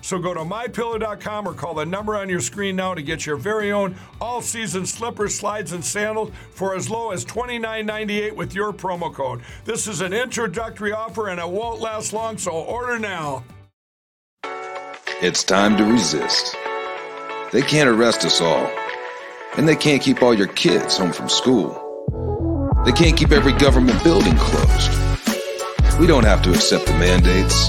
So go to mypillow.com or call the number on your screen now to get your very own all season slippers, slides, and sandals for as low as $29.98 with your promo code. This is an introductory offer and it won't last long, so order now. It's time to resist. They can't arrest us all. And they can't keep all your kids home from school. They can't keep every government building closed. We don't have to accept the mandates,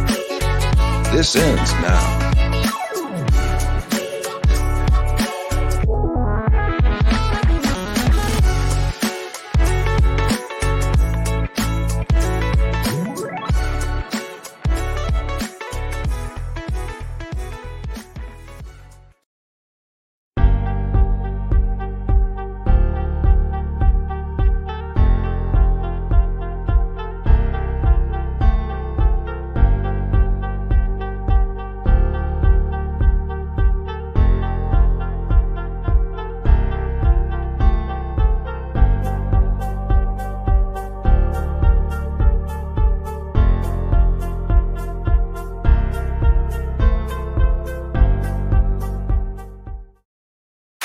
This ends now.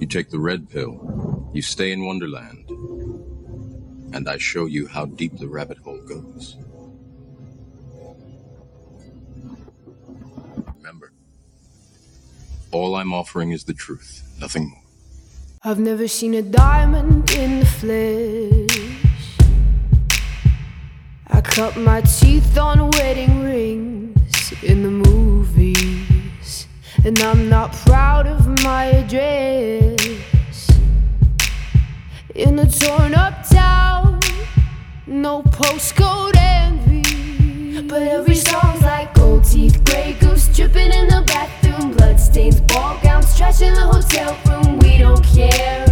You take the red pill, you stay in Wonderland, and I show you how deep the rabbit hole goes. Remember, all I'm offering is the truth, nothing more. I've never seen a diamond in the flesh. I cut my teeth on wedding rings in the movies, and I'm not proud of my address. In a torn up town, no postcode envy. But every song's like gold teeth, gray goose dripping in the bathroom, bloodstains, ball gowns, trash in the hotel room. We don't care.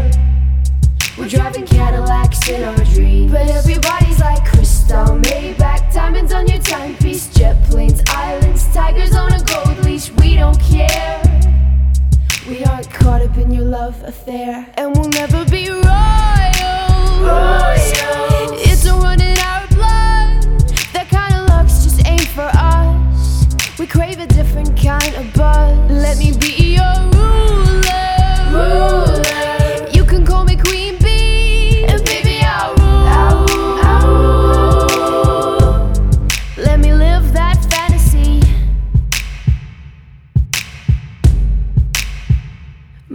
We're driving Cadillacs in our dreams. But everybody's like crystal, Maybach, diamonds on your timepiece, jet planes, islands, tigers on a gold leash. We don't care. We aren't caught up in your love affair, and we'll never be royal. royals. It's a run in our blood. That kind of luck's just ain't for us. We crave a different kind of buzz. Let me be your ruler. You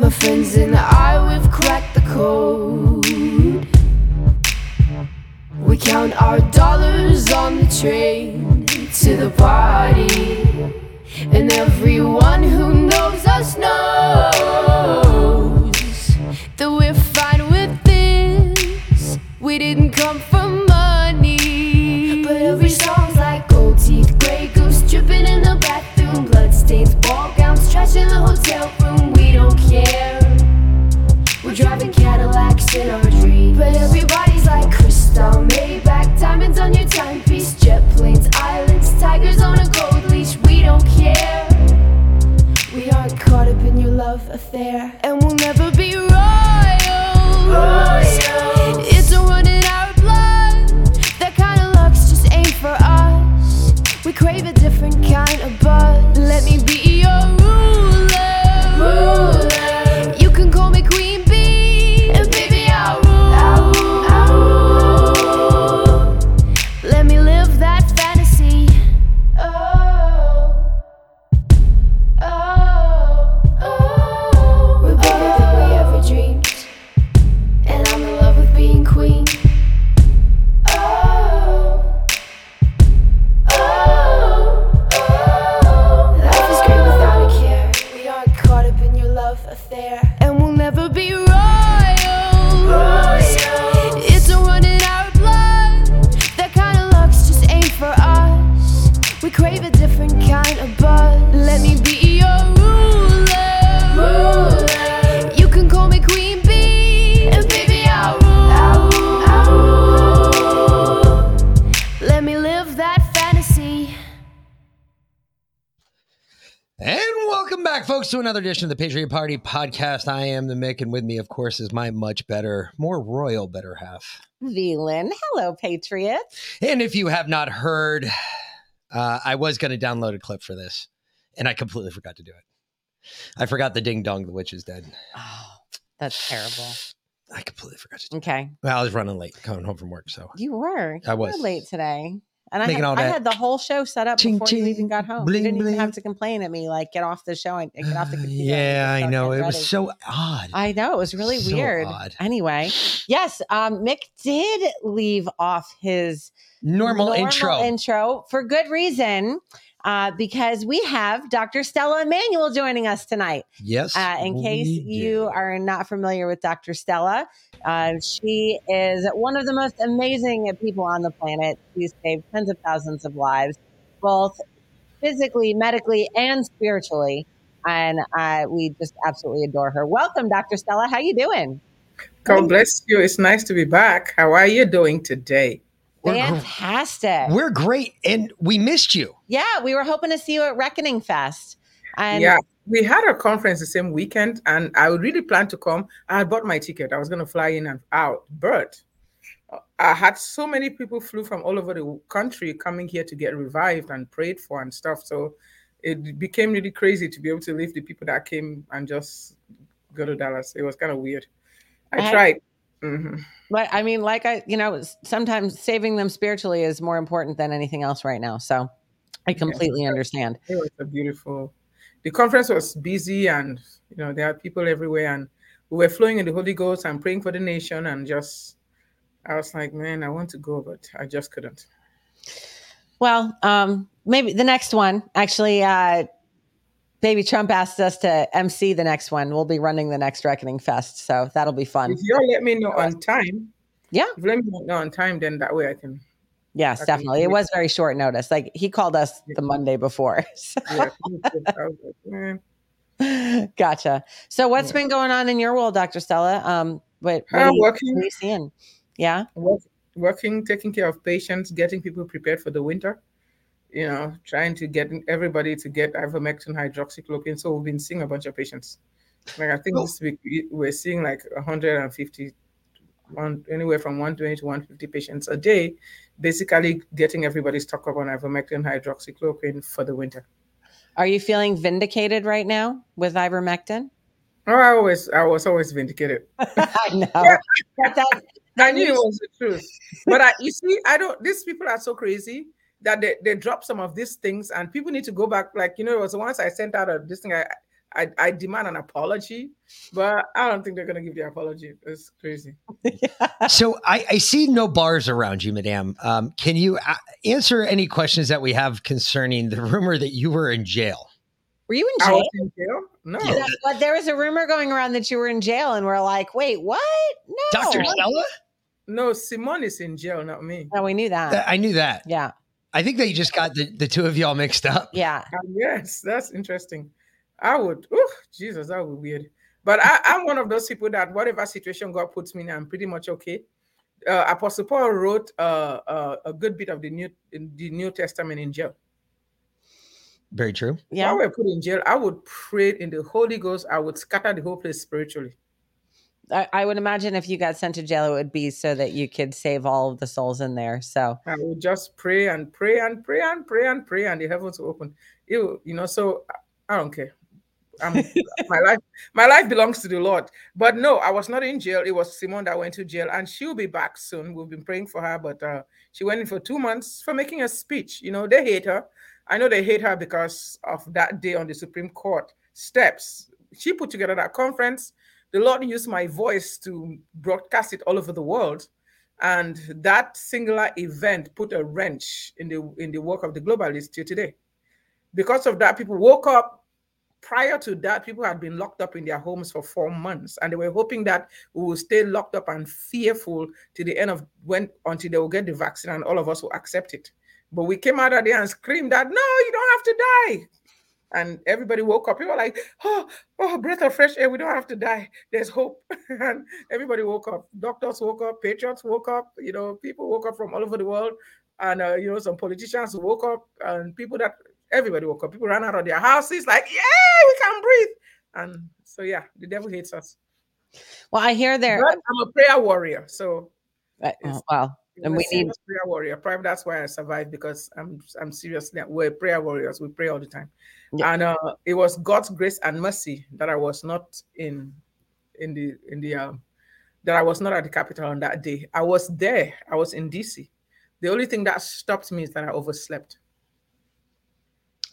My friends and I, we've cracked the code. We count our dollars on the train to the party. And everyone who knows us knows love affair, edition of the Patriot Party podcast. I am the Mick, and with me, of course, is my much better, more royal better half. Velin. Hello, Patriot. And if you have not heard, uh, I was going to download a clip for this, and I completely forgot to do it. I forgot the ding dong, the witch is dead. Oh, that's terrible. I completely forgot to do it. Okay. Well, I was running late coming home from work, so You were. I You were was. late today. And I had, I had the whole show set up ching, before you even got home. bling, you didn't even have to complain at me, like, get off the show and get off the computer. yeah, I know. It was so odd. I know. It was really So weird. odd. Anyway, yes, um, Mick did leave off his normal, intro. intro for good reason. Uh, because we have Dr. Stella Immanuel joining us tonight. yes. Uh, in case we you are not familiar with Dr. Stella, uh, she is one of the most amazing people on the planet. She's saved tens of thousands of lives, both physically, medically, and spiritually. And uh, we just absolutely adore her. Welcome, Dr. Stella. How you doing? God bless you. It's nice to be back. How are you doing today? We're gr- Fantastic. We're great, and we missed you. yeah, we were hoping to see you at Reckoning Fest. And yeah, we had a conference the same weekend, and I really planned to come. I bought my ticket. I was going to fly in and out, but I had so many people flew from all over the country coming here to get revived and prayed for and stuff. So it became really crazy to be able to leave the people that came and just go to Dallas. It was kind of weird. I I- tried. hmm But I mean, like I, you know, sometimes saving them spiritually is more important than anything else right now. So I completely understand. It was a beautiful. The conference was busy, and you know there are people everywhere, and we were flowing in the Holy Ghost and praying for the nation, and just I was like, man, I want to go, but I just couldn't. Well, um, maybe the next one. Actually, uh, Baby Trump asked us to MC the next one. We'll be running the next Reckoning Fest, so that'll be fun. If you let me know on time, Yeah. if you let me know on time, then that way I can. Yes, Okay. definitely. It was very short notice. Like he called us the Monday before. So- Yeah, I man. gotcha. So, what's Yeah. been going on in your world, Dr. Stella? Um, what, what, Uh, you, working. what are you seeing? Yeah. Work, working, taking care of patients, getting people prepared for the winter. You know, trying to get everybody to get ivermectin, hydroxychloroquine. So we've been seeing a bunch of patients. Like I think Oh. this week we- we're seeing like 150, one, anywhere from 120 to 150 patients a day, basically getting everybody stocked up on ivermectin, hydroxychloroquine for the winter. Are you feeling vindicated right now with ivermectin? Oh, I always, I was always vindicated. I know. That, I knew it was the truth. But I, you see, I don't. These people are so crazy that they, they drop some of these things, and people need to go back. Like you know, it was once I sent out a this thing. I, I I demand an apology, but I don't think they're gonna give the apology. It's crazy. So I, I see no bars around you, Madame. Um, can you uh, answer any questions that we have concerning the rumor that you were in jail? Were you in I jail? was in jail. No, Yeah. But there was a rumor going around that you were in jail, and we're like, wait, what? No. Dr. Stella? no. Simone is in jail, not me. No, we knew that. I knew that. Yeah. I think they just got the, the two of y'all mixed up. Yeah. Um, yes, that's interesting. I would. Oh, Jesus, that would be weird. But I, am one of those people that whatever situation God puts me in, I'm pretty much okay. Uh, Apostle Paul wrote uh, uh, a good bit of the New the New Testament in jail. Very true. Yeah. If I were put in jail, I would pray in the Holy Ghost. I would scatter the whole place spiritually. I, I, would imagine if you got sent to jail, it would be so that you could save all of the souls in there. So I would just pray and pray and pray and pray and pray, and the heavens will open. You, you know, so I don't care. my life, my life belongs to the Lord. But no, I was not in jail. It was Simone that went to jail, and she'll be back soon. We've been praying for her, but uh, she went in for two months for making a speech. You know, they hate her. I know they hate her because of that day on the Supreme Court steps. She put together that conference. The Lord used my voice to broadcast it all over the world. And that singular event put a wrench in the in the work of the globalists till today. Because of that, people woke up prior to that, people had been locked up in their homes for four months, and they were hoping that we will stay locked up and fearful to the end of when until they will get the vaccine and all of us will accept it. But we came out of there and screamed that no, you don't have to die. And everybody woke up. People were like, oh, oh, breath of fresh air. We don't have to die. There's hope. and everybody woke up. Doctors woke up. Patriots woke up. You know, people woke up from all over the world. And, uh, you know, some politicians woke up and people that everybody woke up. People ran out of their houses like, yeah, we can breathe. And so, yeah, the devil hates us. Well, I hear there. But I'm a prayer warrior. So, uh, oh, well, and we need prayer warrior. Probably that's why I survived because I'm I'm seriously we're prayer warriors. We pray all the time, yeah. and uh, it was God's grace and mercy that I was not in in the in the um, that I was not at the capital on that day. I was there. I was in DC. The only thing that stopped me is that I overslept.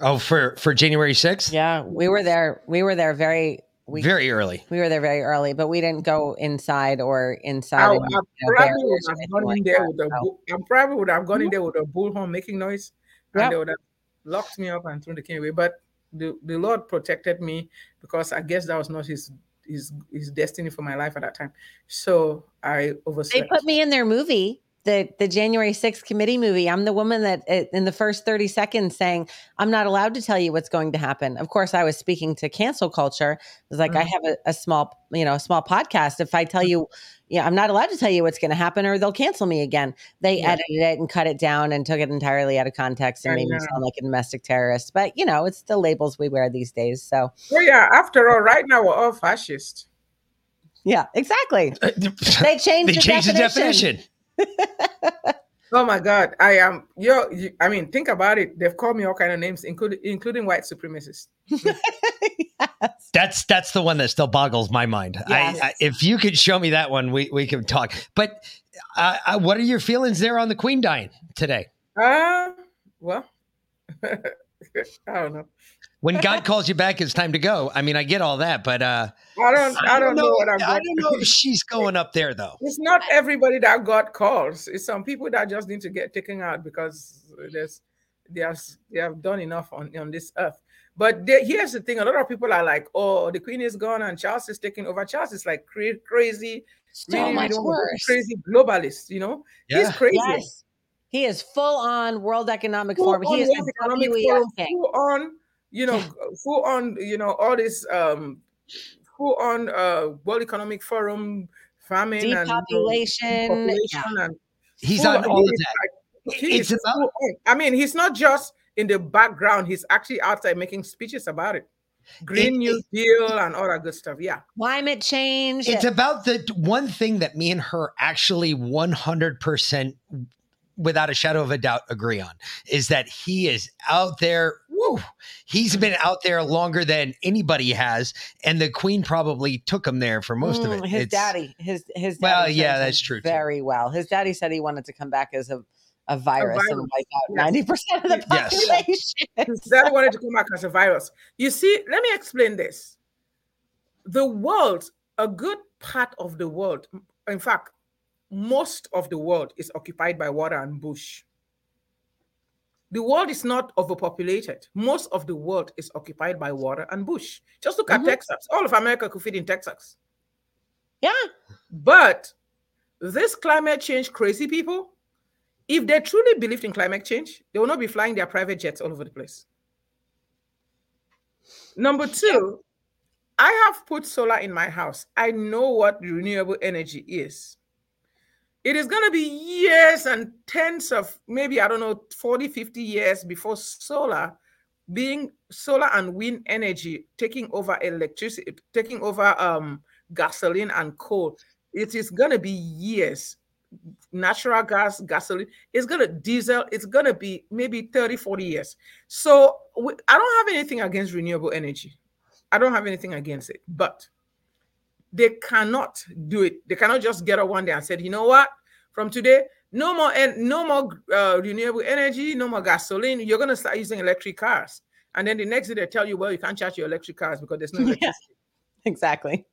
Oh, for for January 6th? Yeah, we were there. We were there very we, very early. We were there very early, but we didn't go inside or inside. I, I probably would have gone in mm-hmm. there with a bull, I probably would have gone in there with a bullhorn making noise, and yep. they would have locked me up and thrown the king away. But the, the Lord protected me because I guess that was not his his his destiny for my life at that time. So I overslept. They put me in their movie the the January 6th committee movie, I'm the woman that uh, in the first 30 seconds saying, I'm not allowed to tell you what's going to happen. Of course, I was speaking to cancel culture. It was like, mm-hmm. I have a, a, small, you know, a small podcast. If I tell you, yeah, I'm not allowed to tell you what's going to happen or they'll cancel me again. They yeah. edited it and cut it down and took it entirely out of context and I made know. me sound like a domestic terrorist. But, you know, it's the labels we wear these days. So, well, yeah, after all, right now we're all fascist. Yeah, exactly. They changed, they the, changed definition. the definition. oh my God, I am. Yo, you, I mean, think about it. They've called me all kind of names, including including white supremacists. yes. That's that's the one that still boggles my mind. Yes. I, I, if you could show me that one, we we can talk. But uh, uh what are your feelings there on the Queen dying today? Uh, well, I don't know when God calls you back, it's time to go. I mean, I get all that, but uh, I don't, I, I don't, know, know, what I'm. Going I don't know if she's going up there though. It's not everybody that God calls. It's some people that just need to get taken out because there's they have they have done enough on on this earth. But they, here's the thing: a lot of people are like, "Oh, the Queen is gone and Charles is taking over." Charles is like cra- crazy, so really, much worse. crazy globalist. You know, yeah. he's crazy. Yes. He is full on World Economic full Forum. He is Economic Forum, full on you know, full on, you know, all this um full on uh World Economic Forum famine depopulation, and, yeah. and he's on all of that. Like, he's about- I mean, he's not just in the background, he's actually outside making speeches about it. Green it, New it, Deal and all that good stuff. Yeah. Climate change. It's about the one thing that me and her actually 100% without a shadow of a doubt agree on is that he is out there woo, he's been out there longer than anybody has, and the Queen probably took him there for most mm, of it. His it's, daddy, his his well, yeah, that's true. Very too. well. His daddy said he wanted to come back as a a virus, a virus. and wipe out ninety percent of the population. Yes. His dad wanted to come back as a virus. You see, let me explain this. The world, a good part of the world, in fact, most of the world is occupied by water and bush. The world is not overpopulated. Most of the world is occupied by water and bush. Just look mm-hmm. at Texas. All of America could fit in Texas. Yeah. But this climate change crazy people, if they truly believed in climate change, they will not be flying their private jets all over the place. Number two, I have put solar in my house. I know what renewable energy is. It is going to be years and tens of maybe, I don't know, 40, 50 years before solar being solar and wind energy taking over electricity, taking over um, gasoline and coal. It is going to be years. Natural gas, gasoline, it's going to diesel, it's going to be maybe 30, 40 years. So I don't have anything against renewable energy. I don't have anything against it, but they cannot do it. They cannot just get up one day and said, you know what? From today, no more and no more uh, renewable energy, no more gasoline. You're going to start using electric cars, and then the next day they tell you, well, you can't charge your electric cars because there's no electricity. Yeah, exactly.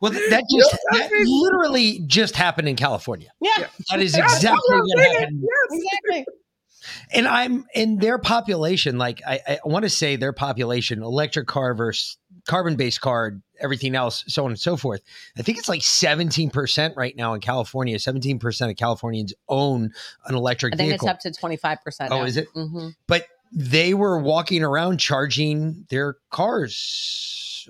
Well, that just that literally just happened in California. Yeah, that is exactly what happened. Yes. Exactly. And I'm in their population. Like I, I want to say their population, electric car versus carbon-based car, everything else, so on and so forth. I think it's like 17% right now in California. 17% of Californians own an electric I think vehicle. it's up to 25%. Oh, now. is it? hmm but they were walking around charging their cars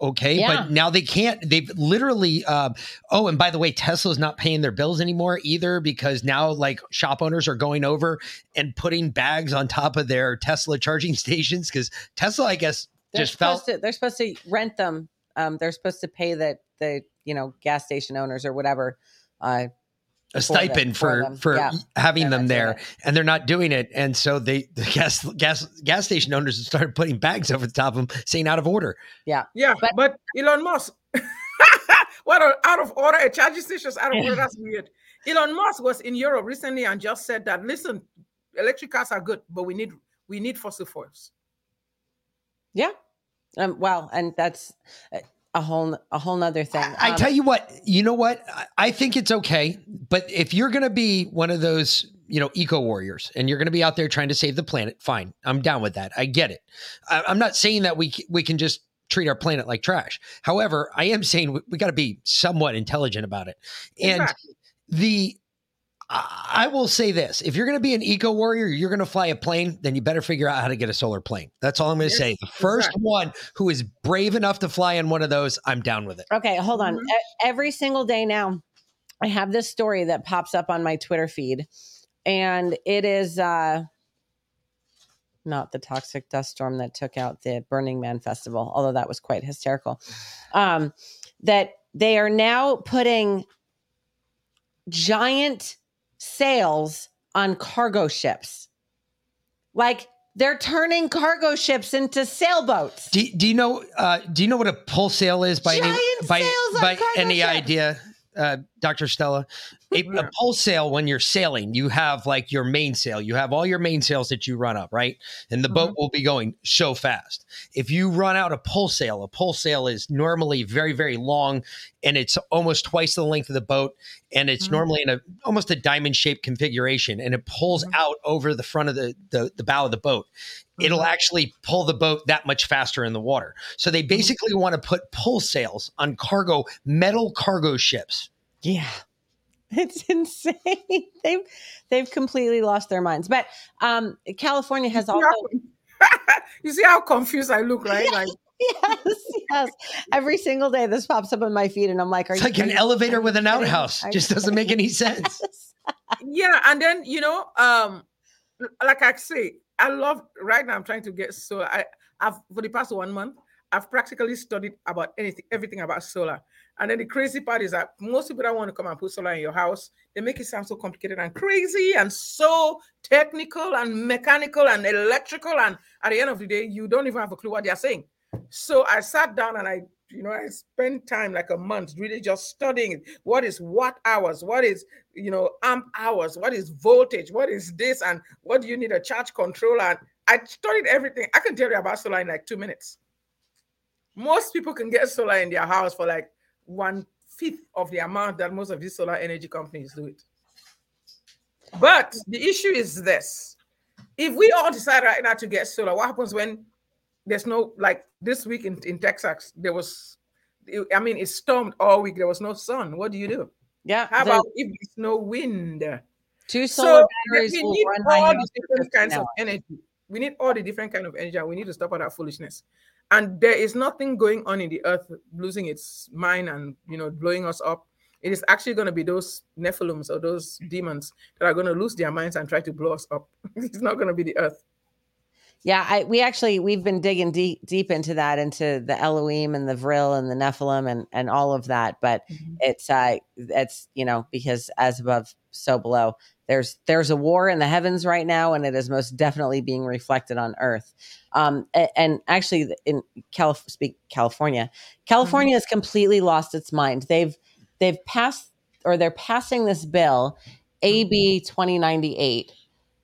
okay Yeah. but now they can't they've literally uh, oh and by the way tesla's not paying their bills anymore either because now like shop owners are going over and putting bags on top of their tesla charging stations because tesla i guess They're just felt supposed to. They're supposed to rent them. Um, they're supposed to pay the the you know gas station owners or whatever. Uh, a for them- stipend for for for Yeah. having They're them there it. and they're not doing it and so they the gas gas gas station owners have started putting bags over the top of them saying out of order Yeah, But- but, Elon Musk, what a, out of order, a charging station's out of order. That's weird. Elon Musk was in Europe recently and just said that listen, electric cars are good, but we need we need fossil fuels. yeah. Um, well, and that's a- whole a whole nother thing. I Um, tell you what, you know what? I- I think it's okay, but if you're going to be one of those, you know, eco warriors, and you're going to be out there trying to save the planet, fine, I'm down with that. I get it. I, I'm not saying that we we can just treat our planet like trash. However, I am saying we, we got to be somewhat intelligent about it. And the I I will say this: if you're going to be an eco warrior, you're going to fly a plane, then you better figure out how to get a solar plane. That's all I'm going to say. The first exactly. one who is brave enough to fly in one of those, I'm down with it. Okay, hold on. Mhm. E- Every single day now, I have this story that pops up on my Twitter feed, and it is uh not the toxic dust storm that took out the Burning Man festival, although that was quite hysterical. Um, that they are now putting giant sails on cargo ships, like they're turning cargo ships into sailboats. Do, do you know? Uh, do you know what a pull sail is by any by, sails on by cargo any ships. idea, uh, Doctor Stella? A, a pull sail when you're sailing, you have like your mainsail. You have all your mainsails that you run up, right? And the boat will be going so fast. If you run out a pull sail, a pull sail is normally very very long, and it's almost twice the length of the boat, and it's Mhm. normally in a almost a diamond shaped configuration, and it pulls Mhm. out over the front of the, the the bow of the boat it'll Mhm. actually pull the boat that much faster in the water. So they basically want to put pull sails on cargo metal cargo ships. Yeah. It's insane. They've they've completely lost their minds. But um California has You also how- you see how confused I look, right? Like yes, yes. Every single day this pops up on my feed and I'm like, are It's you like an you- elevator with an outhouse. Are Just doesn't make any sense. Yes. yeah, and then you know, um, like I say, I love right now. I'm trying to get solar. I, I've for the past one month, I've practically studied about anything, everything about solar. And then the crazy part is that most people don't want to come and put solar in your house. They make it sound so complicated and crazy and so technical and mechanical and electrical. And at the end of the day, you don't even have a clue what they're saying. So I sat down and I, you know, I spent time like a month really just studying. What is watt hours? What is, you know, amp hours? What is voltage? What is this? And what do you need a charge controller? And I studied everything. I can tell you about solar in like two minutes. Most people can get solar in their house for like one fifth of the amount that most of these solar energy companies do it. But the issue is this if we all decide right now to get solar, what happens when there's no, like this week in, in Texas, there was, I mean, it stormed all week, there was no sun. What do you do? Yeah. How the about if there's no wind? two solar So batteries we need all these different 15 kinds of energy. we need all the different kind of energy, we need to stop all that foolishness. And there is nothing going on in the earth losing its mind and you know blowing us up. It is actually going to be those Nephilims or those demons that are going to lose their minds and try to blow us up. it's not going to be the earth. Yeah, I, we actually we've been digging deep deep into that, into the Elohim and the Vril and the Nephilim and and all of that. But mm-hmm. it's uh it's you know because as above so below. There's there's a war in the heavens right now, and it is most definitely being reflected on Earth. Um, and, and actually, in Calif- speak California, California mm-hmm. has completely lost its mind. They've they've passed or they're passing this bill, AB mm-hmm. twenty ninety eight.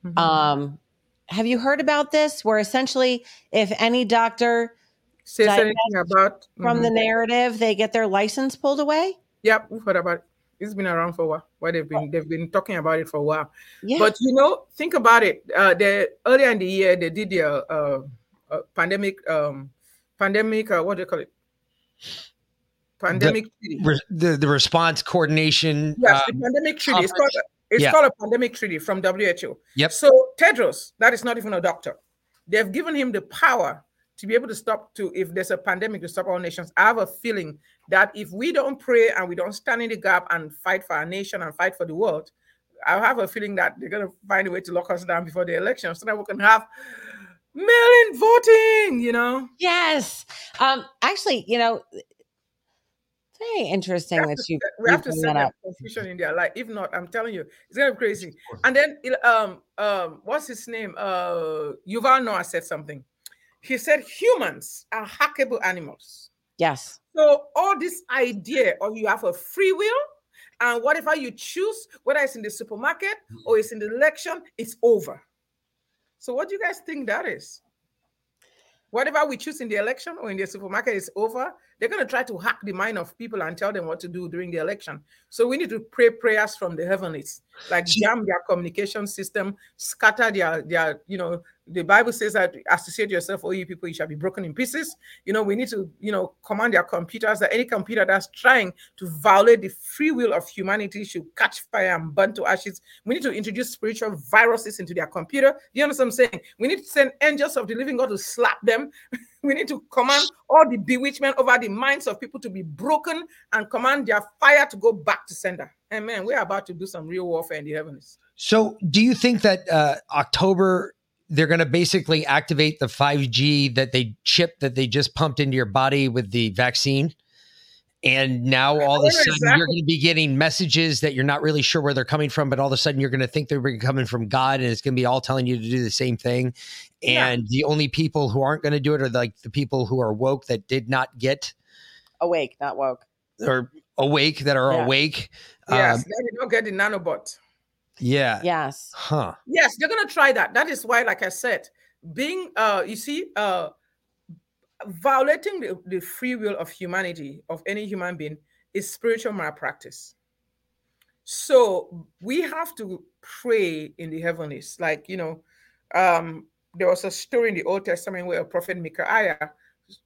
Mm-hmm. Um, have you heard about this? Where essentially, if any doctor says anything about from mm-hmm. the narrative, they get their license pulled away. Yep, we've heard about. It. It's been around for a while. Why they've been they've been talking about it for a while. Yeah. But you know, think about it. Uh, the earlier in the year, they did their uh, uh, pandemic um, pandemic. Uh, what do you call it? Pandemic the, re- the, the response coordination. Yes, the um, pandemic treaty. It's called it's yeah. called a pandemic treaty from WHO. Yep. So Tedros, that is not even a doctor. They've given him the power to be able to stop to if there's a pandemic to stop all nations. I have a feeling that if we don't pray and we don't stand in the gap and fight for our nation and fight for the world, I have a feeling that they're gonna find a way to lock us down before the election so that we can have mail-in voting, you know. Yes. Um, actually, you know, very interesting that you. We have to set up confusion in their Like, If not, I'm telling you, it's gonna be crazy. And then, um, um, what's his name? Uh, Yuval Noah said something. He said humans are hackable animals. Yes. So all this idea of you have a free will, and whatever you choose, whether it's in the supermarket mm-hmm. or it's in the election, it's over. So what do you guys think that is? Whatever we choose in the election or in the supermarket is over. They're going to try to hack the mind of people and tell them what to do during the election. So we need to pray prayers from the heavens, like jam their communication system, scatter their, their, you know, the Bible says that associate yourself, all you people, you shall be broken in pieces. You know, we need to, you know, command their computers that any computer that's trying to violate the free will of humanity should catch fire and burn to ashes. We need to introduce spiritual viruses into their computer. You understand what I'm saying? We need to send angels of the living God to slap them. we need to command all the bewitchment over the minds of people to be broken and command their fire to go back to sender. Amen. We're about to do some real warfare in the heavens. So, do you think that uh, October they're going to basically activate the 5G that they chip that they just pumped into your body with the vaccine. And now all of a sudden exactly. you're going to be getting messages that you're not really sure where they're coming from, but all of a sudden you're going to think they're coming from God and it's going to be all telling you to do the same thing. And yeah. the only people who aren't going to do it are like the people who are woke that did not get awake, not woke, or awake that are yeah. awake. Yes, um, they don't get the nanobot. Yeah. Yes. Huh. Yes, they're gonna try that. That is why, like I said, being uh you see, uh violating the, the free will of humanity, of any human being, is spiritual malpractice. So we have to pray in the heavens. Like, you know, um, there was a story in the Old Testament where a prophet Micaiah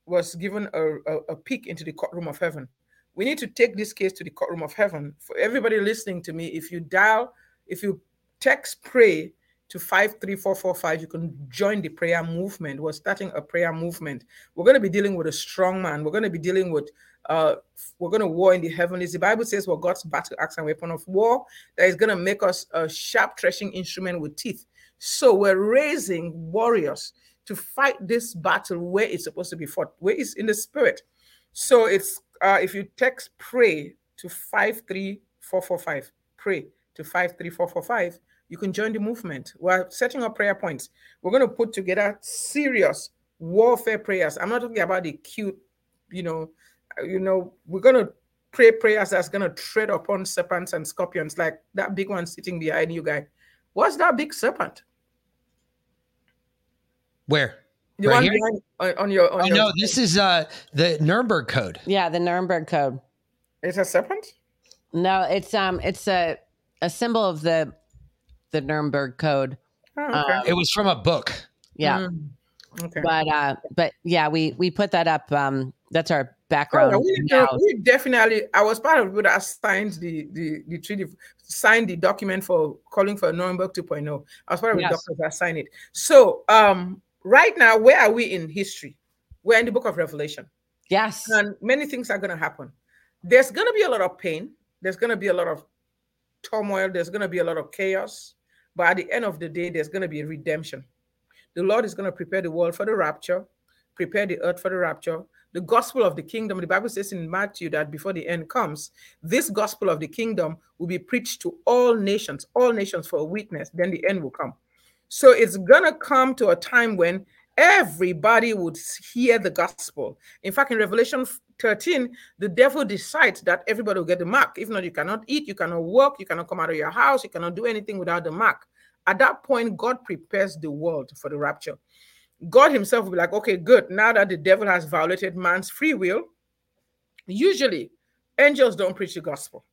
was given a, a, a peek into the courtroom of heaven. We need to take this case to the courtroom of heaven. For everybody listening to me, if you dial if you text pray to 53445, you can join the prayer movement. We're starting a prayer movement. We're going to be dealing with a strong man. We're going to be dealing with, uh, we're going to war in the heavens. The Bible says we're God's battle axe and weapon of war that is going to make us a sharp threshing instrument with teeth. So we're raising warriors to fight this battle where it's supposed to be fought, where it's in the spirit. So it's, uh, if you text pray to 53445, pray to 53445, you can join the movement. We're setting up prayer points. We're going to put together serious warfare prayers. I'm not talking about the cute, you know, you know, we're going to pray prayers that's going to tread upon serpents and scorpions, like that big one sitting behind you, guy. What's that big serpent? Where? The right one here? behind on, on your. On oh your no, this is uh the Nuremberg Code. Yeah, the Nuremberg Code. It's a serpent. No, it's um, it's a a symbol of the the Nuremberg Code. Oh, okay. uh, it was from a book. Yeah. Mm. Okay. But uh, but yeah, we we put that up. Um, that's our background. Oh, we, now. we definitely. I was part of people that signed the the the treaty, signed the document for calling for Nuremberg 2.0. I was part of Yes. the doctors that signed it. So, um, right now, where are we in history? We're in the book of Revelation, yes. and many things are going to happen. There's going to be a lot of pain. There's going to be a lot of turmoil. There's going to be a lot of chaos. But at the end of the day, there's going to be a redemption. The Lord is going to prepare the world for the rapture, prepare the earth for the rapture. The gospel of the kingdom, the Bible says in Matthew that before the end comes, this gospel of the kingdom will be preached to all nations, all nations for a witness. Then the end will come. So it's going to come to a time when everybody would hear the gospel. In fact, in Revelation 13, the devil decides that everybody will get the mark. If not, you cannot eat, you cannot work, you cannot come out of your house, you cannot do anything without the mark. At that point, God prepares the world for the rapture. God Himself will be like, okay, good. Now that the devil has violated man's free will, usually angels don't preach the gospel.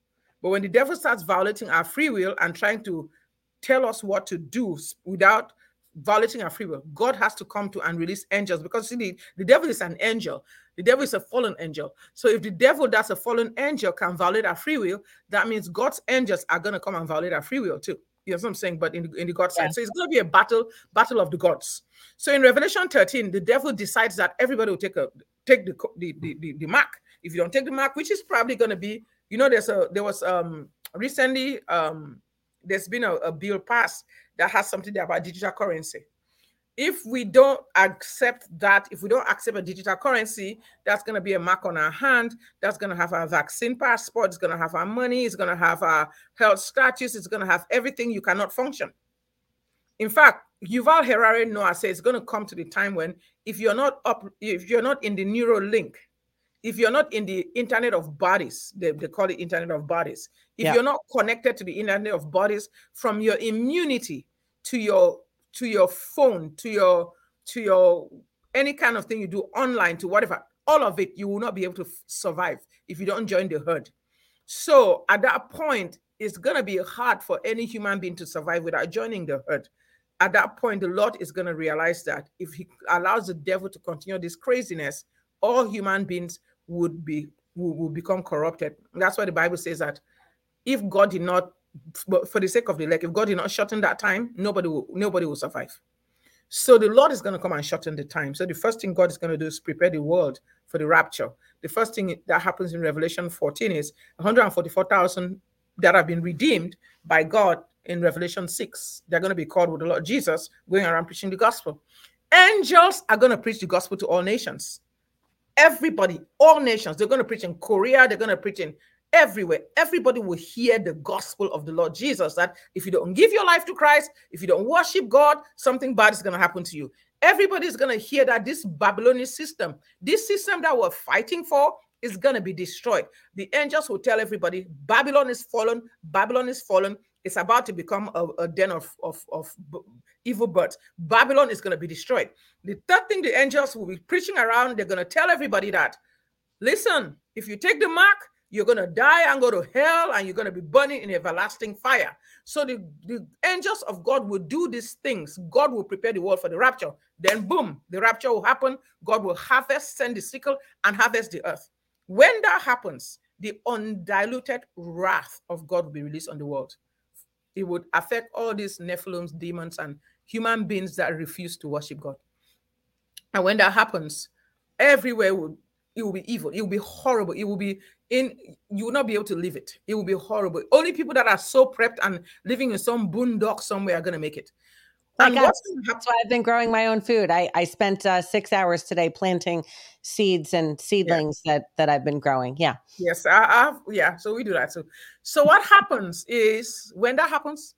But when the devil starts violating our free will and trying to tell us what to do without violating our free will, God has to come to and release angels because see, the, the devil is an angel. The devil is a fallen angel. So if the devil that's a fallen angel can violate our free will, that means God's angels are going to come and violate our free will too. You know what I'm saying? But in the, in the God side. So it's going to be a battle, battle of the gods. So in Revelation 13, the devil decides that everybody will take a take the the, the, the, the mark. If you don't take the mark, which is probably going to be, you know, there's a there was um recently um there's been a, a bill passed that has something there about digital currency. If we don't accept that, if we don't accept a digital currency, that's going to be a mark on our hand. That's going to have our vaccine passport. It's going to have our money. It's going to have our health status. It's going to have everything. You cannot function. In fact, Yuval Harari Noah says it's going to come to the time when if you're not up, if you're not in the neural link, if you're not in the internet of bodies, they, they call it internet of bodies. If Yeah. you're not connected to the internet of bodies, from your immunity to your to your phone, to your to your any kind of thing you do online, to whatever, all of it, you will not be able to f- survive if you don't join the herd. So at that point, it's gonna be hard for any human being to survive without joining the herd. At that point, the Lord is gonna realize that if He allows the devil to continue this craziness, all human beings would be will, will become corrupted. That's why the Bible says that if God did not, but for the sake of the elect, if God did not shorten that time, nobody will nobody will survive. So the Lord is going to come and shorten the time. So the first thing God is going to do is prepare the world for the rapture. The first thing that happens in Revelation 14 is 144,000 that have been redeemed by God in Revelation 6. They're going to be called with the Lord Jesus going around preaching the gospel. Angels are going to preach the gospel to all nations. Everybody, all nations, they're going to preach in Korea, they're going to preach in everywhere. Everybody will hear the gospel of the Lord Jesus that if you don't give your life to Christ, if you don't worship God, something bad is going to happen to you. Everybody is going to hear that this Babylonian system, this system that we're fighting for, is going to be destroyed. The angels will tell everybody Babylon is fallen, Babylon is fallen. It's about to become a, a den of, of, of evil birds. Babylon is going to be destroyed. The third thing the angels will be preaching around, they're going to tell everybody that listen, if you take the mark, you're going to die and go to hell and you're going to be burning in everlasting fire. So the, the angels of God will do these things. God will prepare the world for the rapture. Then, boom, the rapture will happen. God will harvest, send the sickle, and harvest the earth. When that happens, the undiluted wrath of God will be released on the world. It would affect all these Nephilims, demons, and human beings that refuse to worship God. And when that happens, everywhere will it will be evil. It will be horrible. It will be in you will not be able to live it. It will be horrible. Only people that are so prepped and living in some boondock somewhere are gonna make it. Like and happen? That's why I've been growing my own food. I, I spent uh, six hours today planting seeds and seedlings that that I've been growing. Yeah. Yes, I, I yeah. So we do that. So so what happens is when that happens,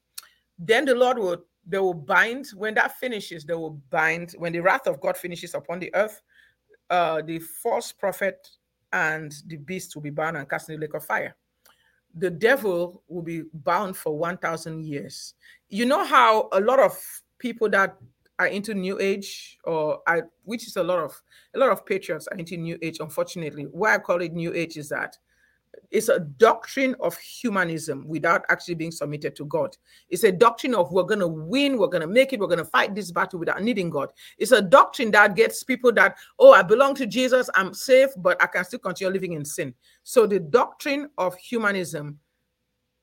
then the Lord will they will bind. When that finishes, they will bind. When the wrath of God finishes upon the earth, uh, the false prophet and the beast will be bound and cast in the lake of fire. The devil will be bound for 1,000 years. You know how a lot of people that are into New Age, or I, which is a lot of a lot of patriots are into New Age. Unfortunately, why I call it New Age is that it's a doctrine of humanism without actually being submitted to God. It's a doctrine of we're going to win, we're going to make it, we're going to fight this battle without needing God. It's a doctrine that gets people that, oh, I belong to Jesus, I'm safe, but I can still continue living in sin. So the doctrine of humanism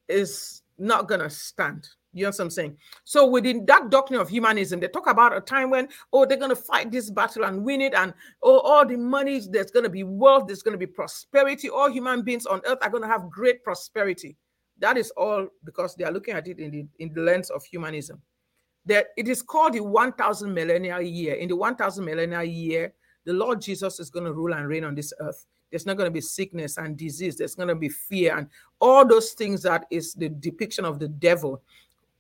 is not going to stand. You know what I'm saying? So within that doctrine of humanism, they talk about a time when, oh, they're to fight this battle and win it, and oh, all the money, there's to be wealth, there's to be prosperity. All human beings on earth are to have great prosperity. That is all because they are looking at it in the in the lens of humanism. That it is called the 1,000 millennial year. In the 1,000 millennial year, the Lord Jesus is going to rule and reign on this earth. There's not going to be sickness and disease. There's going to be fear and all those things that is the depiction of the devil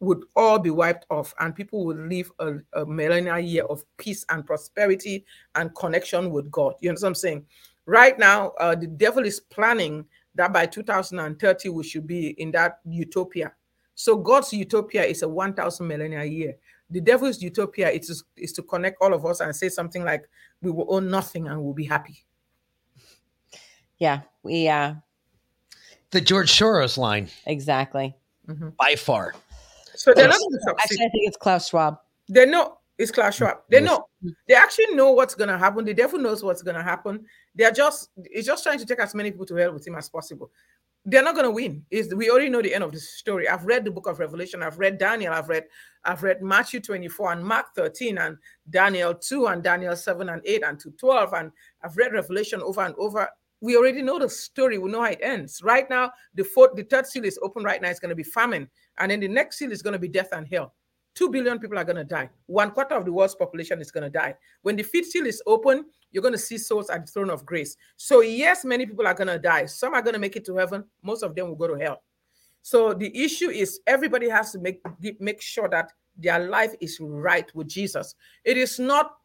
would all be wiped off and people would live a, a millennial year of peace and prosperity and connection with God. You know what I'm saying? Right now, uh, the devil is planning that by 2030 we should be in that utopia. So God's utopia is a 1,000 millennial year. The devil's utopia is, is to connect all of us and say something like, we will own nothing and we'll be happy. Yeah, we uh the George Soros line. Exactly. Mm-hmm. By far. So they're not going to succeed. Actually, I think it's Klaus Schwab. They know it's Klaus Schwab. They know. They actually know what's going to happen. The devil knows what's going to happen. They're just it's just trying to take as many people to hell with him as possible. They're not going to win. Is we already know the end of the story. I've read the book of Revelation. I've read Daniel. I've read I've read Matthew 24 and Mark 13 and Daniel 2 and Daniel 7 and 8 and to 12 and I've read Revelation over and over we already know the story. We know how it ends. Right now, the fourth, the third seal is open right now. It's going to be famine. And then the next seal is going to be death and hell. Two billion people are going to die. One quarter of the world's population is going to die. When the fifth seal is open, you're going to see souls at the throne of grace. So, yes, many people are going to die. Some are going to make it to heaven. Most of them will go to hell. So the issue is everybody has to make make sure that their life is right with Jesus. It is not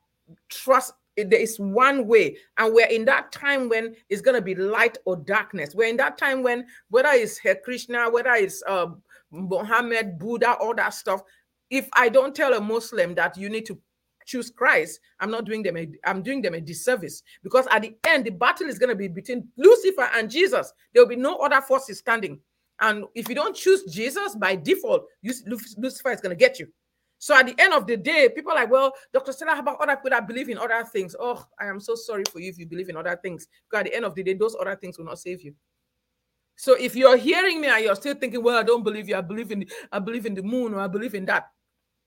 trust there is one way. And we're in that time when it's going to be light or darkness. We're in that time when whether it's Hare Krishna whether it's uh, muhammad buddha all that stuff if i don't tell a muslim that you need to choose christ i'm not doing them a, i'm doing them a disservice. Because at the end the battle is going to be between lucifer and jesus. There will be no other forces standing. And if you don't choose jesus by default lucifer is going to get you so at the end of the day, people are like, well, Dr. Stella, how about other people that believe in other things? Oh, I am so sorry for you if you believe in other things. Because at the end of the day, those other things will not save you. So if you're hearing me and you're still thinking, well, I don't believe you, I believe in I believe in the moon or I believe in that.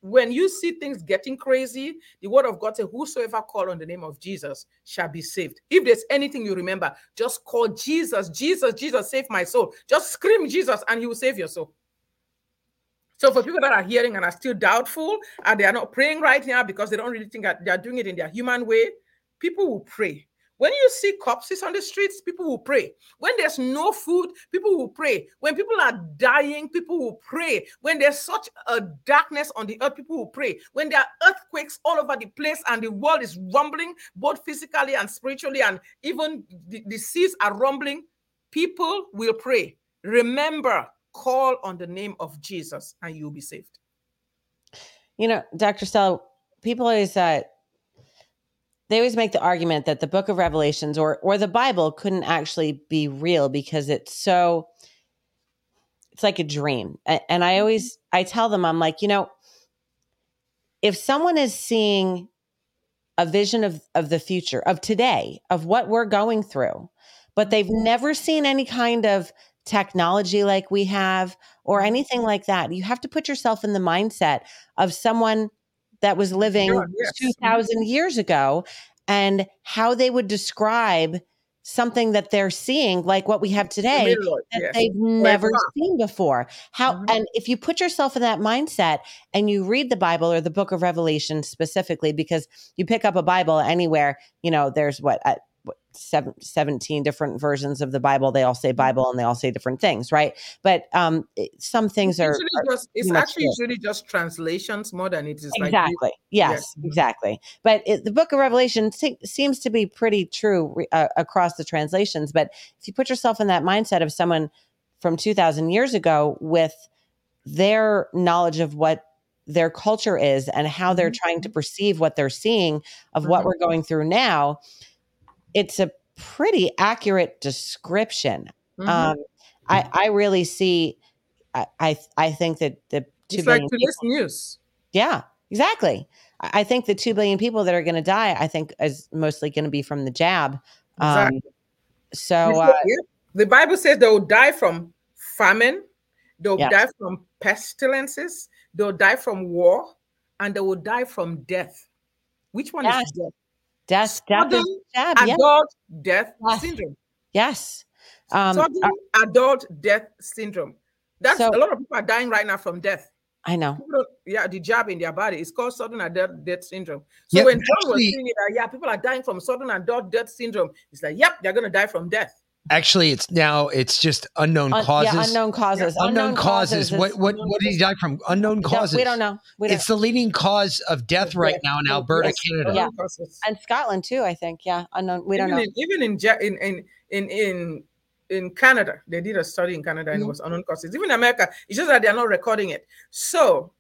When you see things getting crazy, the word of God says, Whosoever call on the name of Jesus shall be saved. If there's anything you remember, just call Jesus, Jesus, Jesus, save my soul. Just scream Jesus, and he will save your soul. So for people that are hearing and are still doubtful and they are not praying right now because they don't really think that they are doing it in their human way, people will pray. When you see corpses on the streets, people will pray. When there's no food, people will pray. When people are dying, people will pray. When there's such a darkness on the earth, people will pray. When there are earthquakes all over the place and the world is rumbling, both physically and spiritually, and even the, the seas are rumbling, people will pray. Remember, call on the name of Jesus and you'll be saved. You know, Dr. Stella, people always uh, they always make the argument that the book of Revelations or or the Bible couldn't actually be real because it's so it's like a dream. And I always I tell them I'm like, you know, if someone is seeing a vision of of the future, of today, of what we're going through, but they've never seen any kind of technology like we have or mm-hmm. anything like that. You have to put yourself in the mindset of someone that was living sure, yes. Mm-hmm. 2000 years ago and how they would describe something that they're seeing like what we have today that yes. they've never seen before how mm-hmm. and if you put yourself in that mindset and you read the bible or the book of revelation specifically because you pick up a bible anywhere you know there's what seven, 17 different versions of the Bible. They all say mm-hmm. Bible and they all say different things, right? But um, some things it's are, just, it's actually usually just translations more than it is exactly. Like yes, yeah. exactly. But it, the book of Revelation se- seems to be pretty true uh, across the translations. But if you put yourself in that mindset of someone from 2000 years ago with their knowledge of what their culture is and how they're mm-hmm. trying to perceive what they're seeing of what mm-hmm. we're going through now it's a pretty accurate description Mhm. Um, I I really see. I I, I think that the two It's like billion today's news. Yeah, exactly. I I think the 2 billion people that are going to die, I think is mostly going to be from the jab. Um, Exactly. so, uh, the Bible says they will die from famine, they'll die from pestilences, they'll die from war, and they will die from death. Which one Yes. is death? Death, death is Sudden jab. Yes. Adult death Yes. syndrome. yes. Um, Sudden uh, adult death syndrome. That's So- a lot of people are dying right now from death. I know. Yeah, the jab in their body. It's called sudden adult death syndrome. So Yeah, when John was saying it, uh, yeah, people are dying from sudden adult death syndrome. It's like, yep, they're gonna die from death. Actually, it's now it's just unknown Un- causes. yeah, unknown causes. Unknown causes. is- What what what did he die from? Unknown we don't- causes. We don't know. We don't. It's the leading cause of death right now in Alberta, Yes, Canada. Yeah. and Scotland too. I think. Yeah, unknown. We don't even know. In, even in, in in in in in Canada, they did a study in Canada and it Mhm. was unknown causes. Even in America, it's just that they're not recording it. So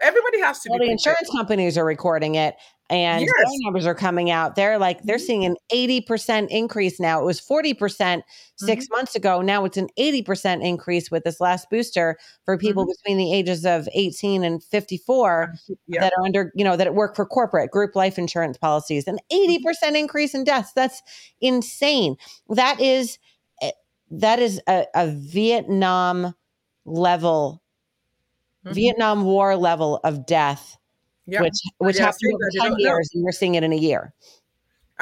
everybody has to Well, be the prepared. insurance companies are recording it, and Yes. their numbers are coming out. They're like they're seeing an eighty percent increase now. It was forty percent 6 Mm-hmm. months ago. Now it's an eighty percent increase with this last booster for people between the ages of eighteen and fifty four Yeah. that are under you know that work for corporate group life insurance policies. An eighty Mm-hmm. percent increase in deaths. That's insane. That is eh, that is a, a Vietnam level. Mhm. Vietnam War level of death Yeah. which which happened over that 10 don't know. years and we're seeing it in a year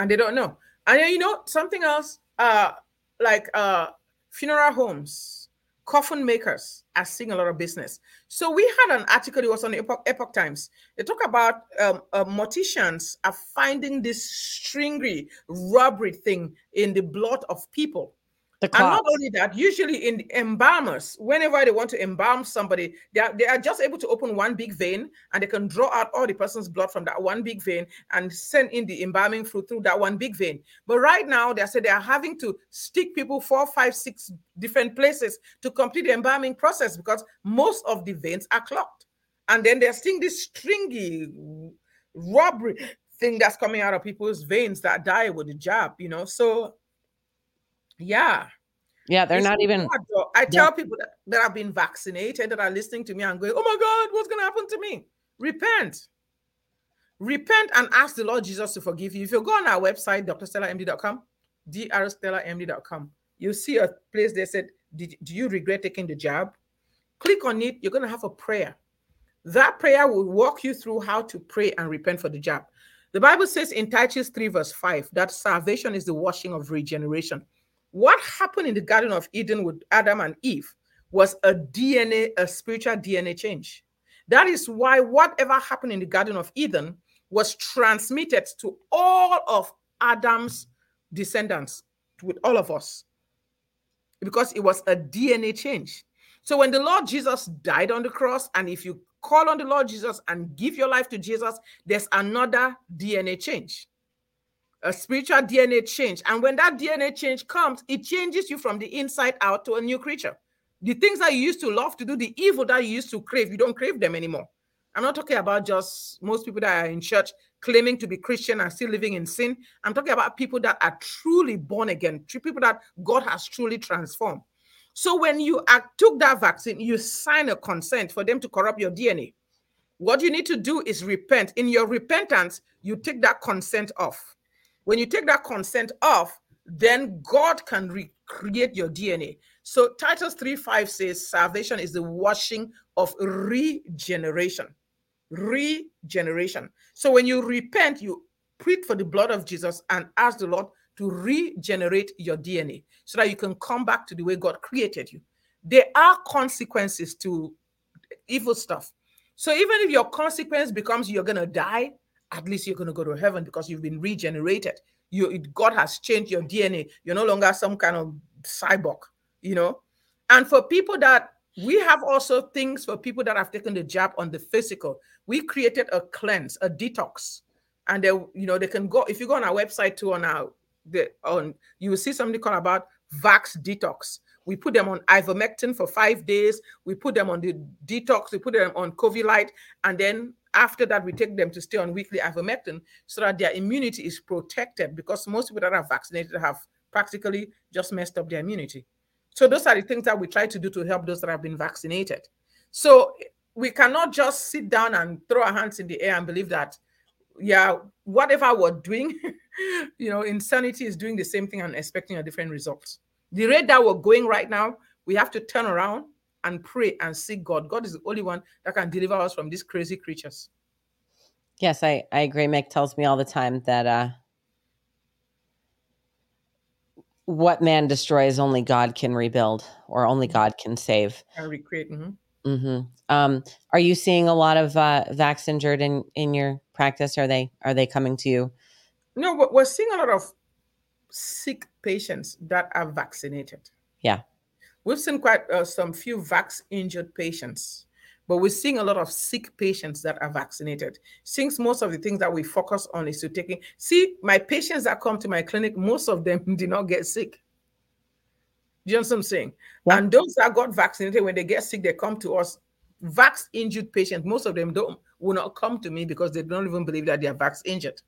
and they don't know. And then, you know something else, uh, like uh, funeral homes, coffin makers are seeing a lot of business. So we had an article. It was on Epoch, Epoch Times. They talk about um, uh, morticians are finding this stringy rubbery thing in the blood of people. The And not only that, usually in embalmers, whenever they want to embalm somebody, they are, they are just able to open one big vein and they can draw out all the person's blood from that one big vein and send in the embalming fluid through that one big vein. But right now, they say they are having to stick people four, five, six different places to complete the embalming process because most of the veins are clogged. And then they're seeing this stringy rubbery thing that's coming out of people's veins that die with the jab, you know. So yeah. yeah they're It's not even hard. I tell people that, that have been vaccinated that are listening to me and going, oh my God, what's going to happen to me? Repent. Repent and ask the Lord Jesus to forgive you. If you go on our website, drstellamd.com, drstellamd.com, you'll see a place there said, Did, Do you regret taking the jab? Click on it. You're going to have a prayer. That prayer will walk you through how to pray and repent for the jab. The Bible says in Titus 3, verse 5, that salvation is the washing of regeneration. What happened in the Garden of Eden with Adam and Eve was a DNA, a spiritual DNA change. That is why whatever happened in the Garden of Eden was transmitted to all of Adam's descendants, with all of us, because it was a DNA change. So when the Lord Jesus died on the cross, and if you call on the Lord Jesus and give your life to Jesus, there's another DNA change a spiritual DNA change. And when that DNA change comes, it changes you from the inside out to a new creature. The things that you used to love to do, the evil that you used to crave, you don't crave them anymore. I'm not talking about just most people that are in church claiming to be Christian and still living in sin. I'm talking about people that are truly born again, people that God has truly transformed. So when you took that vaccine, you sign a consent for them to corrupt your DNA. What you need to do is repent. In your repentance, you take that consent off. When you take that consent off, then God can recreate your DNA. So Titus 3 5 says salvation is the washing of regeneration. Regeneration. So when you repent, you plead for the blood of Jesus and ask the Lord to regenerate your DNA so that you can come back to the way God created you. There are consequences to evil stuff. So even if your consequence becomes you're going to die, at least you're going to go to heaven because you've been regenerated. You, God has changed your DNA. You're no longer some kind of cyborg, you know. And for people that we have also things for people that have taken the jab on the physical. We created a cleanse, a detox, and they, you know, they can go. If you go on our website too, on our the on, you will see something called about Vax Detox. We put them on ivermectin for five days. We put them on the detox. We put them on Covilite, and then after that, we take them to stay on weekly ivermectin so that their immunity is protected. Because most people that are vaccinated have practically just messed up their immunity. So those are the things that we try to do to help those that have been vaccinated. So we cannot just sit down and throw our hands in the air and believe that, yeah, whatever we're doing, you know, insanity is doing the same thing and expecting a different result. The rate that we're going right now, we have to turn around and pray and seek God. God is the only one that can deliver us from these crazy creatures. Yes, I, I agree. Mick tells me all the time that uh, what man destroys, only God can rebuild, or only Mm-hmm. God can save. And recreate. mhm. hmm Um, are you seeing a lot of uh, vax injured in in your practice? Are they are they coming to you? No, we're seeing a lot of sick patients that are vaccinated. Yeah. We've seen quite uh, some few vax injured patients, but we're seeing a lot of sick patients that are vaccinated. Since most of the things that we focus on is to taking, see, my patients that come to my clinic, most of them did not get sick. Do you understand what I'm saying? Yeah. And those that got vaccinated, when they get sick, they come to us. Vax injured patients, most of them don't will not come to me because they don't even believe that they are vax injured.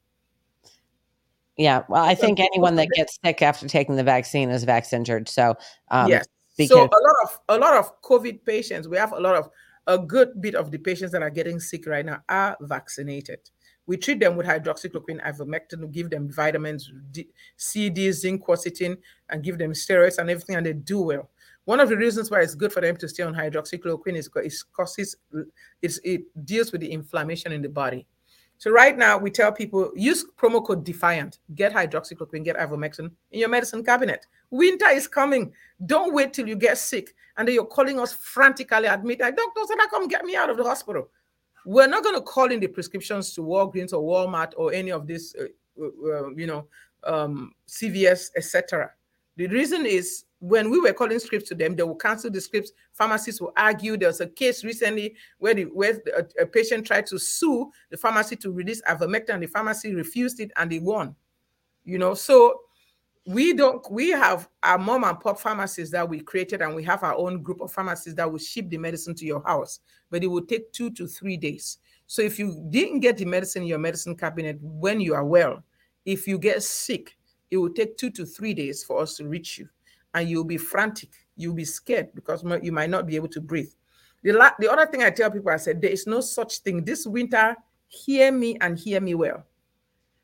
Yeah. Well, I think anyone that gets sick after taking the vaccine is vax injured. So um, yes. Because so a lot of a lot of COVID patients, we have a lot of a good bit of the patients that are getting sick right now are vaccinated. We treat them with hydroxychloroquine, ivermectin, give them vitamins, D, C, D, zinc, quercetin, and give them steroids and everything, and they do well. One of the reasons why it's good for them to stay on hydroxychloroquine is because it causes it's, it deals with the inflammation in the body. So right now we tell people use promo code Defiant, get hydroxychloroquine, get ivermectin in your medicine cabinet. Winter is coming. Don't wait till you get sick and then you're calling us frantically at midnight. Doctor said, come get me out of the hospital. We're not going to call in the prescriptions to Walgreens or Walmart or any of this, uh, uh, you know, um, CVS, etc. The reason is when we were calling scripts to them, they will cancel the scripts. Pharmacists will argue. There was a case recently where, the, where a, a patient tried to sue the pharmacy to release ivermectin, and the pharmacy refused it, and they won. You know, so we don't. We have our mom and pop pharmacies that we created, and we have our own group of pharmacies that will ship the medicine to your house, but it will take two to three days. So if you didn't get the medicine in your medicine cabinet when you are well, if you get sick, it will take two to three days for us to reach you and you'll be frantic. You'll be scared because you might not be able to breathe. The, la- the other thing I tell people, I said, there is no such thing. This winter, hear me and hear me well.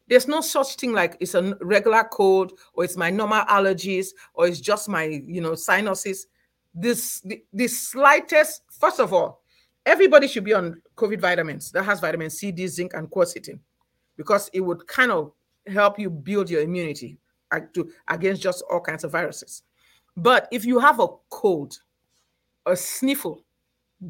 There's no such thing like it's a regular cold or it's my normal allergies or it's just my, you know, sinuses. This, the, the slightest, first of all, everybody should be on COVID vitamins that has vitamin C, D, zinc, and quercetin because it would kind of help you build your immunity against just all kinds of viruses. But if you have a cold, a sniffle,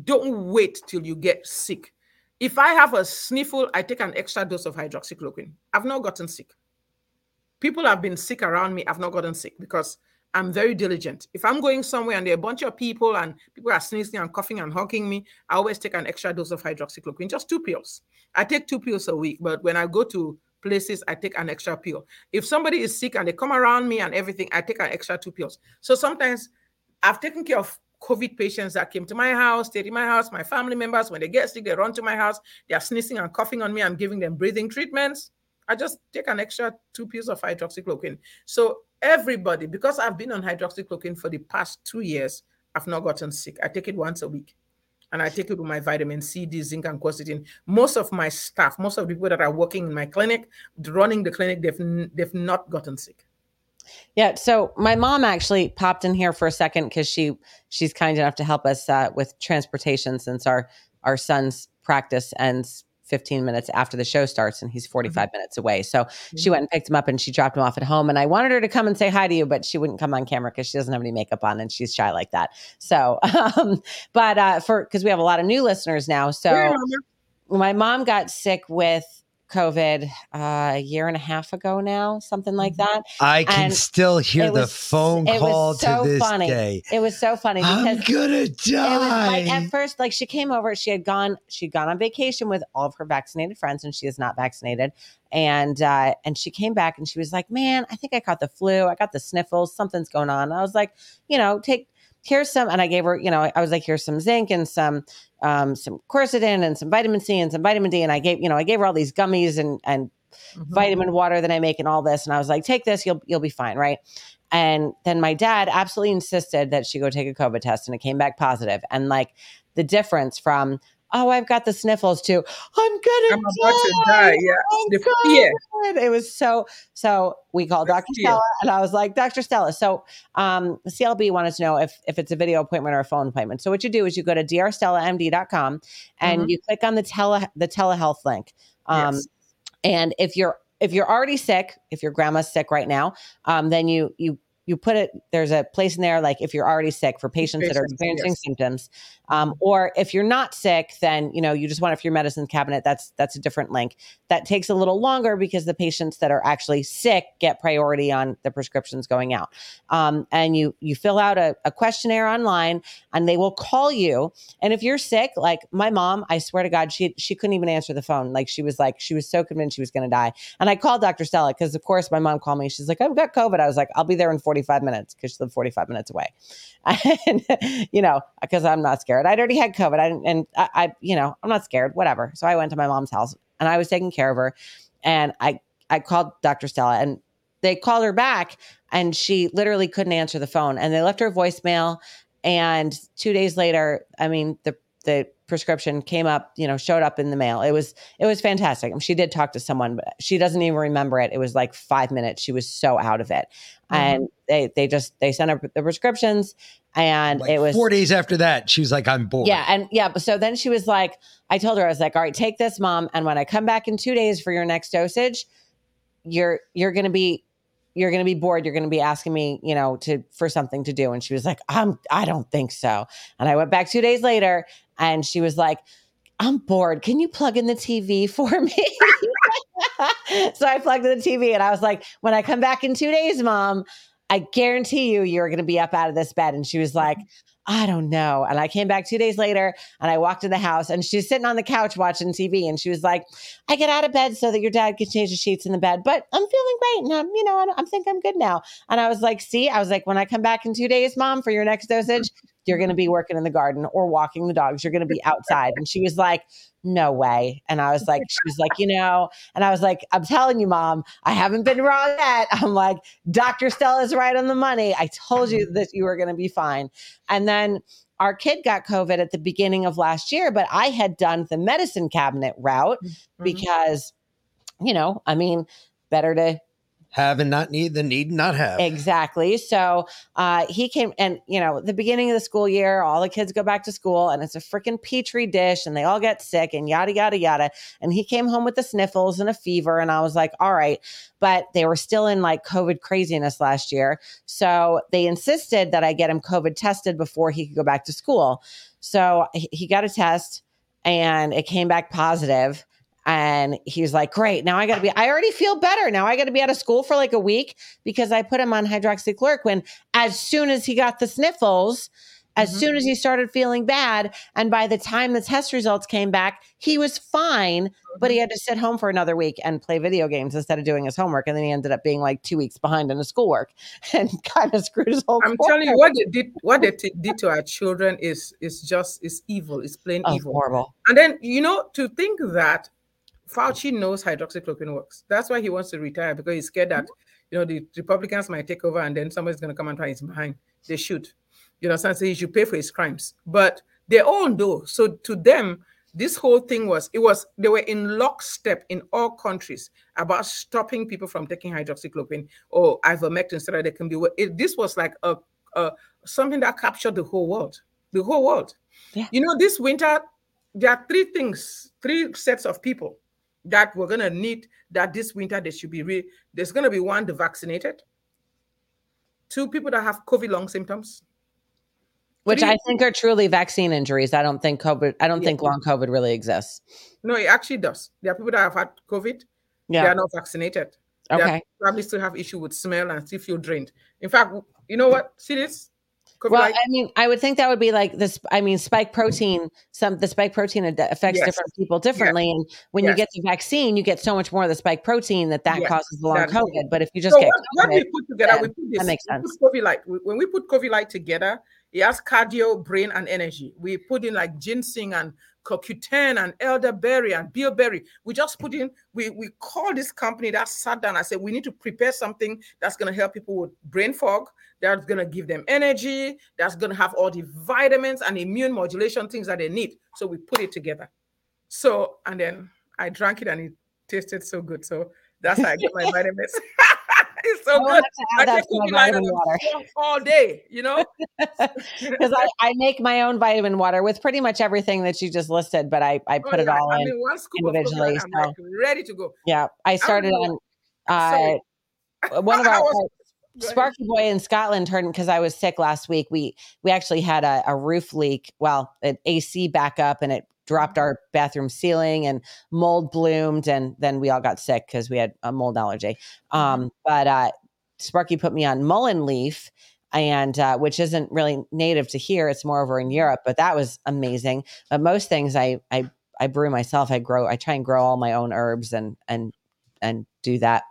don't wait till you get sick. If I have a sniffle, I take an extra dose of hydroxychloroquine. I've not gotten sick. People have been sick around me. I've not gotten sick because I'm very diligent. If I'm going somewhere and there are a bunch of people and people are sneezing and coughing and hugging me, I always take an extra dose of hydroxychloroquine, just two pills. I take two pills a week, but when I go to places, I take an extra pill. If somebody is sick and they come around me and everything, I take an extra two pills. So sometimes I've taken care of COVID patients that came to my house, stayed in my house, my family members, when they get sick, they run to my house, they are sneezing and coughing on me. I'm giving them breathing treatments. I just take an extra two pills of hydroxychloroquine. So everybody, because I've been on hydroxychloroquine for the past two years, I've not gotten sick. I take it once a week and I take it with my vitamin C, D, zinc, and quercetin. Most of my staff, most of the people that are working in my clinic, running the clinic, they've they've not gotten sick. Yeah. So my mom actually popped in here for a second because she she's kind enough to help us uh, with transportation since our our son's practice ends 15 minutes after the show starts and he's 45 mm-hmm. minutes away. So mm-hmm. she went and picked him up and she dropped him off at home. And I wanted her to come and say hi to you, but she wouldn't come on camera because she doesn't have any makeup on and she's shy like that. So, um, but uh, for because we have a lot of new listeners now. So my mom got sick with COVID uh, a year and a half ago now, something like that. I can and still hear the phone call so to this funny. day. It was so funny because I'm gonna die. It was like at first, like she came over, she had gone, she'd gone on vacation with all of her vaccinated friends, and she is not vaccinated. And uh, and she came back and she was like, "Man, I think I caught the flu. I got the sniffles. Something's going on." And I was like, "You know, take." Here's some, and I gave her, you know, I was like, here's some zinc and some um, some quercetin and some vitamin C and some vitamin D. And I gave, you know, I gave her all these gummies and and mm-hmm. vitamin water that I make and all this. And I was like, take this, you'll you'll be fine, right? And then my dad absolutely insisted that she go take a COVID test and it came back positive. And like the difference from, oh, I've got the sniffles too. I'm gonna I'm die. about to die. Yeah. Oh, fear. It was so so we called Dr. fear. Stella and I was like, Dr. Stella. So um CLB wanted to know if if it's a video appointment or a phone appointment. So what you do is you go to drstellamd.com and Mhm. you click on the tele the telehealth link. Um Yes. and if you're if you're already sick, if your grandma's sick right now, um, then you you you put it there's a place in there like if you're already sick for patients that are experiencing yes. symptoms um, or if you're not sick then you know you just want it for your medicine cabinet that's that's a different link. That takes a little longer because the patients that are actually sick get priority on the prescriptions going out. Um, and you you fill out a, a questionnaire online and they will call you. And if you're sick like my mom i swear to god she she couldn't even answer the phone. Like she was like she was so convinced she was going to die. And i called dr stella because of course my mom called me. She's like i've got covid. I was like i'll be there in 45 minutes because she lived 45 minutes away. And you know because i'm not scared. I'd already had covid. I, and I, I you know i'm not scared whatever. So i went to my mom's house and i was taking care of her and i i called dr stella and they called her back and she literally couldn't answer the phone. And they left her voicemail and two days later i mean the the prescription came up you know showed up in the mail. It was it was fantastic. She did talk to someone but she doesn't even remember it. It was like five minutes. She was so out of it. Mm-hmm. And they they just they sent her the prescriptions and Like it was four days after that, she was like, I'm bored. yeah, and yeah, but so then she was like, I told her, I was like, all right, take this, mom, and when I come back in two days for your next dosage, you're you're gonna be you're gonna be bored. You're gonna be asking me, you know, to for something to do. And she was like, I'm I don't think so. And I went back two days later, and she was like, I'm bored. Can you plug in the TV for me? so I plugged in the TV, and I was like, when I come back in two days, mom. I guarantee you, you're going to be up out of this bed. And she was like, I don't know. And I came back two days later and I walked in the house and she's sitting on the couch watching TV. And she was like, I get out of bed so that your dad can change the sheets in the bed, but I'm feeling great. And I'm, you know, I, I think I'm good now. And I was like, see, I was like, when I come back in two days, mom, for your next dosage, you're going to be working in the garden or walking the dogs. You're going to be outside. And she was like, no way. And I was like, she was like, you know, and I was like, I'm telling you, mom, I haven't been wrong yet. I'm like, Dr. Stella's right on the money. I told you that you were going to be fine. And then our kid got COVID at the beginning of last year, but I had done the medicine cabinet route Mhm. because, you know, I mean, better to Have and not need, the need and not have. Exactly. So uh, he came, and you know, the beginning of the school year, all the kids go back to school, and it's a freaking petri dish, and they all get sick, and yada yada yada. And he came home with the sniffles and a fever, and I was like, all right, but they were still in like COVID craziness last year, so they insisted that I get him COVID tested before he could go back to school. So he he got a test, and it came back positive. And he's like, Great, now I gotta be, I already feel better. Now I gotta be out of school for like a week because I put him on hydroxychloroquine as soon as he got the sniffles, as Mhm. soon as he started feeling bad. And by the time the test results came back, he was fine, but he had to sit home for another week and play video games instead of doing his homework. And then he ended up being like two weeks behind in his schoolwork and kind of screwed his whole I'm telling you, what they did, what they t- did to our children is is just is evil. It's plain Oh, evil. horrible. And then you know to think that Fauci knows hydroxychloroquine works. That's why he wants to retire because he's scared that you know the Republicans might take over and then somebody's going to come and try his behind. They should, you know, so he should pay for his crimes. But they all know. So to them, this whole thing was it was they were in lockstep in all countries about stopping people from taking hydroxychloroquine or ivermectin so that they can be. It, this was like a, a something that captured the whole world. The whole world. Yeah. You know, this winter there are three things, three sets of people that we're gonna need that this winter there should be re- there's gonna be one the vaccinated, two people that have COVID long symptoms. Which Three- I think are truly vaccine injuries. I don't think COVID, I don't Yeah. think long COVID really exists. No, it actually does. There are people that have had COVID, yeah. they are not vaccinated. They Okay. probably still have issue with smell and still feel drained. In fact, you know what? See this? COVID Well, like- I mean, I would think that would be like this. I mean, spike protein. Some the spike protein affects Yes. different people differently, and when you get the vaccine, you get so much more of the spike protein that that Yes, causes the long COVID. But if you just so get what, what we put together, we put this. that makes sense. COVID. When we put COVID light together, it has cardio, brain, and energy. We put in like ginseng and CoQ10 and elderberry and bilberry. We just put in, we, we call this company that sat down and said, we need to prepare something that's going to help people with brain fog, that's going to give them energy, that's going to have all the vitamins and immune modulation things that they need. So we put it together. So, and then I drank it and it tasted so good. So that's how I get my vitamins. it's so good. I cookie vitamin water all day, you know? Because I, I make my own vitamin water with pretty much everything that you just listed, but I, I oh, put oh, yeah. it all I in mean, individually. Of so. like ready to go. Yeah. I started on uh, one of our Sparky Boy in Scotland turned because I was sick last week. We we actually had a, a roof leak. Well, an AC backup, and it dropped our bathroom ceiling and mold bloomed and then we all got sick because we had a mold allergy mm-hmm. um, but uh, sparky put me on mullein leaf and uh, which isn't really native to here it's more over in europe but that was amazing but most things i i i brew myself i grow i try and grow all my own herbs and and and do that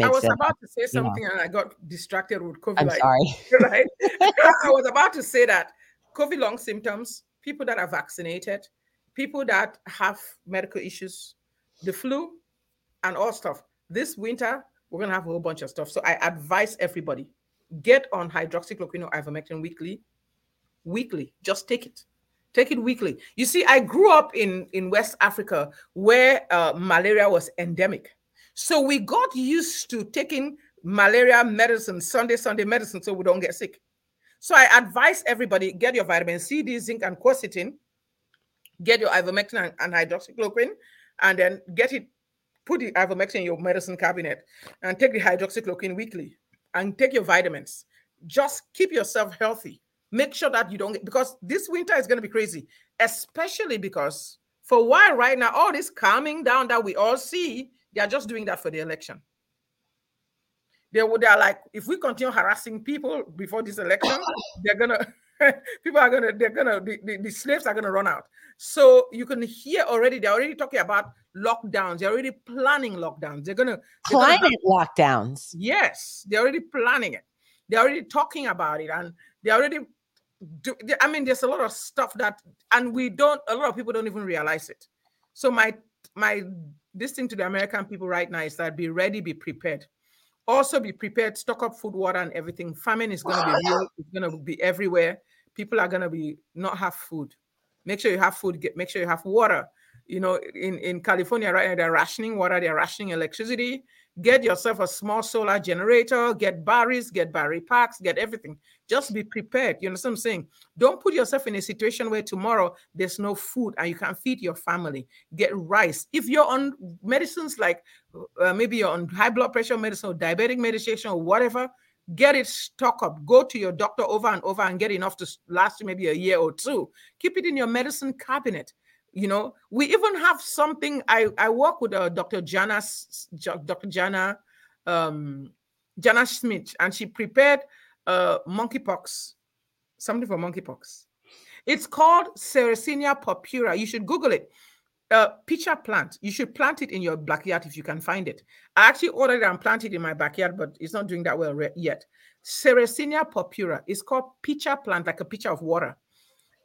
I was it, about to say something you know. and I got distracted with COVID. I'm sorry. Right? I was about to say that COVID long symptoms, people that are vaccinated, people that have medical issues, the flu, and all stuff. This winter, we're gonna have a whole bunch of stuff. So I advise everybody get on hydroxychloroquine or ivermectin weekly. Weekly, just take it. Take it weekly. You see, I grew up in in West Africa where uh, malaria was endemic, so we got used to taking malaria medicine, Sunday Sunday medicine, so we don't get sick. So I advise everybody get your vitamin C, D, zinc, and quercetin get your ivermectin and, and hydroxychloroquine, and then get it, put the ivermectin in your medicine cabinet, and take the hydroxychloroquine weekly, and take your vitamins. Just keep yourself healthy. Make sure that you don't get because this winter is going to be crazy, especially because for while right now, all this calming down that we all see, they are just doing that for the election. They would they are like, if we continue harassing people before this election, they're gonna people are gonna they're gonna the, the, the, slaves are gonna run out. So you can hear already they're already talking about lockdowns. They're already planning lockdowns. They're gonna climate lockdowns. Yes they're already planning it. They're already talking about it and they're already do i mean there's a lot of stuff that and we don't a lot of people don't even realize it. So my my this thing to the american people right now is that be ready be prepared also be prepared stock up food water and everything. Famine is going to be real it's going to be everywhere. People are going to be not have food. Make sure you have food get make sure you have water. You know in in california right now they're rationing water they're rationing electricity get yourself a small solar generator get batteries get battery packs get everything. Just be prepared. You know what i'm saying? Don't put yourself in a situation where tomorrow there's no food and you can't feed your family. Get rice. If you're on medicines like uh, maybe you're on high blood pressure medicine or diabetic medication or whatever get it stock up. Go to your doctor over and over and get enough to last you maybe a year or two. Keep it in your medicine cabinet you know we even have something i i work with uh, dr jana dr jana um Jana Schmidt and she prepared uh monkeypox something for monkeypox it's called Sarracenia purpura you should google it uh, pitcher plant. You should plant it in your backyard if you can find it. I actually ordered it and planted in my backyard, but it's not doing that well yet. Sarracenia purpura is called pitcher plant, like a pitcher of water.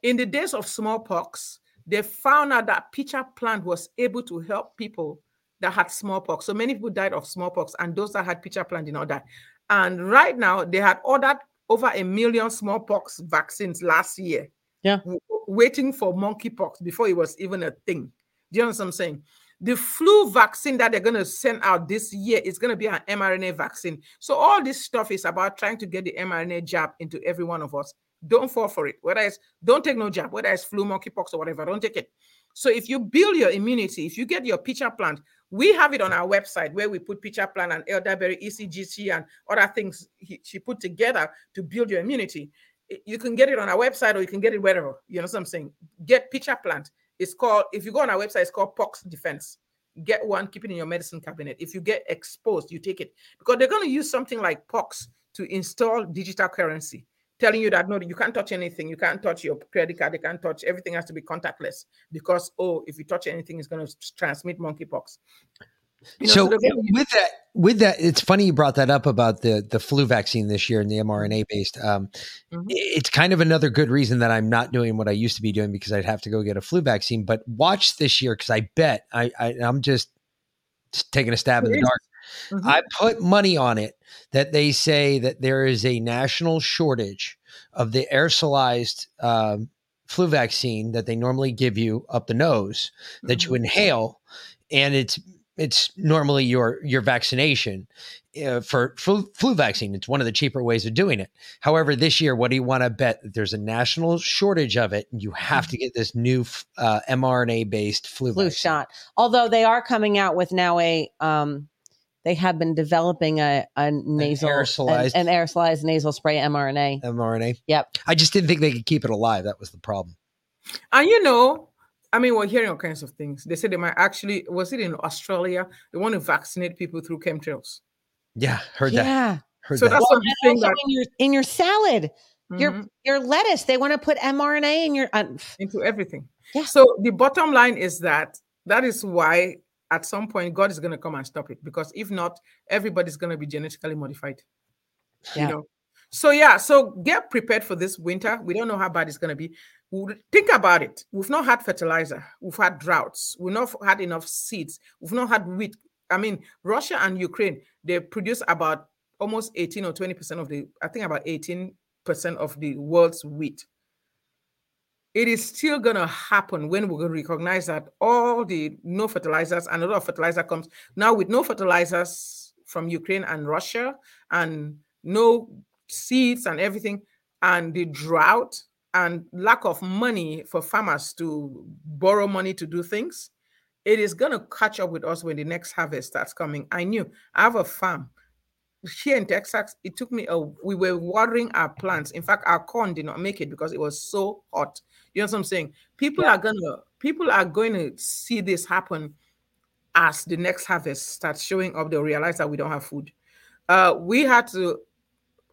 In the days of smallpox, they found out that pitcher plant was able to help people that had smallpox. So many people died of smallpox, and those that had pitcher plant did not die. And right now, they had ordered over a million smallpox vaccines last year. Yeah. waiting for monkeypox before it was even a thing. Do you understand what I'm saying? The flu vaccine that they're going to send out this year is going to be an mRNA vaccine. So all this stuff is about trying to get the mRNA jab into every one of us. Don't fall for it. Whether it's don't take no jab, whether it's flu, monkeypox, or whatever, don't take it. So if you build your immunity, if you get your pitcher plant, we have it on our website where we put pitcher plant and elderberry, ECGC, and other things he, she put together to build your immunity. You can get it on our website or you can get it wherever. You know what I'm saying? Get pitcher plant. It's called, if you go on our website, it's called Pox Defense. Get one, keep it in your medicine cabinet. If you get exposed, you take it because they're going to use something like Pox to install digital currency, telling you that no, you can't touch anything. You can't touch your credit card. You can't touch everything has to be contactless because oh, if you touch anything, it's going to transmit monkeypox. You know, so use- with that, with that, it's funny you brought that up about the the flu vaccine this year and the mRNA based. Um, Mhm. It's kind of another good reason that I'm not doing what I used to be doing because I'd have to go get a flu vaccine. But watch this year because I bet I, I I'm just taking a stab in the dark. Mhm. I put money on it that they say that there is a national shortage of the aerosolized um, flu vaccine that they normally give you up the nose that you inhale, and it's it's normally your your vaccination uh, for flu, flu vaccine. It's one of the cheaper ways of doing it. However, this year, what do you want to bet that there's a national shortage of it? And you have to get this new uh, mRNA based flu flu vaccine. shot. Although they are coming out with now a um they have been developing a, a nasal aerosolized- an, an aerosolized nasal spray mRNA. mRNA. Yep. I just didn't think they could keep it alive. That was the problem. And you know, I mean, we're hearing all kinds of things. They said they might actually, was it in Australia? They want to vaccinate people through chemtrails. Yeah, heard that. Yeah. Heard So that. that's Well, what and I'm saying. That in your in your salad, your Mhm. your lettuce, they want to put mRNA in your uh, into everything. Yeah. So the bottom line is that that is why at some point God is going to come and stop it because if not, everybody's going to be genetically modified. Yeah. You know. So yeah, so get prepared for this winter. We don't know how bad it's going to be. Think about it. We've not had fertilizer. We've had droughts. We've not had enough seeds. We've not had wheat. I mean, Russia and Ukraine, they produce about almost 18 or 20% of the, I think about 18% of the world's wheat it is still going to happen when we recognize that all the no fertilizers and a lot of fertilizer comes. Now with no fertilizers from Ukraine and Russia and no seeds and everything and the drought and lack of money for farmers to borrow money to do things it is going to catch up with us when the next harvest starts coming. I knew i have a farm here in Texas, it took me a we were watering our plants. In fact, our corn did not make it because it was so hot. You know what I'm saying? People are gonna people are going to see this happen as the next harvest starts showing up. They'll realize that we don't have food. Uh, we had to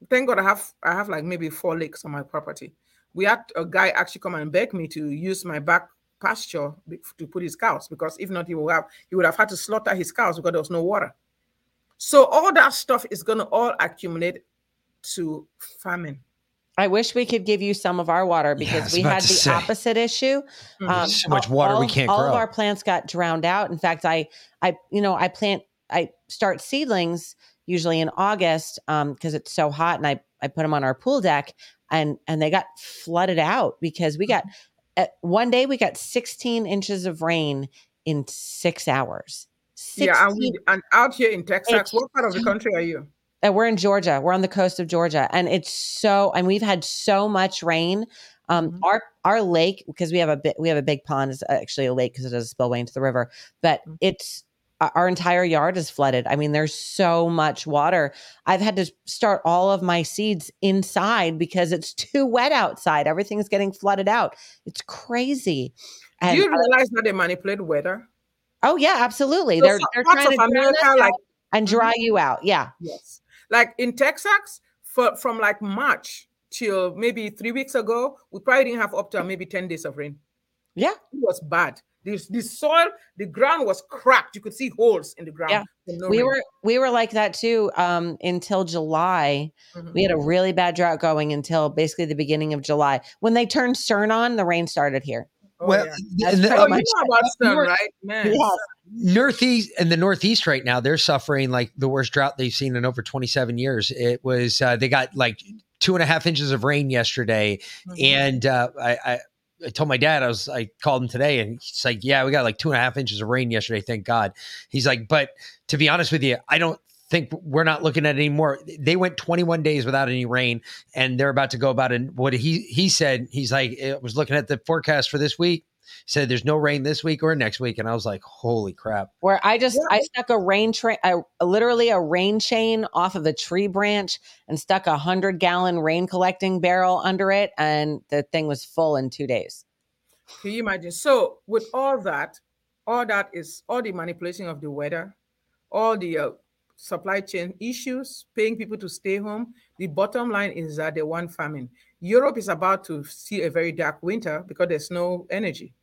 thank God I have I have like maybe four lakes on my property. We had a guy actually come and beg me to use my back pasture to put his cows because if not, he would have he would have had to slaughter his cows because there was no water. So all that stuff is going to all accumulate to famine. I wish we could give you some of our water because was we had the say. opposite issue. Mhm. Um, so much all- water we can't all grow. of our plants got drowned out. In fact, I, I, you know, I plant, I start seedlings usually in August because it's so hot, and I, I put them on our pool deck, and and they got flooded out because we got Mm-hmm. at one day we got 16 inches of rain in six hours. 16, Yeah, and, we, and out here in Texas, what part of the country are you? uh, we're in Georgia. We're on the coast of Georgia, and it's so. And we've had so much rain. Um, Mhm. Our our lake because we have a bit we have a big pond. It's actually a lake because it does spillway into the river. But Mhm. it's our- our entire yard is flooded. I mean, there's so much water. I've had to start all of my seeds inside because it's too wet outside. Everything's getting flooded out. It's crazy. Do you realize that they manipulate weather? Oh yeah, absolutely. So they're they're trying to America, like- and dry you out. Yeah. Yes. Like in Texas, for, from like March till maybe three weeks ago, we probably didn't have up to maybe 10 days of rain. Yeah. It was bad. The, the soil, the ground was cracked. You could see holes in the ground. Yeah. no we rain. were we were like that too um until july Mhm. we had a really bad drought going until basically the beginning of july when they turned cern on the rain started here Oh, well, yeah. and the- Oh, you know about CERN, North- right? Man. Yes. Northeast and the Northeast right now, they're suffering like the worst drought they've seen in over 27 years. It was uh, they got like two and a half inches of rain yesterday, Mhm. and uh, I, I I told my dad I was I called him today, and he's like, "Yeah, we got like two and a half inches of rain yesterday. Thank God." He's like, "But to be honest with you, I don't." Think we're not looking at it anymore. They went 21 days without any rain, and they're about to go about it. What he he said, he's like, I was looking at the forecast for this week. Said there's no rain this week or next week, and I was like, holy crap! where i just Yeah. i stuck a rain train literally a rain chain off of a tree branch and stuck a hundred gallon rain collecting barrel under it and the thing was full in two days Can you imagine? So, with all that, all that is all the manipulation of the weather, all the uh, supply chain issues, paying people to stay home. The bottom line is that they want famine. Europe is about to see a very dark winter because there's no energy,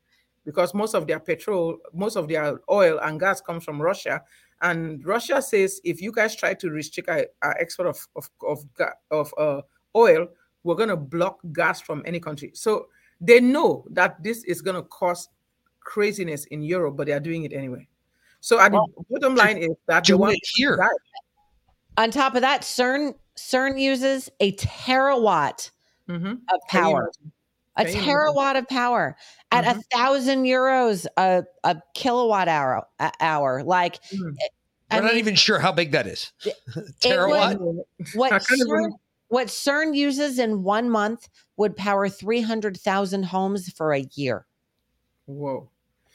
because most of their petrol, most of their oil and gas comes from Russia, And Russia says if you guys try to restrict our, our export of of of, of uh, oil, we're going to block gas from any country. So they know that this is going to cause craziness in Europe, but they are doing it anyway. So at the bottom line is that they do want it here. that. On top of that, CERN CERN uses a terawatt Mhm. of power. A Can terawatt of power at a thousand euros a, a kilowatt hour a- hour. Like, Mhm. I We're not even sure how big that is. Terawatt. would- what I can't CERN, what CERN uses in one month would power three hundred thousand homes for a year. Whoa.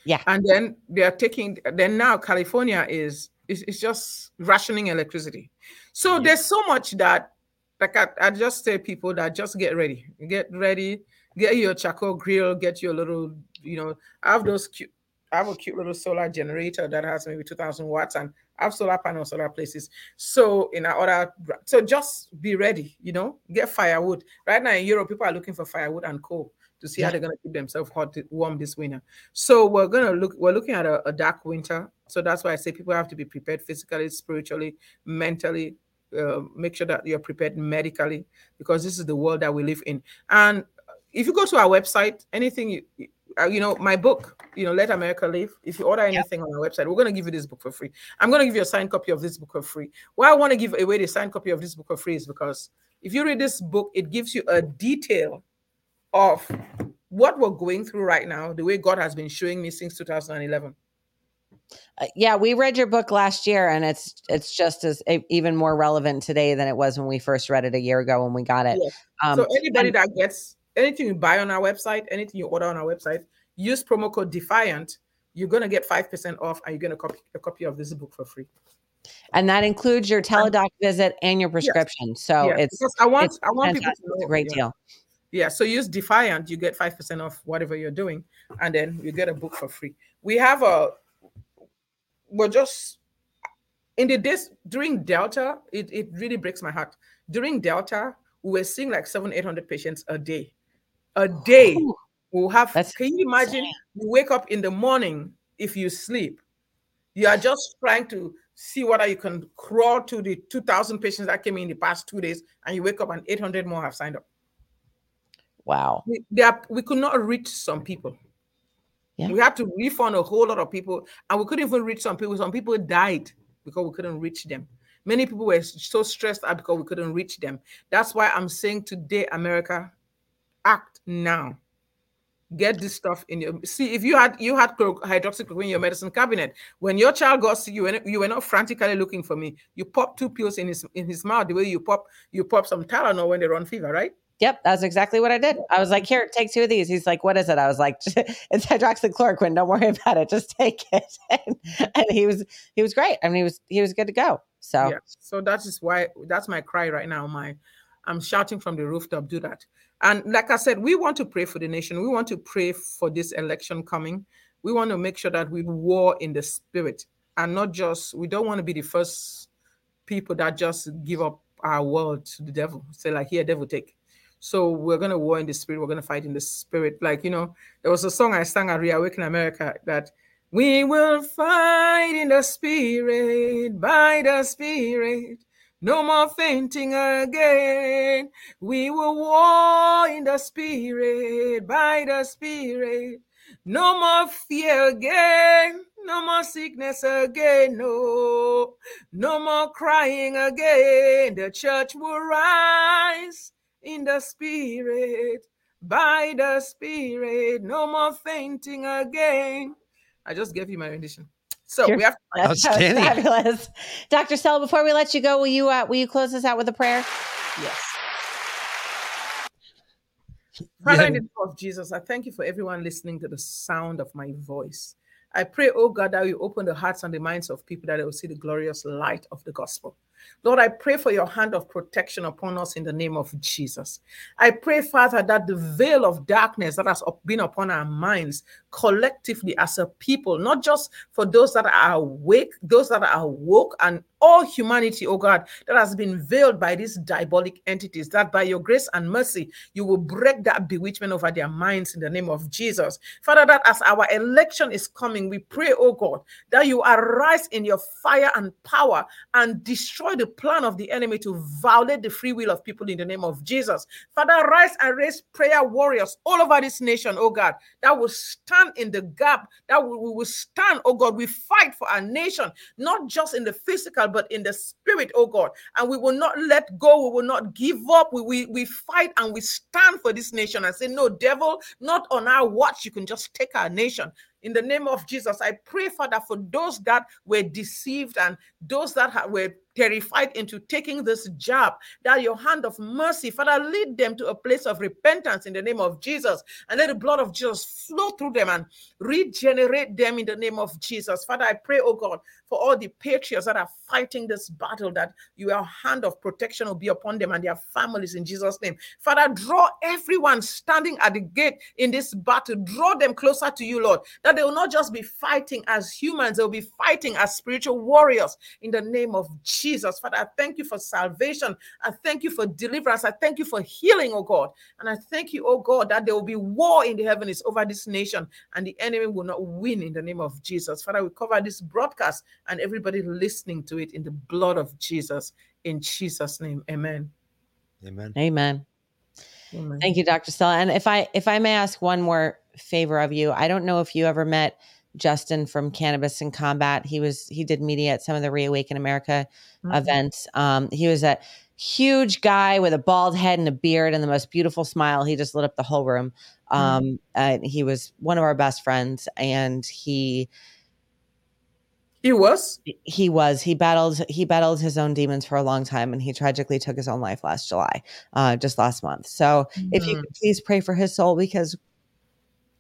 Yeah. And then they are taking then now California is is, is just rationing electricity. So there's so much that like I, I just say people that just get ready. Get ready, get your charcoal grill, get your little, you know, I have those cute I have a cute little solar generator that has maybe 2000 watts and I have solar panels other places. So in our other so just be ready, you know, get firewood. Right now in Europe, people are looking for firewood and coal to see how they're going to keep themselves hot, warm this winter. So we're going to look, we're looking at a, a dark winter. So that's why I say people have to be prepared physically, spiritually, mentally. Uh, make sure that you're prepared medically because this is the world that we live in. And if you go to our website, anything you, uh, you know, my book, you know, Let America Live. If you order anything on our website, we're going to give you this book for free. I'm going to give you a signed copy of this book for free. Why I want to give away the signed copy of this book for free is because if you read this book, it gives you a detail of what we're going through right now, the way God has been showing me since 2011. Uh, yeah, we read your book last year, and it's it's just as even more relevant today than it was when we first read it a year ago when we got it. Yes. Um, so anybody that gets anything you buy on our website, anything you order on our website, use promo code Defiant. You're gonna get five percent off, and you're gonna copy a copy of this book for free. and that includes your teledoc visit and your prescription. So yeah, it's because I want I want people to know It's a great yeah. deal. Yeah, so use Defiant, you get 5% off whatever you're doing, and then you get a book for free. We have a, we're just, in the days during Delta, it, it really breaks my heart. During Delta, we were seeing like seven, 800 patients a day. A day. We'll have, That's can you imagine? You wake up in the morning, if you sleep, you are just trying to see whether you can crawl to the 2,000 patients that came in the past two days, and you wake up and 800 more have signed up Wow. we, are, we could not reach some people. Yeah. We had to refund a whole lot of people, and we couldn't even reach some people. Some people died because we couldn't reach them. Many people were so stressed out because we couldn't reach them. That's why I'm saying today, America, act now. Get this stuff in your see. If you had you had hydroxychloroquine in your medicine cabinet, when your child got sick, you were, you were not frantically looking for me. You pop two pills in his in his mouth the way you pop you pop some Tylenol when they run fever, right? Yep, that's exactly what I did. I was like, "Here, take two of these." He's like, "What is it?" I was like, "It's hydroxychloroquine. Don't worry about it. Just take it." And, and he was he was great. I mean, he was he was good to go. So yeah so that is why that's my cry right now my i'm shouting from the rooftop do that. And like i said we want to pray for the nation. We want to pray for this election coming. We want to make sure that we war in the spirit and not just we don't want to be the first people that just give up our world to the devil. Say like here devil take. So we're going to war in the spirit. We're going to fight in the spirit. Like you know there was a song i sang at reawaken america that we will fight in the spirit, by the spirit. No more fainting again. We will war in the spirit, by the spirit. No more fear again. No more sickness again. No. No more crying again. The church will rise in the spirit, by the spirit. No more fainting again. I just gave you my rendition. So You're- we have that was Outstanding. fabulous, Dr. Stella. Before we let you go, will you uh, will you close us out with a prayer? yes. Father, in the name of Jesus, I thank you for everyone listening to the sound of my voice. I pray, oh God, that you open the hearts and the minds of people that they will see the glorious light of the gospel. Lord, I pray for your hand of protection upon us in the name of Jesus. I pray, Father, that the veil of darkness that has been upon our minds collectively as a people, not just for those that are awake, those that are woke, and all humanity, oh God, that has been veiled by these diabolic entities, that by your grace and mercy, you will break that bewitchment over their minds in the name of Jesus. Father, that as our election is coming, we pray, oh God, that you arise in your fire and power and destroy the plan of the enemy to violate the free will of people in the name of Jesus. Father, rise and raise prayer warriors all over this nation, oh God, that will stand in the gap, that we will stand, oh God, we fight for our nation, not just in the physical, but in the spirit, oh God. And we will not let go, we will not give up. We, we, we fight and we stand for this nation and say, No, devil, not on our watch. You can just take our nation in the name of Jesus, I pray, Father, for those that were deceived and those that were terrified into taking this job, that your hand of mercy, Father, lead them to a place of repentance in the name of Jesus, and let the blood of Jesus flow through them and regenerate them in the name of Jesus. Father, I pray, oh God, for all the patriots that are fighting this battle, that your hand of protection will be upon them and their families in Jesus' name. Father, draw everyone standing at the gate in this battle, draw them closer to you, Lord, that they will not just be fighting as humans, they'll be fighting as spiritual warriors in the name of Jesus. Father, I thank you for salvation. I thank you for deliverance. I thank you for healing, oh God. And I thank you, oh God, that there will be war in the heavens over this nation and the enemy will not win in the name of Jesus. Father, we cover this broadcast and everybody listening to it in the blood of Jesus. In Jesus' name, amen. Amen. Amen. Amen. Thank you, Dr. Stella. And if I if I may ask one more favor of you, I don't know if you ever met Justin from Cannabis and Combat. He was he did media at some of the Reawaken America mm-hmm. events. Um, he was a huge guy with a bald head and a beard and the most beautiful smile. He just lit up the whole room. Mm-hmm. Um, mm-hmm. and he was one of our best friends, and he he was he was he battled he battled his own demons for a long time, and he tragically took his own life last July, uh, just last month. So mm-hmm. if you mm-hmm. could please pray for his soul because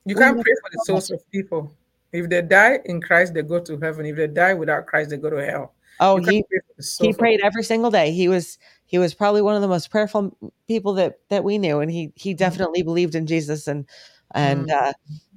you can't pray for the souls of people. If they die in Christ, they go to heaven. If they die without Christ, they go to hell. Oh, he he prayed every single day. He was he was probably one of the most prayerful people that that we knew, and he he mm-hmm. definitely mm-hmm. believed in Jesus and and mm-hmm. uh,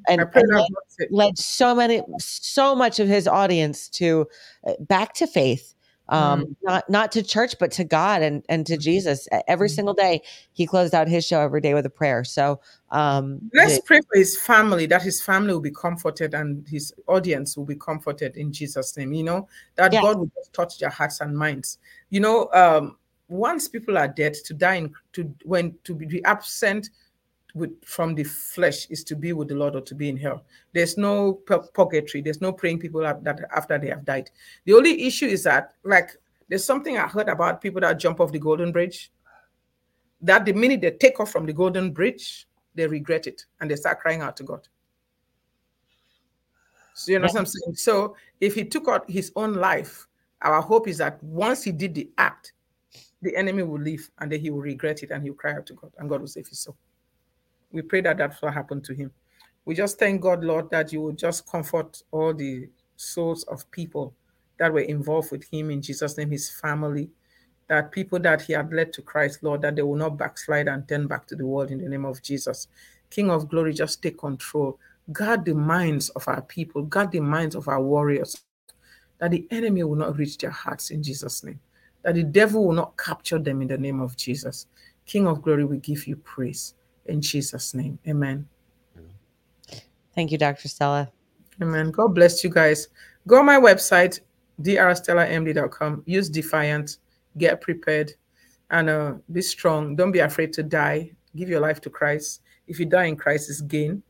and, and led, led, so many so much of his audience to uh, back to faith um mm. not not to church but to god and and to jesus. Every mm. single day he closed out his show every day with a prayer. So um let's pray for his family that his family will be comforted and his audience will be comforted in jesus name you know? That god will just touch their hearts and minds. You know um once people are dead to die in, to when to be absent with from the flesh is to be with the Lord or to be in hell. There's no purgatory. There's no praying people that after they have died. The only issue is that like there's something I heard about people that jump off the Golden Bridge. That the minute they take off from the Golden Bridge, they regret it and they start crying out to God. So you know yeah. what I'm saying? So if he took out his own life, our hope is that once he did the act, the enemy will leave and then he will regret it and he'll cry out to God and God will save his soul. We pray that that will happen to him. We just thank God, Lord, that you will just comfort all the souls of people that were involved with him in Jesus' name, his family, that people that he had led to Christ, Lord, that they will not backslide and turn back to the world in the name of Jesus. King of glory, just take control. Guard the minds of our people, guard the minds of our warriors, that the enemy will not reach their hearts in Jesus' name, that the devil will not capture them in the name of Jesus. King of glory, we give you praise in Jesus' name. Amen. Thank you, Dr. Stella. Amen. God bless you guys. Go on my website, drstellamd.com. Use Defiant. Get prepared and uh, be strong. Don't be afraid to die. Give your life to Christ. If you die in Christ, it's gain.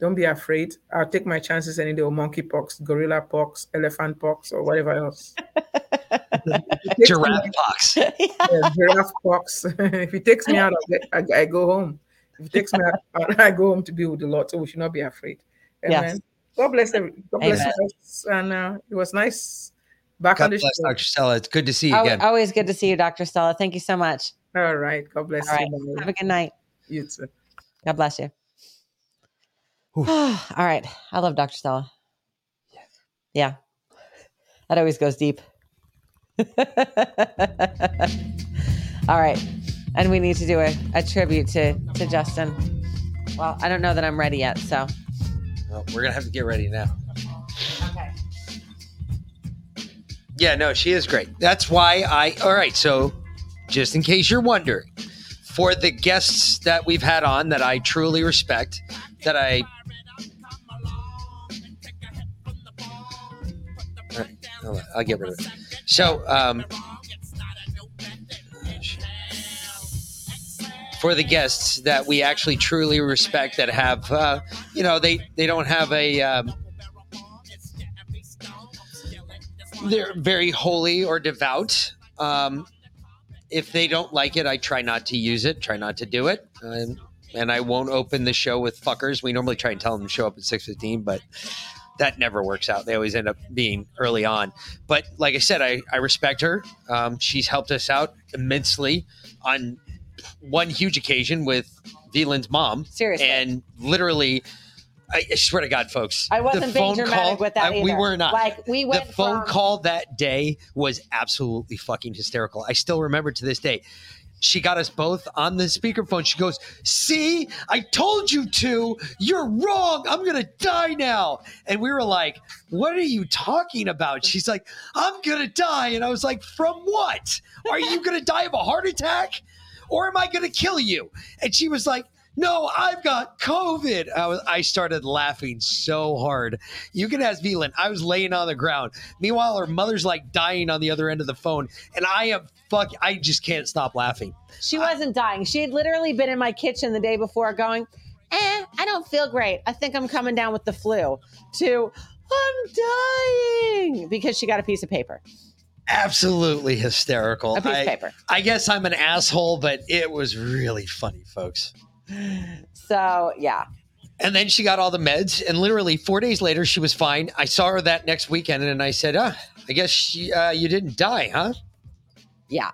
Don't be afraid. I'll take my chances any day of monkeypox, gorilla pox, elephant pox, or whatever else. giraffe pox. Yeah, giraffe pox. if it takes me out, I, I go home. If it takes me out, I go home to be with the Lord. So we should not be afraid. Amen. Yes. God bless every, God bless Amen. you. And uh, it was nice back God on the bless show. Dr. Stella. It's good to see you again. Always good to see you, Dr. Stella. Thank you so much. All right. God bless All you. Have a good night. You too. God bless you. All right. I love Dr. Stella. Yeah. That always goes deep. All right. And we need to do a, a tribute to, to Justin. Well, I don't know that I'm ready yet, so. Well, we're gonna have to get ready now. Okay. Yeah, no, she is great. That's why I. All right, so just in case you're wondering, for the guests that we've had on that I truly respect, that I. All right, I'll, I'll get rid of it. So, um, for the guests that we actually truly respect, that have, uh, you know, they they don't have a. Um, they're very holy or devout. Um, if they don't like it, I try not to use it, try not to do it. And, and I won't open the show with fuckers. We normally try and tell them to show up at 6.15, but that never works out. They always end up being early on. But like I said, I, I respect her. Um, she's helped us out immensely on one huge occasion with Veland's mom. Seriously. And literally, I swear to God, folks. I wasn't the being phone dramatic call, with that I- we were not. Like, we went the phone from- call that day was absolutely fucking hysterical. I still remember to this day. She got us both on the speakerphone. She goes, "See, I told you to. You're wrong. I'm gonna die now." And we were like, "What are you talking about?" She's like, "I'm gonna die," and I was like, "From what? Are you gonna die of a heart attack, or am I gonna kill you?" And she was like. No, I've got COVID. I, was, I started laughing so hard. You can ask Velan. I was laying on the ground. Meanwhile, her mother's like dying on the other end of the phone, and I am fuck. I just can't stop laughing. She wasn't dying. She had literally been in my kitchen the day before going, eh, I don't feel great. I think I'm coming down with the flu. To, I'm dying because she got a piece of paper. Absolutely hysterical. A piece of I, paper. I guess I'm an asshole, but it was really funny, folks. So, yeah. And then she got all the meds, and literally four days later, she was fine. I saw her that next weekend, and I said, "Ah, I guess she, uh, you didn't die, huh? Yeah.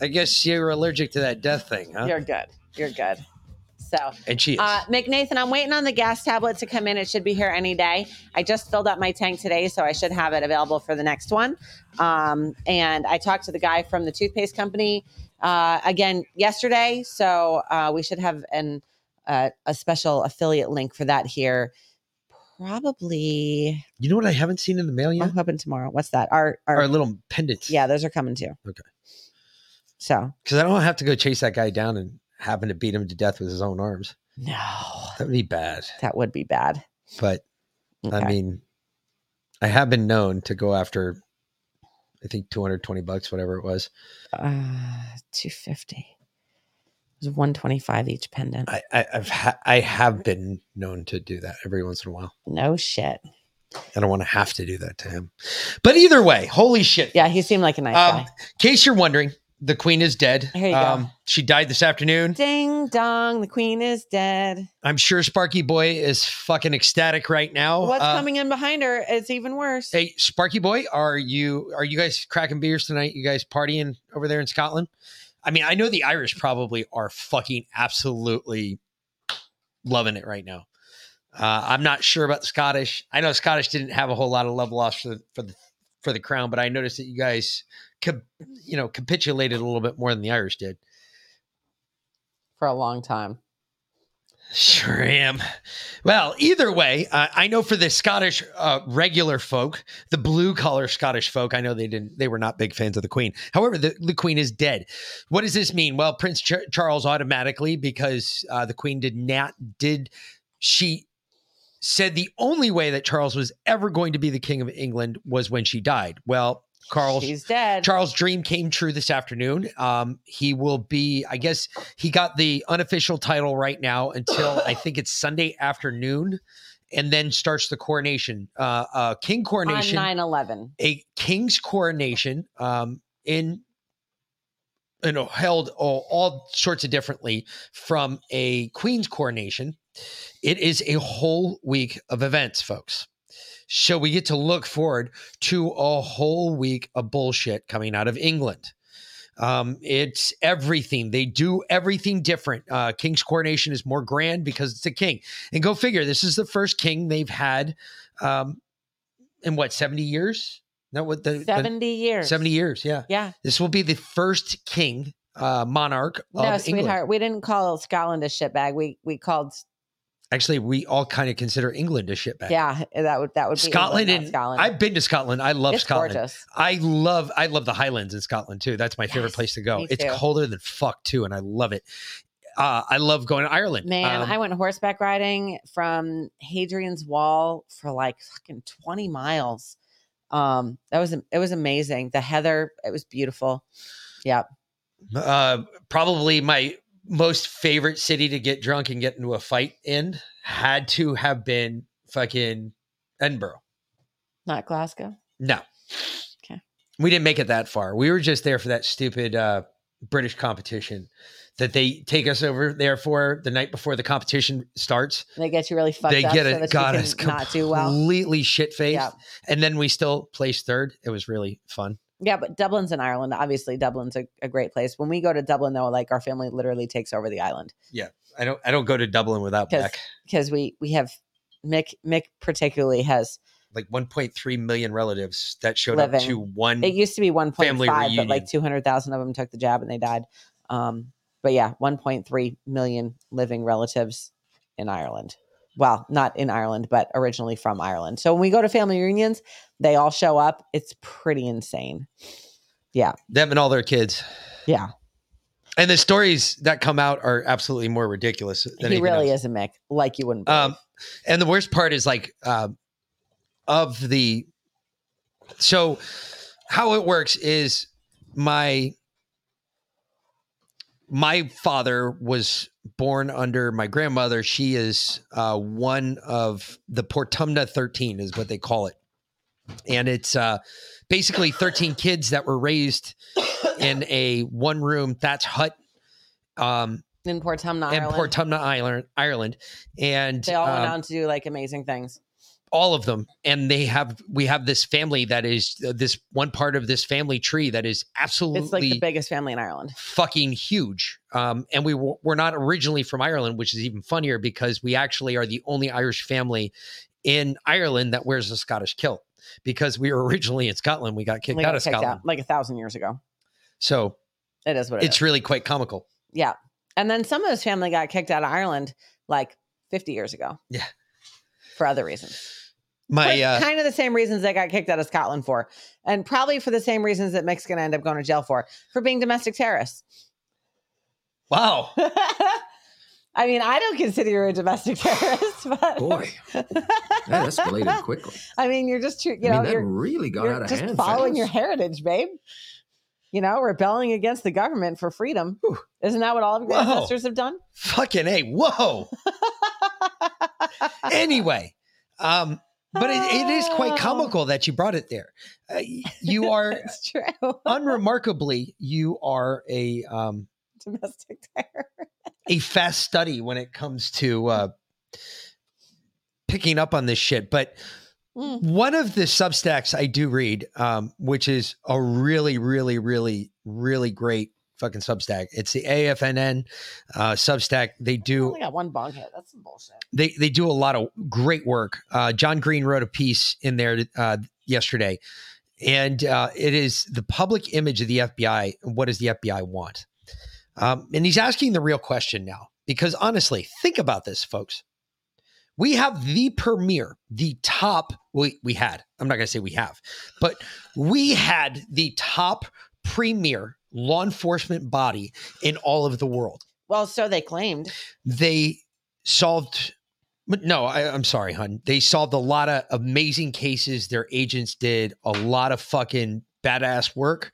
I guess you were allergic to that death thing, huh?" You're good. You're good. So, and she is. Uh, McNathan, I'm waiting on the gas tablet to come in. It should be here any day. I just filled up my tank today, so I should have it available for the next one. Um, and I talked to the guy from the toothpaste company uh, again yesterday, so uh, we should have an uh, a special affiliate link for that here. Probably. you know what I haven't seen in the mail yet? I'm hoping tomorrow. What's that? Our our, Our little pendants. yeah, those are coming too. Okay. So Because I don't have to go chase that guy down and happen to beat him to death with his own arms. no, That would be bad. that would be bad. But I mean, I have been known to go after, I think, 220 bucks, whatever it was. uh, two fifty. It was one twenty five each pendant. I, I, I've ha- I have been known to do that every once in a while. No shit. I don't want to have to do that to him. But either way, holy shit. Yeah, he seemed like a nice Um, guy. in case you're wondering, the queen is dead. Here you go. um, She died this afternoon. Ding dong, the queen is dead. I'm sure Sparky Boy is fucking ecstatic right now. What's Uh, coming in behind her? It's even worse. Hey, Sparky Boy, are you are you guys cracking beers tonight? You guys partying over there in Scotland? I mean, I know the Irish probably are fucking absolutely loving it right now. Uh, I'm not sure about the Scottish. I know Scottish didn't have a whole lot of love lost for the for the for the crown, but I noticed that you guys, you know, capitulated a little bit more than the Irish did. For a long time. Sure am. Well, either way, uh, I know for the Scottish uh, regular folk, the blue collar Scottish folk, I know they didn't, they were not big fans of the Queen. However, the, the Queen is dead. What does this mean? Well, Prince Ch- Charles automatically, because uh, the Queen did not, did she said the only way that Charles was ever going to be the King of England was when she died. Well, Carl, She's dead. Charles' dream came true this afternoon. Um, he will be, I guess, he got the unofficial title right now until I think it's Sunday afternoon, and then starts the coronation. Uh, uh, king coronation, 9 11. a king's coronation um, in you know held all, all sorts of differently from a queen's coronation it is a whole week of events folks so we get to look forward to a whole week of bullshit coming out of england um, it's everything they do everything different uh, king's coronation is more grand because it's a king and go figure this is the first king they've had um, in what 70 years That what the the- 70 years. 70 years, yeah. Yeah. This will be the first king uh monarch of No, England. sweetheart. We didn't call Scotland a shitbag. We we called Actually, we all kind of consider England a shitbag. yeah. That would that would be Scotland England, and Scotland. I've been to Scotland. I love it's Scotland. gorgeous. I love I love the Highlands in Scotland too. That's my favorite place to go. It's colder than fuck too, and I love it. Uh, I love going to Ireland. Man, Um, I went horseback riding from Hadrian's Wall for like fucking 20 miles. Um, that was it was amazing. The heather, it was beautiful. Yeah. uh, probably my most favorite city to get drunk and get into a fight in had to have been fucking Edinburgh. Not Glasgow. No. Okay. We didn't make it that far. We were just there for that stupid uh, British competition that they take us over there for the night before the competition starts. They get you really fucked they up get it. that God, you it's can not do well. completely shit faced. Yeah. And then we still placed third. It was really fun. Yeah, but Dublin's in Ireland. Obviously, Dublin's a, a great place. When we go to Dublin, though, like our family literally takes over the island Yeah, I don't. I don't go to Dublin without Beck. because we we have Mick Mick particularly has Like 1.3 million relatives that showed up to one. it used to be 1.5 Family but like 200,000 of them took the jab and they died. Um but yeah, 1.3 million living relatives in Ireland. Well, not in Ireland, but originally from Ireland. So when we go to family reunions, they all show up. It's pretty insane. Yeah. Them and all their kids. Yeah. And the stories that come out are absolutely more ridiculous. Than he really else. is a Mick, like you wouldn't believe. Um, and the worst part is like um of the so how it works is my my father was born under my grandmother she is uh one of the portumna 13 is what they call it and it's uh basically 13 kids that were raised in a one room thatch hut um in Portumna, in Ireland. Portumna Ireland, Ireland, and they all went um, on to do like amazing things. All of them. And they have we have this family that is uh, this one part of this family tree that is absolutely It's like the biggest family in Ireland. fucking huge. Um, and we w- we're not originally from Ireland, which is even funnier because we actually are the only Irish family in Ireland that wears a Scottish kilt. Because we were originally in Scotland, we got kicked We out of Scotland. like a thousand years ago. So It is what it is. it's really quite comical. Yeah. And then some of his family got kicked out of Ireland like 50 years ago. Yeah. For other reasons. My uh, kind of the same reasons they got kicked out of Scotland for. And probably for the same reasons that Mick's going to end up going to jail for, for being domestic terrorists. wow. I mean, I don't consider you a domestic terrorist, but Boy, that escalated quickly. I mean, you're just, you I know, mean, that you're, really got you're out of just hand. following fast. your heritage, babe. You know, rebelling against the government for freedom. Isn't that what all of your Whoa. ancestors have done? Fucking a whoa. anyway, um, but it, it is quite comical that you brought it there. Uh, you are unremarkably, you are a um, domestic terror. a fast study when it comes to uh, picking up on this shit. But Mm. one of the Substacks I do read, um, which is a really, really, really, really great fucking Substack. It's the AFNN uh, Substack. They I do only got one bong hit. That's some bullshit. they they do a lot of great work. Uh, John Green wrote a piece in there uh, yesterday, and uh, it is the public image of the FBI. What does the FBI want? Um, and he's asking the real question now, because honestly, think about this, folks. We have the premier, the top. We we had. I'm not going to say we have, but we had the top premier law enforcement body in all of the world. Well, so they claimed. they solved no I, i'm sorry hun. They solved a lot of amazing cases. Their agents did a lot of fucking badass work.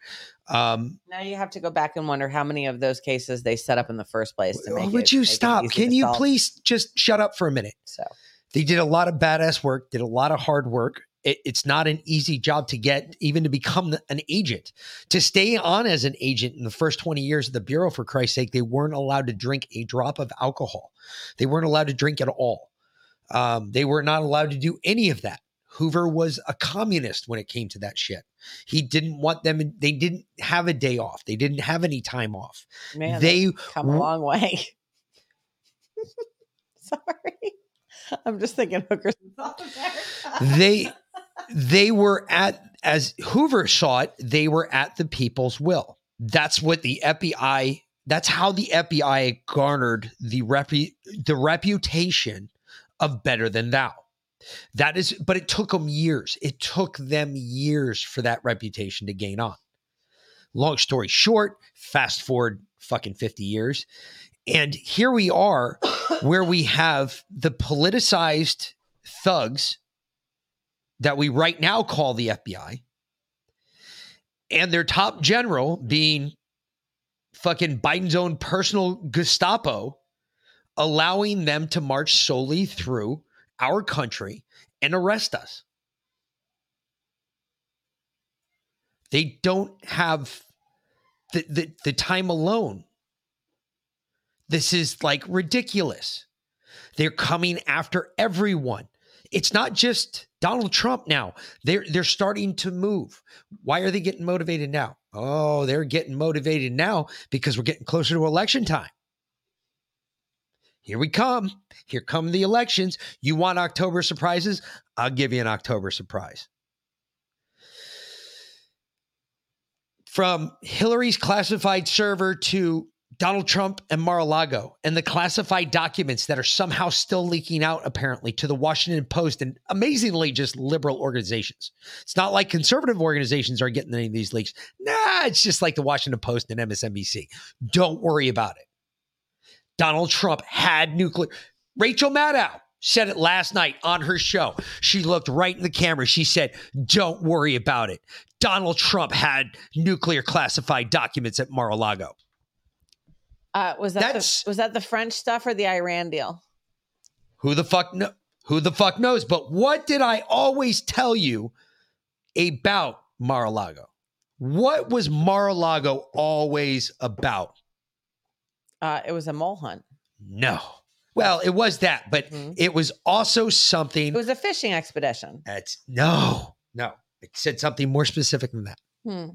Um Now you have to go back and wonder how many of those cases they set up in the first place to make would it- you make stop? can you solve. please just shut up for a minute? So. They did a lot of badass work did a lot of hard work it, it's not an easy job to get even to become an agent. To stay on as an agent in the first 20 years of the bureau for christ's sake they weren't allowed to drink a drop of alcohol. They weren't allowed to drink at all. Um, they were not allowed to do any of that. Hoover was a communist when it came to that shit. He didn't want them they didn't have a day off. They didn't have any time off. Man, they come a long way. Sorry, I'm just thinking hookers. they they were at as Hoover saw it, they were at the people's will. That's what the FBI. That's how the FBI garnered the repu- the reputation of better than thou. That is, but it took them years. It took them years for that reputation to gain on. Long story short, fast forward fucking 50 years. And here we are where we have the politicized thugs that we right now call the FBI and their top general being fucking Biden's own personal Gestapo, allowing them to march solely through our country and arrest us. They don't have the, the, the time alone. This is like ridiculous. They're coming after everyone. It's not just Donald Trump now. They're they're starting to move. Why are they getting motivated now? Oh, they're getting motivated now because we're getting closer to election time. Here we come. Here come the elections. You want October surprises? I'll give you an October surprise. From Hillary's classified server to Donald Trump and Mar a Lago and the classified documents that are somehow still leaking out, apparently, to the Washington Post and amazingly just liberal organizations. It's not like conservative organizations are getting any of these leaks. Nah, it's just like the Washington Post and MSNBC. Don't worry about it. Donald Trump had nuclear. Rachel Maddow said it last night on her show. She looked right in the camera. She said, Don't worry about it. Donald Trump had nuclear classified documents at Mar a Lago. Uh, was that the, was that the French stuff or the Iran deal? Who the fuck know? Who the fuck knows? But what did I always tell you about Mar-a-Lago? What was Mar-a-Lago always about? Uh, it was a mole hunt. No. Well, it was that, but Mhm. it was also something It was a fishing expedition. that's no, no. It said something more specific than that. Hmm.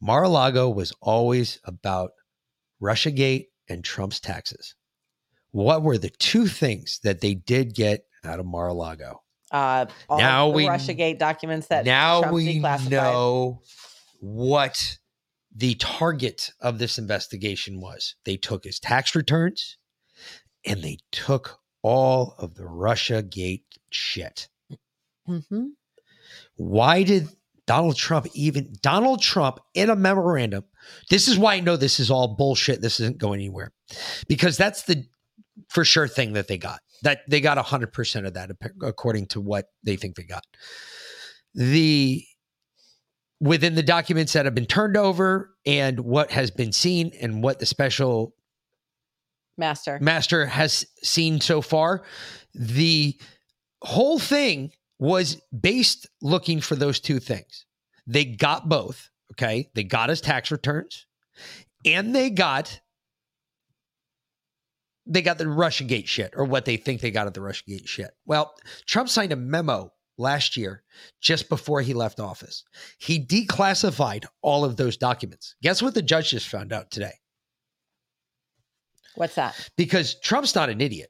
Mar-a-Lago was always about Russiagate and Trump's taxes. What were the two things that they did get out of Mar-a-Lago? Uh, all Now the we- RussiaGate documents that now Trump we know what the target of this investigation was. They took his tax returns and they took all of the Russiagate shit. Mhm. Why did Donald Trump even Donald Trump in a memorandum? This is why I know this is all bullshit. This isn't going anywhere. Because that's the for sure thing that they got. That they got 100% of that according to what they think they got. The within the documents that have been turned over and what has been seen and what the special Master. master has seen so far the whole thing was based looking for those two things. They got both okay? They got his tax returns and they got they got the russiagate shit or what they think they got at the russiagate shit. Well trump signed a memo last year just before he left office. He declassified all of those documents. Guess what the judge just found out today? What's that? because trump's not an idiot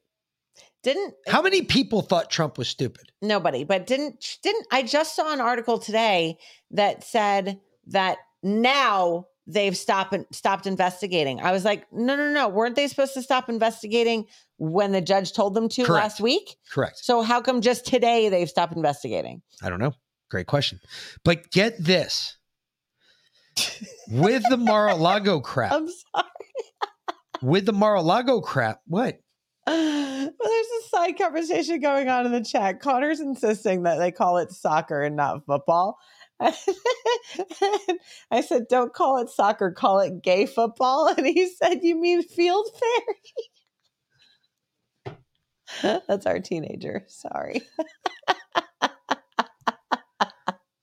Didn't How many people thought Trump was stupid? nobody, but didn't didn't I just saw an article today that said that now they've stopped stopped investigating. I was like, no, no, no. Weren't they supposed to stop investigating when the judge told them to Correct. last week? Correct. So how come just today they've stopped investigating? I don't know. Great question. But get this with the Mar a Lago crap, I'm sorry. with the Mar a Lago crap, what? Well, there's a side conversation going on in the chat. Connor's insisting that they call it soccer and not football. I said, don't call it soccer, call it gay football. And he said, You mean field fairy? That's our teenager. Sorry.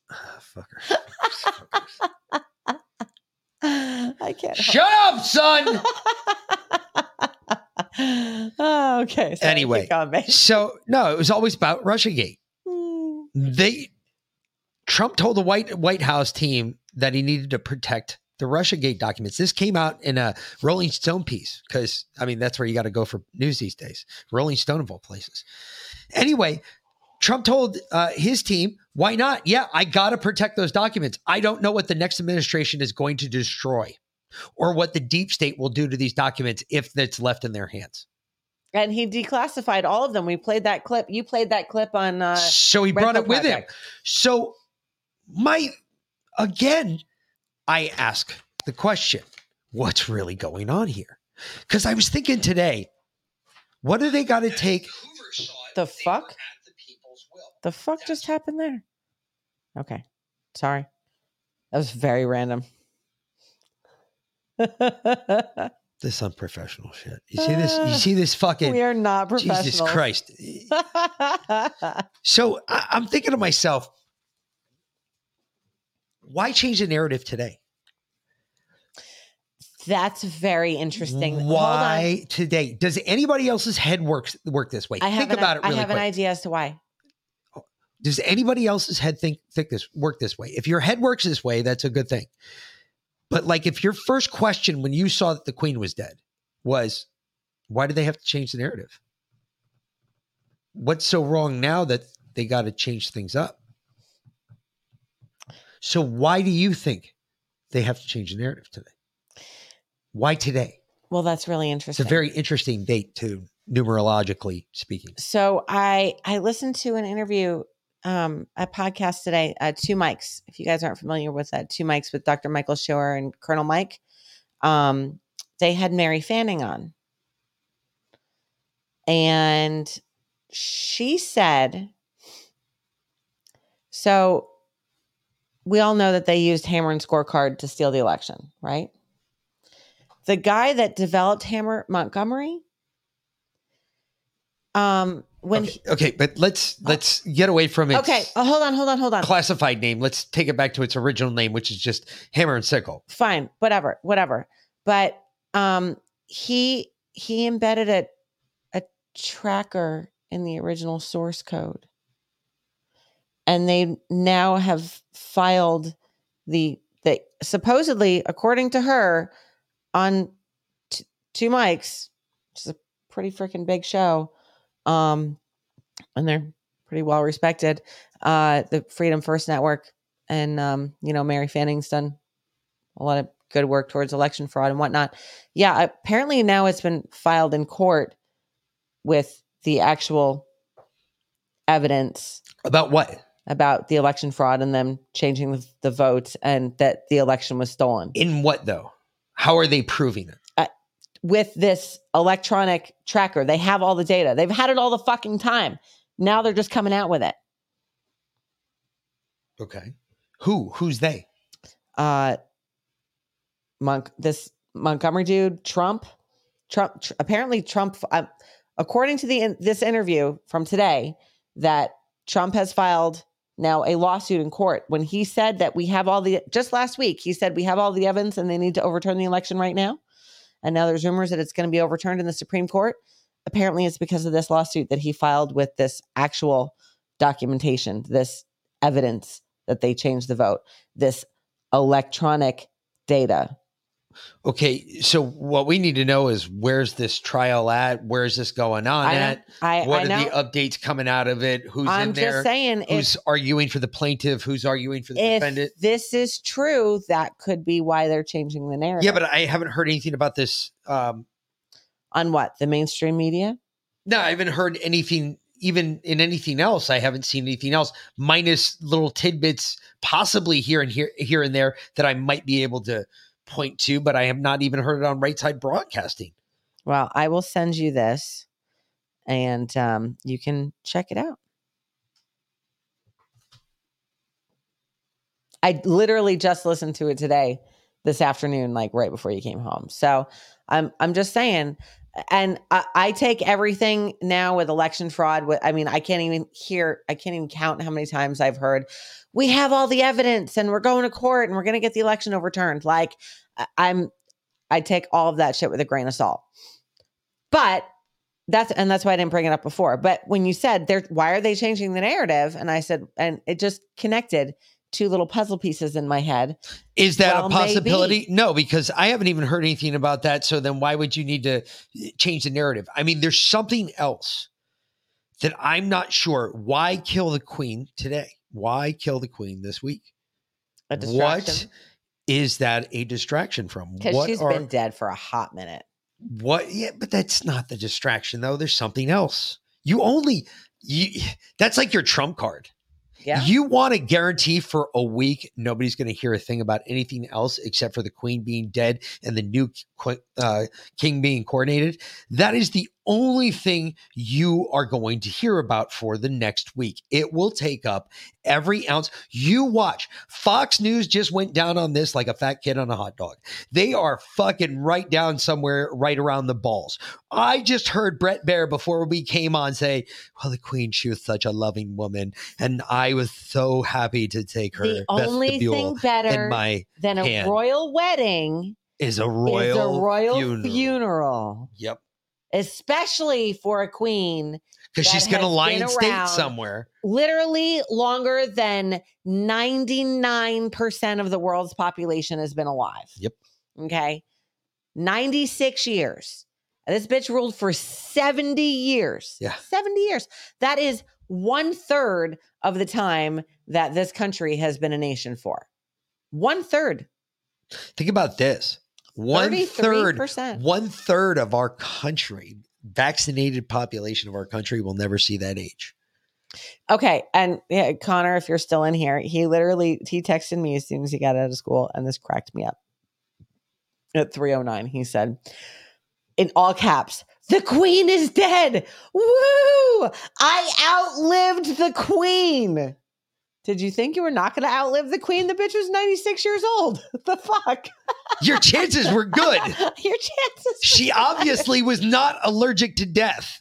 Ah, fuckers. I can't. Shut up, son. Oh, okay. sorry, Anyway, keep going, babe. So no, it was always about Russiagate. Hmm. They Trump told the White White House team that he needed to protect the Russiagate documents. This came out in a Rolling Stone piece because I mean that's where you got to go for news these days. Rolling Stone of all places. Anyway, Trump told uh, his team, why not? Yeah, I got to protect those documents. I don't know what the next administration is going to destroy or what the deep state will do to these documents if it's left in their hands. And he declassified all of them. We played that clip. You played that clip on. Uh, so he Red brought Pill it with him. So, my, again, I ask the question what's really going on here? Because I was thinking today, what do they got to take? The fuck? The fuck just happened there? Okay. Sorry. That was very random. This unprofessional shit. You see this? You uh, see this fucking. we are not professional. Jesus Christ. So I, I'm thinking to myself, why change the narrative today? That's very interesting. Why today? Does anybody else's head work work this way? I think an, about it really I have quick. an idea as to why. Does anybody else's head think think this work this way? If your head works this way, that's a good thing. But like, if your first question when you saw that the queen was dead was, why do they have to change the narrative? What's so wrong now that they got to change things up? So why do you think they have to change the narrative today? Why today? Well, that's really interesting. It's a very interesting date too, numerologically speaking. so I I listened to an interview, um, a podcast today, uh, two mics. If you guys aren't familiar with that, two mics with Dr. Michael Schor and Colonel Mike. Um, they had Mary Fanning on, and she said, so we all know that they used Hammer and Scorecard to steal the election, right? The guy that developed Hammer Montgomery, um, when okay, okay, but let's let's get away from it. okay, oh, hold on, hold on, hold on. classified name. Let's take it back to its original name, which is just Hammer and Sickle. Fine, whatever, whatever. But um, he he embedded a a tracker in the original source code, and they now have filed the the supposedly, according to her, on t- two mics, which is a pretty freaking big show. Um, and they're pretty well respected. Uh, the Freedom First Network and um, you know, Mary Fanning's done a lot of good work towards election fraud and whatnot. Yeah, apparently now it's been filed in court with the actual evidence About what? about the election fraud and them changing the, the votes and that the election was stolen. In what though? How are they proving it? With this electronic tracker. They have all the data. They've had it all the fucking time. Now they're just coming out with it. Okay. Who? Who's they? Uh Monk this Montgomery dude, Trump, Trump tr- apparently Trump uh, according to the in, this interview from today that Trump has filed now a lawsuit in court when he said that we have all the just last week he said we have all the evidence and they need to overturn the election right now and now there's rumors that it's going to be overturned in the Supreme Court. Apparently, it's because of this lawsuit that he filed with this actual documentation, this evidence that they changed the vote, this electronic data. Okay. So what we need to know is where's this trial at? Where's this going on I at? I, What I are know. the updates coming out of it? Who's I'm in there? just saying, if, Who's arguing for the plaintiff? Who's arguing for the defendant? if defendant? this is true, that could be why they're changing the narrative. Yeah, but I haven't heard anything about this. Um, on what the mainstream media? no, I haven't heard anything. Even in anything else, I haven't seen anything else, minus little tidbits, possibly here and here, here and there, that I might be able to point to. But I have not even heard it on Right Side Broadcasting. Well, I will send you this, and um, you can check it out. I literally just listened to it today, this afternoon, like right before you came home. So I'm I'm just saying, and I, I take everything now with election fraud. I mean, I can't even hear, I can't even count how many times I've heard, we have all the evidence, and we're going to court, and we're going to get the election overturned. Like I'm, I take all of that shit with a grain of salt. But that's and that's why I didn't bring it up before. But when you said they're why are they changing the narrative? And I said, and it just connected two little puzzle pieces in my head. Is that Well, a possibility? maybe. No, because I haven't even heard anything about that. So then why would you need to eh, change the narrative? I mean, there's something else that I'm not sure why kill the queen today? Why kill the queen this week? What is that a distraction from? Because she's are- been dead for a hot minute. What? Yeah, but that's not the distraction though. There's something else. You only you. That's like your trump card. Yeah. You want to guarantee for a week nobody's going to hear a thing about anything else except for the queen being dead and the new uh, king being coronated. That is the only thing you are going to hear about for the next week. It will take up every ounce. You watch. Fox News just went down on this like a fat kid on a hot dog. They are fucking right down somewhere right around the balls. I just heard Bret Baier before we came on say, well, the queen, she was such a loving woman. And I was so happy to take her the only thing better in my than a hand. royal wedding is a royal, is a royal funeral. funeral. Yep. Especially for a queen Because she's going to lie in state somewhere. literally longer than 99% of the world's population has been alive. Yep. Okay. 96 years. This bitch ruled for 70 years. Yeah. 70 years. That is one third of the time that this country has been a nation for. One third. Think about this. One third, 33%. one third of our country, vaccinated population of our country will never see that age. Okay, and yeah, Connor, if you're still in here, he literally he texted me as soon as he got out of school, and this cracked me up. At 309, he said, in all caps, the queen is dead. Woo! I outlived the queen. Did you think you were not going to outlive the queen? The bitch was 96 years old. the fuck? Your chances were good. Your chances. She obviously was not allergic to death.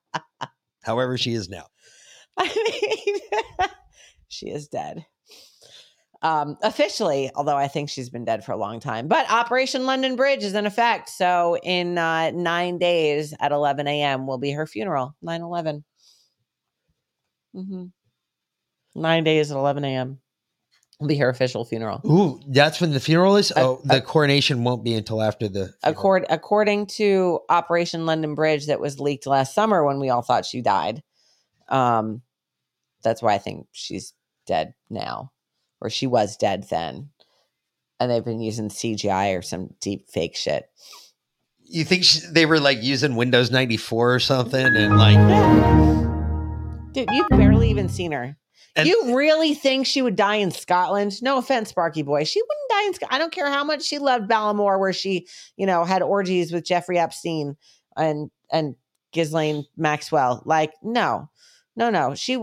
However, she is now. I mean, she is dead. Um, officially, although I think she's been dead for a long time. But Operation London Bridge is in effect. So in uh, nine days at 11 a.m. will be her funeral. 9 11. Mm-hmm. Nine days at 11 a.m. will be her official funeral. Ooh, that's when the funeral is. Oh, the coronation won't be until after the. Accord, according to Operation London Bridge that was leaked last summer when we all thought she died. Um, that's why I think she's dead now, or she was dead then. And they've been using CGI or some deep fake shit. You think she, they were like using Windows 94 or something and like. Dude, you've barely even seen her. And- you really think she would die in Scotland? No offense, Sparky Boy. She wouldn't die in Scotland. I don't care how much she loved Balmoral, where she, you know, had orgies with Jeffrey Epstein and and Ghislaine Maxwell. Like, no, no, no. She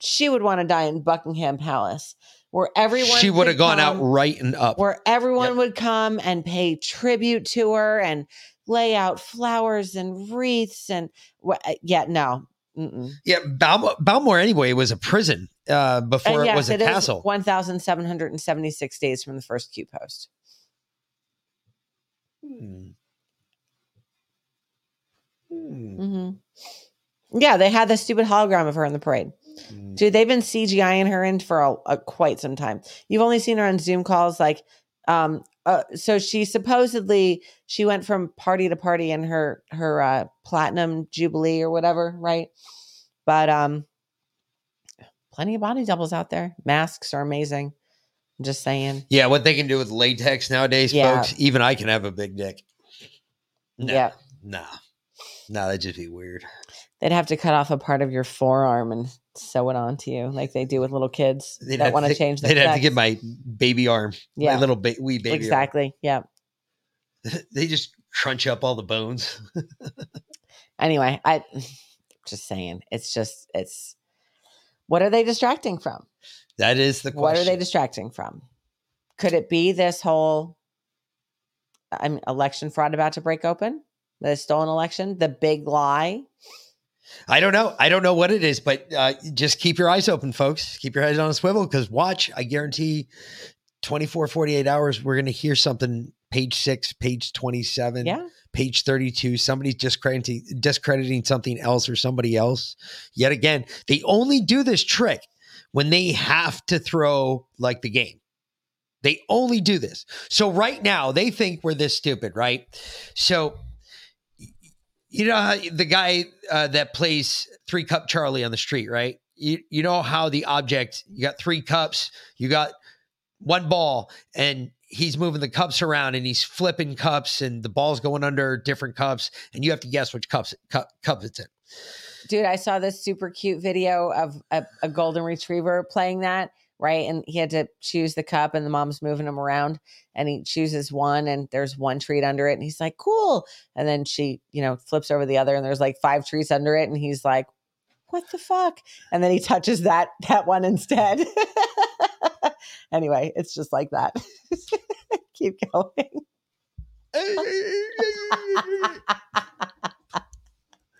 she would want to die in Buckingham Palace, where everyone She would have gone out right and up. where everyone Yep. would come and pay tribute to her and lay out flowers and wreaths and wha- uh, yeah, no. Mm-mm. Yeah, Balmoral, Balmoral anyway was a prison uh, before And it was a it castle. 1,776 days from the first Q post. Hmm. Hmm. hmm Yeah, they had the stupid hologram of her in the parade. Hmm. Dude, they've been CGIing her in for a, a- quite some time. You've only seen her on Zoom calls, like, um, uh, so she supposedly she went from party to party in her her uh, platinum jubilee or whatever, right? But um, plenty of body doubles out there. Masks are amazing. I'm just saying. Yeah, what they can do with latex nowadays, Yeah. folks. Even I can have a big dick. No, Yeah, nah, nah, that'd just be weird. They'd have to cut off a part of your forearm and sew it onto you, like they do with little kids They'd that want to change their They'd have to get my baby arm, Yeah. my little ba- wee baby. arm. exactly. Yeah. they just crunch up all the bones. anyway, I just saying, it's just it's what are they distracting from? That is the question. What are they distracting from? Could it be this whole I mean, election fraud about to break open? The stolen election, the big lie. I don't know. I don't know what it is, but uh, just keep your eyes open, folks. Keep your eyes on a swivel because watch, I guarantee 24, 48 hours, we're going to hear something page six, page 27, Yeah. page 32. Somebody's discrediting, discrediting something else or somebody else. Yet again, they only do this trick when they have to throw like the game. They only do this. So right now, they think we're this stupid, right? So You know how the guy uh, that plays three cup Charlie on the street, right? You you know how the object you got three cups, you got one ball, and he's moving the cups around and he's flipping cups, and the ball's going under different cups, and you have to guess which cups cup, cup it's in. Dude, I saw this super cute video of a, a golden retriever playing that, right? And he had to choose the cup, and the mom's moving him around, and he chooses one, and there's one treat under it, and he's like, "Cool." And then she, you know, flips over the other, and there's like five treats under it, and he's like, "What the fuck?" And then he touches that that one instead. anyway, it's just like that. Keep going.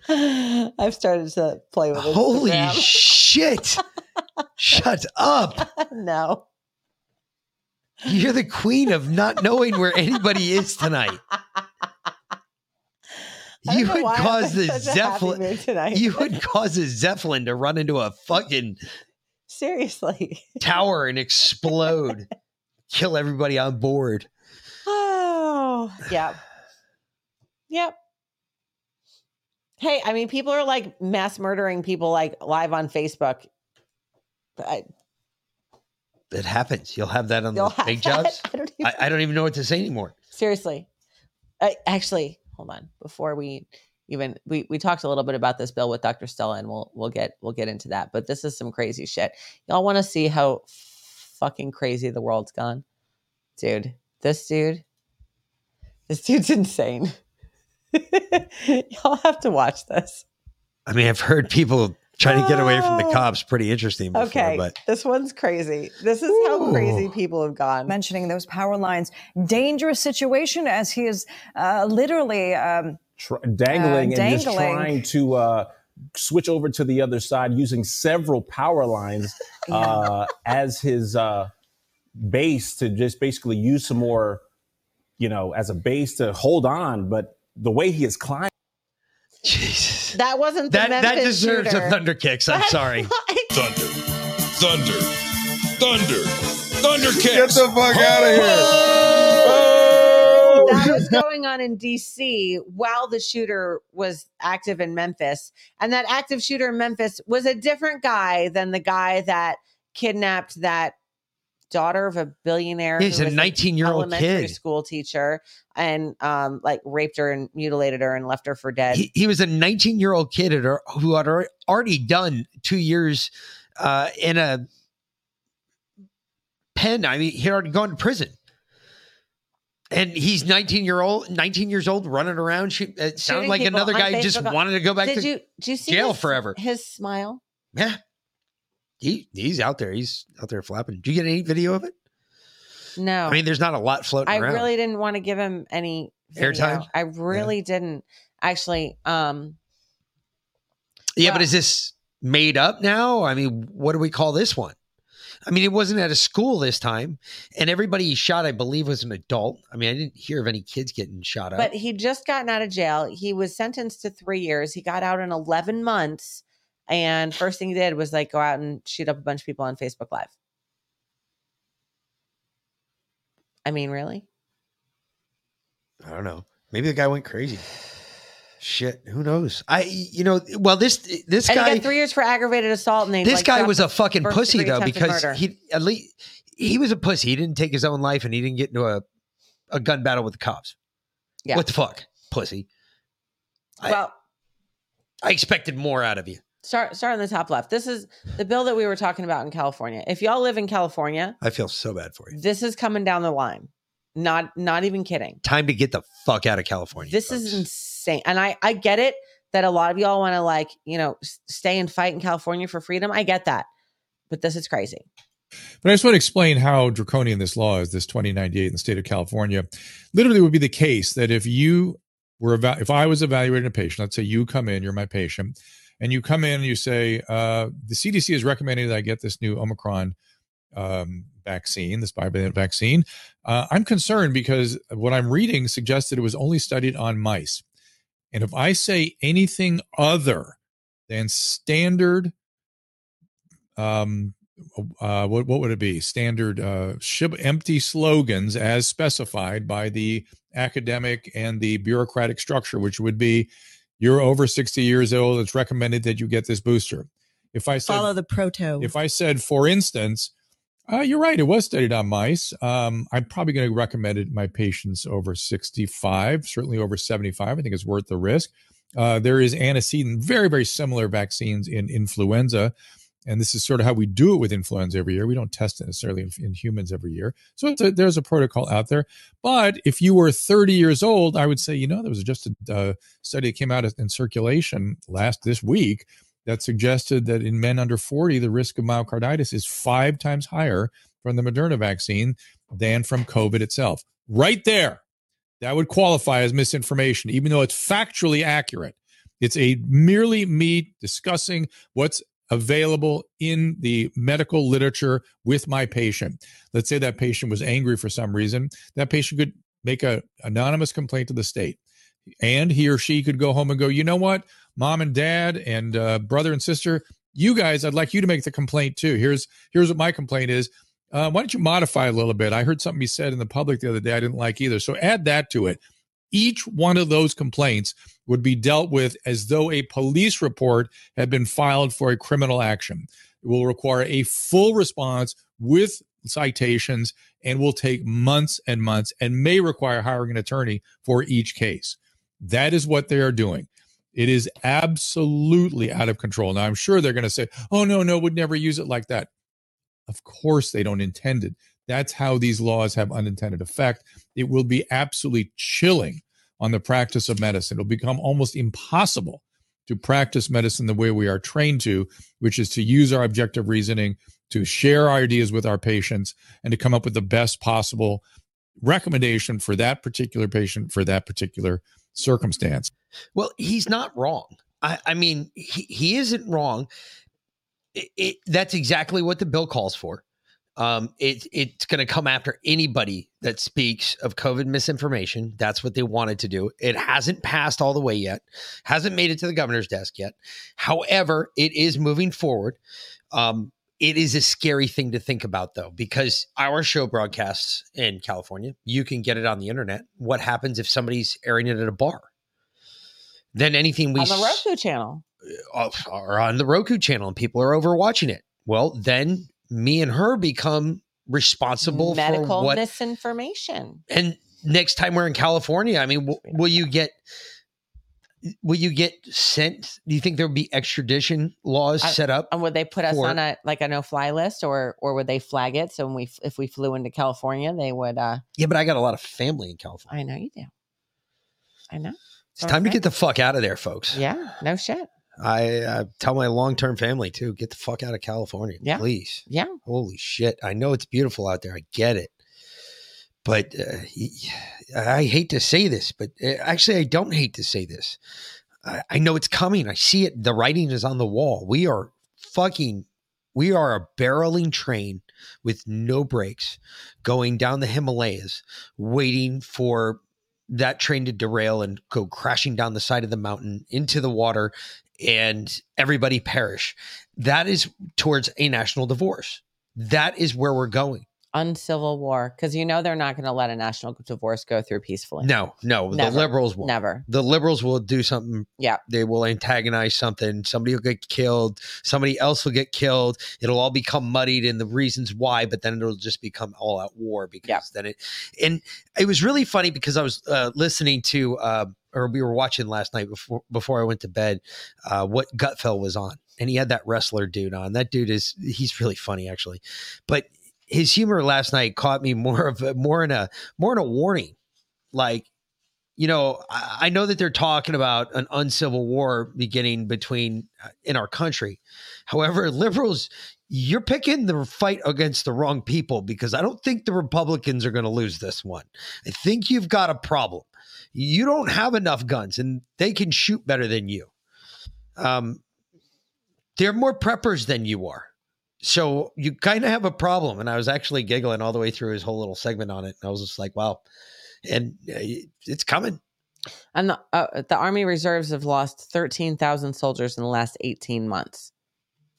I've started to play with it. Holy shit! Shut up! no. You're the queen of not knowing where anybody is tonight. You would cause the such a happy mood Zeppelin. tonight. You would cause a Zeppelin to run into a fucking Seriously. tower and explode, kill everybody on board. Oh, yeah. Yep. Hey, I mean, people are like mass murdering people like live on Facebook. I, It happens. You'll have that on the big jobs. I don't even, I, I don't even know what to say anymore. seriously. I, actually, hold on. Before we even we we talked a little bit about this bill with Dr. Stella, and we'll we'll get we'll get into that. But this is some crazy shit. Y'all want to see how fucking crazy the world's gone, dude? This dude, this dude's insane. Y'all have to watch this. I mean, I've heard people trying to get away from the Oh. cops. Pretty interesting. Before, Okay, but this one's crazy. This is how crazy people have gone. mentioning those power lines. Dangerous situation as he is uh, literally um, tr- dangling Uh, and just trying to uh, switch over to the other side using several power lines uh, as his uh, base to just basically use some more, you know, as a base to hold on. But the way he is climbing. Jesus. That wasn't the That that deserves shooter. a thunder kicks. I'm That's sorry. like- Thunder, thunder, thunder, thunder kicks. Get the fuck out of here. Oh! that was going on in DC while the shooter was active in Memphis. And that active shooter in Memphis was a different guy than the guy that kidnapped that daughter of a billionaire. He's a 19-year-old elementary kid. school teacher and um like raped her and mutilated her and left her for dead. He, he was a 19 year old kid at- who had already done two years uh, in a pen. I mean, he had already gone to prison. And he's 19 year old, 19 years old, running around. She, it sounded Shooting like another on guy just Facebook. wanted to go back did to you did you see jail his- forever. His smile. Yeah, he he's out there. He's out there flapping. Did you get any video of it? No. I mean, there's not a lot floating I around. really didn't want to give him any video. Airtime? I really didn't. Actually, um yeah, well- but is this made up now? I mean, what do we call this one? I mean, it wasn't at a school this time, and everybody he shot, I believe, was an adult. I mean, I didn't hear of any kids getting shot up. but he'd just gotten out of jail. He was sentenced to three years. He got out in 11 months. And first thing he did was like go out and shoot up a bunch of people on Facebook Live. I mean, really? I don't know. Maybe the guy went crazy. Shit, who knows? I, you know, well, this this and he guy, got three years for aggravated assault. And they this like, guy was a fucking pussy though because he at least he was a pussy. He didn't take his own life and he didn't get into a a gun battle with the cops. Yeah. What the fuck, pussy? I- well, I expected more out of you. Start start on the top left. This is the bill that we were talking about in California. If y'all live in California, I feel so bad for you. this is coming down the line. Not not even kidding. Time to get the fuck out of California. This folks. is insane. And I I get it that a lot of y'all want to like, you know, stay and fight in California for freedom. I get that. But this is crazy. But I just want to explain how draconian this law is, this 2098 in the state of California. Literally would be the case that if you were, eva- if I was evaluating a patient, let's say you come in, you're my patient, and you come in and you say, uh, the CDC is recommending that I get this new Omicron um, vaccine, this bivalent vaccine. Uh, I'm concerned because what I'm reading suggests that it was only studied on mice. And if I say anything other than standard um, uh, what what would it be? Standard uh, empty slogans as specified by the academic and the bureaucratic structure, which would be you're over 60 years old. It's recommended that you get this booster. If I said, Follow the proto. if I said, for instance, uh, you're right, it was studied on mice. Um, I'm probably going to recommend it to my patients over 65, certainly over 75. I think it's worth the risk. Uh, there is antecedent, very, very similar vaccines in influenza. And this is sort of how we do it with influenza every year. We don't test it necessarily in, in humans every year. So a, there's a protocol out there. But if you were 30 years old, I would say, you know, there was just a uh, study that came out in circulation last this week that suggested that in men under 40, the risk of myocarditis is five times higher from the Moderna vaccine than from COVID itself. Right there. That would qualify as misinformation, even though it's factually accurate. It's a merely me discussing what's available in the medical literature with my patient. Let's say that patient was angry for some reason. That patient could make a anonymous complaint to the state. And he or she could go home and go, you know what, mom and dad and uh, brother and sister, you guys, I'd like you to make the complaint too. Here's here's what my complaint is. Uh, why don't you modify a little bit? I heard something you said in the public the other day I didn't like either. So add that to it. Each one of those complaints would be dealt with as though a police report had been filed for a criminal action. It will require a full response with citations and will take months and months and may require hiring an attorney for each case. That is what they are doing. It is absolutely out of control. Now, I'm sure they're going to say, oh, no, no, we'd never use it like that. Of course, they don't intend it. That's how these laws have unintended effect. It will be absolutely chilling on the practice of medicine. It'll become almost impossible to practice medicine the way we are trained to, which is to use our objective reasoning, to share our ideas with our patients, and to come up with the best possible recommendation for that particular patient for that particular circumstance. Well, he's not wrong. I, I mean, he, he isn't wrong. It, it, that's exactly what the bill calls for. Um, it, it's going to come after anybody that speaks of COVID misinformation. That's what they wanted to do. It hasn't passed all the way yet, hasn't made it to the governor's desk yet. However, it is moving forward. Um, it is a scary thing to think about, though, because our show broadcasts in California. You can get it on the internet. What happens if somebody's airing it at a bar? Then anything we on the Roku channel uh, are on the Roku channel and people are overwatching it. Well, then me and her become responsible medical for what misinformation. and next time we're in California, I mean, w- will you get will you get sent? Do you think there would be extradition laws I- set up? And would they put us for- on a like a no fly list, or or would they flag it? So when we if we flew into California, they would. uh Yeah, but I got a lot of family in California. I know you do. I know. It's time to get the fuck out of there, folks. Yeah, no shit. I, I tell my long term family too, get the fuck out of California, Yeah. please. Yeah. Holy shit! I know it's beautiful out there. I get it, but uh, I hate to say this, but uh, actually, I don't hate to say this. I, I know it's coming. I see it. The writing is on the wall. We are fucking. We are a barreling train with no brakes, going down the Himalayas, waiting for that train to derail and go crashing down the side of the mountain into the water and everybody perish. That is towards a national divorce. That is where we're going. Uncivil war, because you know they're not going to let a national divorce go through peacefully. No, no, Never. the liberals will. Never. The liberals will do something. Yeah. They will antagonize something. Somebody will get killed. Somebody else will get killed. It'll all become muddied in the reasons why, but then it'll just become all out war because then it. And it was really funny because I was uh, listening to, uh, or we were watching last night before before I went to bed, uh, what Gutfeld was on, and he had that wrestler dude on. That dude is he's really funny actually, but his humor last night caught me more of a, more in a more in a warning, like you know, I, I know that they're talking about an uncivil war beginning between uh, in our country. However, liberals, you're picking the fight against the wrong people because I don't think the Republicans are going to lose this one. I think you've got a problem. You don't have enough guns, and they can shoot better than you. Um, they're more preppers than you are. So you kind of have a problem. And I was actually giggling all the way through his whole little segment on it. And I was just like, wow. And uh, it's coming. And the, uh, the Army Reserves have lost 13,000 soldiers in the last 18 months.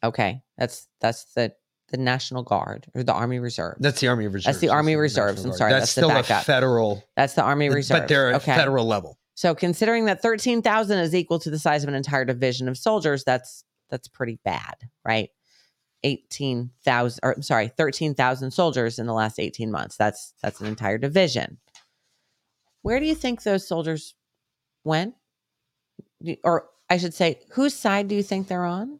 Okay. That's that's the the National Guard or the Army Reserve. That's the Army Reserves. That's the Army That's Reserves. National I'm sorry. That's That's, still the a federal- That's the Army Reserve. But they're at federal level. So considering that 13,000 is equal to the size of an entire division of soldiers, that's that's pretty bad, right? 18,000 or I'm sorry, 13,000 soldiers in the last 18 months. That's that's an entire division. Where do you think those soldiers went? Or I should say, whose side do you think they're on?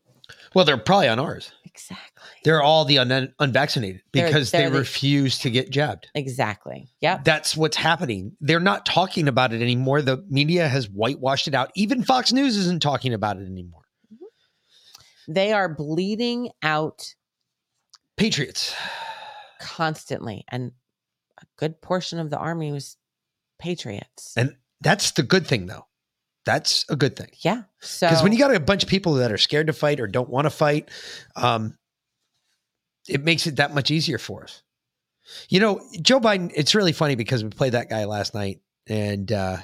Well, they're probably on ours. Exactly. They're all the un- unvaccinated They're- because they're they the- refuse to get jabbed. Exactly. Yeah. That's what's happening. They're not talking about it anymore. The media has whitewashed it out. Even Fox News isn't talking about it anymore. They are bleeding out Patriots. constantly. And a good portion of the army was patriots. And that's the good thing, though. That's a good thing. Yeah. So Because when you got a bunch of people that are scared to fight or don't want to fight, um, it makes it that much easier for us. You know, Joe Biden, it's really funny because we played that guy last night and uh,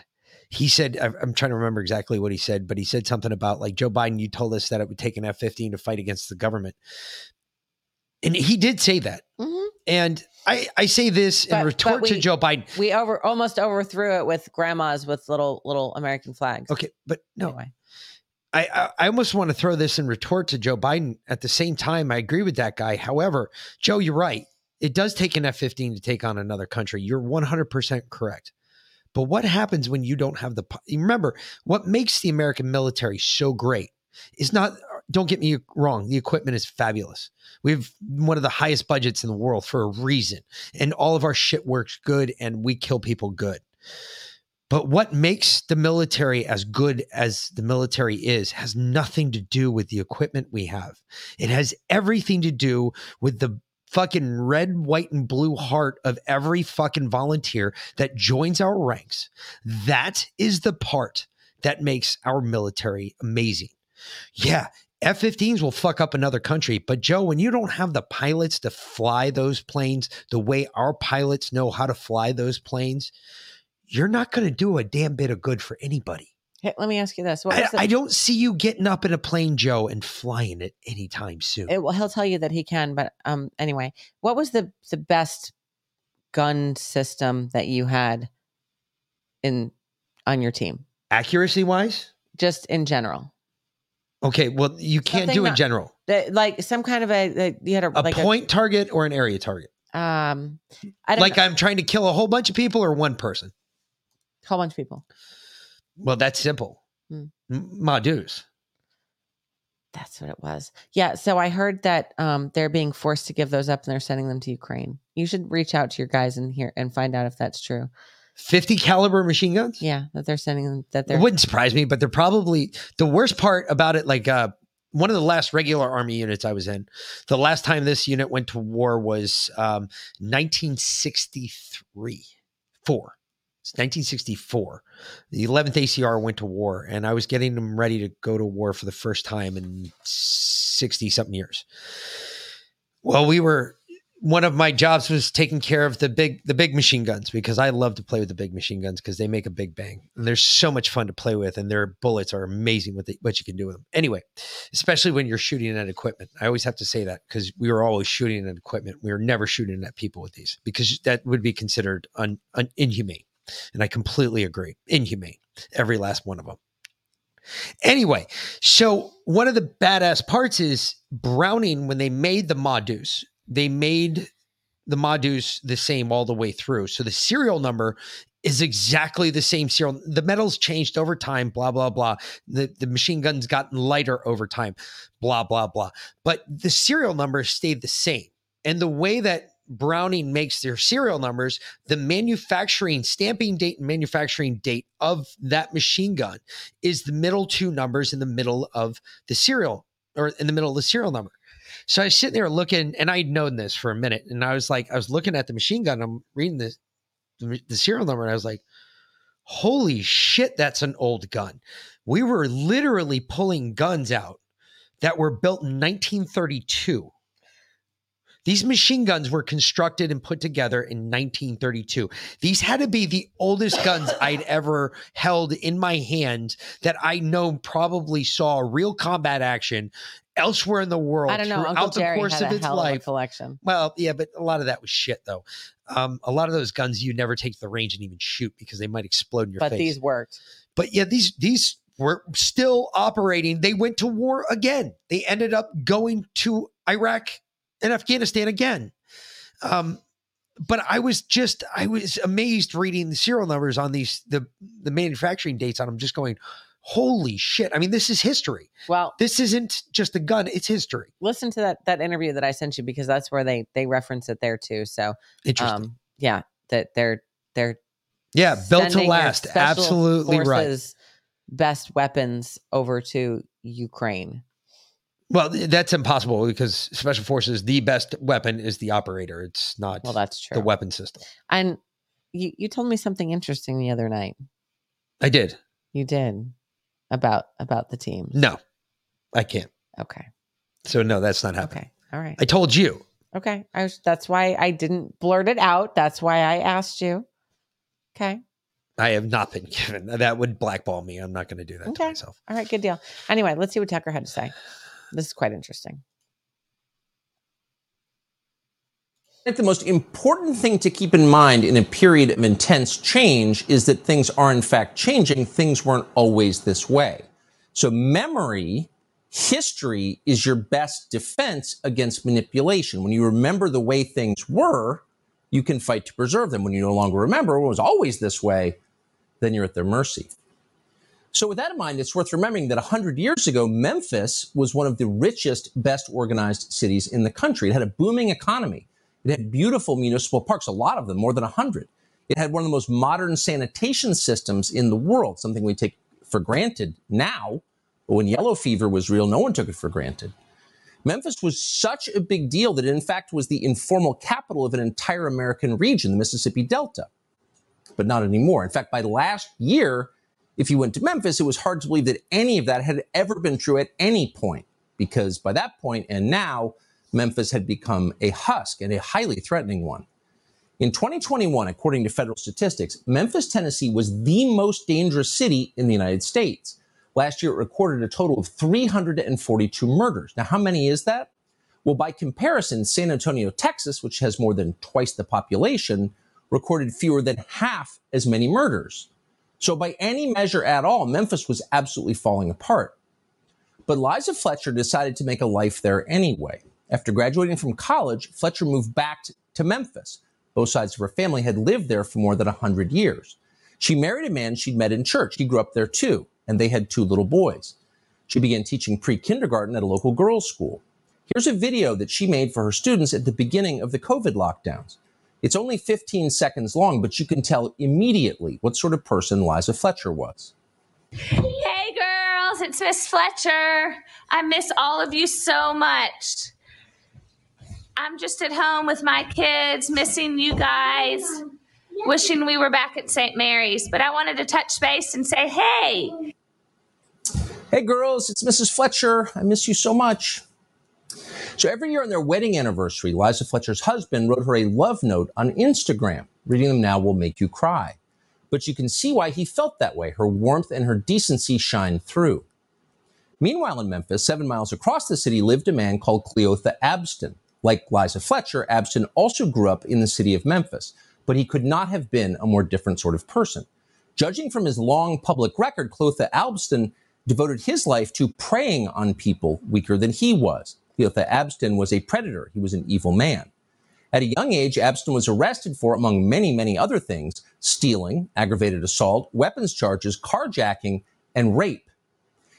he said, I'm trying to remember exactly what he said, but he said something about like, Joe Biden, you told us that it would take an F 15 to fight against the government. And he did say that. Mhm. And I, I say this But- in retort but to Joe Biden. we over almost overthrew it with grandmas with little little American flags. Okay, but no, Anyway. I, I I almost want to throw this in retort to Joe Biden. At the same time, I agree with that guy. However, Joe, you're right. It does take an F 15 to take on another country. You're 100% correct. But what happens when you don't have the. Remember, what makes the American military so great is not, don't get me wrong, the equipment is fabulous. We have one of the highest budgets in the world for a reason. And all of our shit works good and we kill people good. But what makes the military as good as the military is has nothing to do with the equipment we have. It has everything to do with the fucking red, white, and blue heart of every fucking volunteer that joins our ranks. That is the part that makes our military amazing. Yeah, F 15s will fuck up another country. But Joe, when you don't have the pilots to fly those planes the way our pilots know how to fly those planes, you're not going to do a damn bit of good for anybody. Hey, let me ask you this: What I, the- I don't see you getting up in a plane, Joe, and flying it anytime soon. it, well, he'll tell you that he can, but um, anyway, what was the the best gun system that you had in on your team, Accuracy wise, just in general? okay. Well, you can't Something do in not- general That- like some kind of a that you had a, a like point target or an area target. um, I don't Like know, I'm trying to kill a whole bunch of people or one person. a whole bunch of people. Well, that's simple. Hmm. M- Ma Deuce. That's what it was. Yeah. So I heard that um, they're being forced to give those up and they're sending them to Ukraine. You should reach out to your guys in here and find out if that's true. 50 caliber machine guns? Yeah, that they're sending them. That they're wouldn't surprise me, but they're probably the worst part about it. Like uh, one of the last regular army units I was in, the last time this unit went to war was um, 1963, four. It's 1964. The 11th ACR went to war, and I was getting them ready to go to war for the first time in 60 something years. Well, we were one of my jobs was taking care of the big the big machine guns because I love to play with the big machine guns because they make a big bang and they're so much fun to play with and their bullets are amazing what they, what you can do with them. Anyway, especially when you're shooting at equipment, I always have to say that because we were always shooting at equipment. We were never shooting at people with these because that would be considered un, un, inhumane, and I completely agree. Inhumane, every last one of them. Anyway, so one of the badass parts is Browning when they made the Ma Deuce, they made the Ma Deuce the same all the way through. So the serial number is exactly the same serial. The metals changed over time, blah, blah, blah. The, the machine guns gotten lighter over time, blah, blah, blah. But the serial number stayed the same. And the way that Browning makes their serial numbers, the manufacturing stamping date and manufacturing date of that machine gun is the middle two numbers in the middle of the serial or in the middle of the serial number. So I was sitting there looking, and I'd known this for a minute, and I was like, I was looking at the machine gun. I'm reading the the, the serial number, and I was like, "Holy shit, that's an old gun." We were literally pulling guns out that were built in 1932. These machine guns were constructed and put together in 1932. These had to be the oldest guns I'd ever held in my hand that I know probably saw real combat action elsewhere in the world I don't know. throughout Uncle the Jerry course had of a its hell of a collection. Well, yeah, but a lot of that was shit though. Um, a lot of those guns you never take to the range and even shoot because they might explode in your But face. But these worked. But yeah, these these were still operating. They went to war again. They ended up going to Iraq and Afghanistan again. Um, but I was just I was amazed reading the serial numbers on these the the manufacturing dates on them, just going, holy shit! I mean, this is history. Well, this isn't just a gun; it's history. Listen to that that interview that I sent you because that's where they they reference it there too. So um, Interesting. yeah, that they're they're Yeah, built to last. Absolutely right. Best weapons over to Ukraine. Well, that's impossible because special forces, the best weapon is the operator. It's not Well, that's true. the weapon system. And you, you told me something interesting the other night. I did. You did about about the team. No, I can't. Okay. So no, that's not happening. Okay. All right. I told you. Okay. I was, that's why I didn't blurt it out. That's why I asked you. Okay. I have not been given. That would blackball me. I'm not going to do that to myself. All right. Good deal. Anyway, let's see what Tucker had to say. This is quite interesting. I think the most important thing to keep in mind in a period of intense change is that things are in fact changing. Things weren't always this way. So memory, history is your best defense against manipulation. When you remember the way things were, you can fight to preserve them. When you no longer remember it was always this way, then you're at their mercy. So, with that in mind, it's worth remembering that 100 years ago, Memphis was one of the richest, best organized cities in the country. It had a booming economy. It had beautiful municipal parks, a lot of them, more than 100. It had one of the most modern sanitation systems in the world, something we take for granted now. But when yellow fever was real, no one took it for granted. Memphis was such a big deal that it, in fact, was the informal capital of an entire American region, the Mississippi Delta. But not anymore. In fact, by last year, if you went to Memphis, it was hard to believe that any of that had ever been true at any point, because by that point and now, Memphis had become a husk and a highly threatening one. In 2021, according to federal statistics, Memphis, Tennessee was the most dangerous city in the United States. Last year, it recorded a total of 342 murders. Now, how many is that? Well, by comparison, San Antonio, Texas, which has more than twice the population, recorded fewer than half as many murders. So, by any measure at all, Memphis was absolutely falling apart. But Liza Fletcher decided to make a life there anyway. After graduating from college, Fletcher moved back to Memphis. Both sides of her family had lived there for more than 100 years. She married a man she'd met in church. He grew up there too, and they had two little boys. She began teaching pre kindergarten at a local girls' school. Here's a video that she made for her students at the beginning of the COVID lockdowns. It's only 15 seconds long, but you can tell immediately what sort of person Liza Fletcher was. Hey girls, it's Miss Fletcher. I miss all of you so much. I'm just at home with my kids, missing you guys, wishing we were back at St. Mary's, but I wanted to touch base and say, hey, Hey girls, it's Mrs. Fletcher. I miss you so much. So every year on their wedding anniversary, Liza Fletcher's husband wrote her a love note on Instagram. Reading them now will make you cry. But you can see why he felt that way. Her warmth and her decency shine through. Meanwhile, in Memphis, seven miles across the city, lived a man called Cleotha Abston. Like Liza Fletcher, Abston also grew up in the city of Memphis, but he could not have been a more different sort of person. Judging from his long public record, Cleotha Abston devoted his life to preying on people weaker than he was. Cleotha Abston was a predator. He was an evil man. At a young age, Abston was arrested for, among many, many other things, stealing, aggravated assault, weapons charges, carjacking, and rape.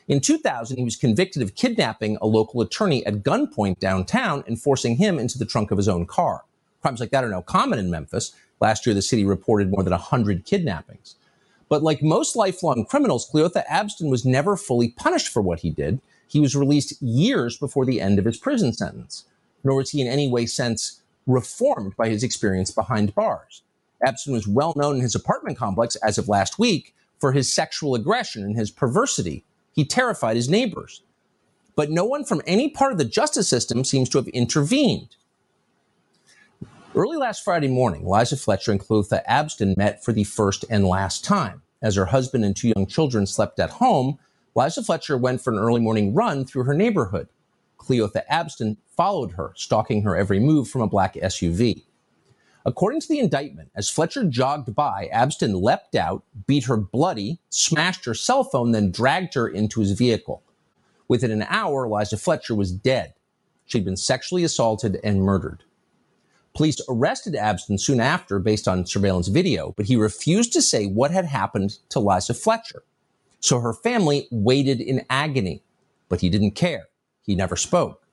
In 2000, he was convicted of kidnapping a local attorney at gunpoint downtown and forcing him into the trunk of his own car. Crimes like that are now common in Memphis. Last year, the city reported more than 100 kidnappings. But like most lifelong criminals, Cleotha Abston was never fully punished for what he did. He was released years before the end of his prison sentence, nor was he in any way since reformed by his experience behind bars. Abston was well known in his apartment complex as of last week for his sexual aggression and his perversity. He terrified his neighbors. But no one from any part of the justice system seems to have intervened. Early last Friday morning, Liza Fletcher and Cleotha Abston met for the first and last time. As her husband and two young children slept at home, Liza Fletcher went for an early morning run through her neighborhood. Cleotha Abston followed her, stalking her every move from a black SUV. According to the indictment, as Fletcher jogged by, Abston leapt out, beat her bloody, smashed her cell phone, then dragged her into his vehicle. Within an hour, Liza Fletcher was dead. She'd been sexually assaulted and murdered. Police arrested Abston soon after based on surveillance video, but he refused to say what had happened to Liza Fletcher. So her family waited in agony, but he didn't care. He never spoke.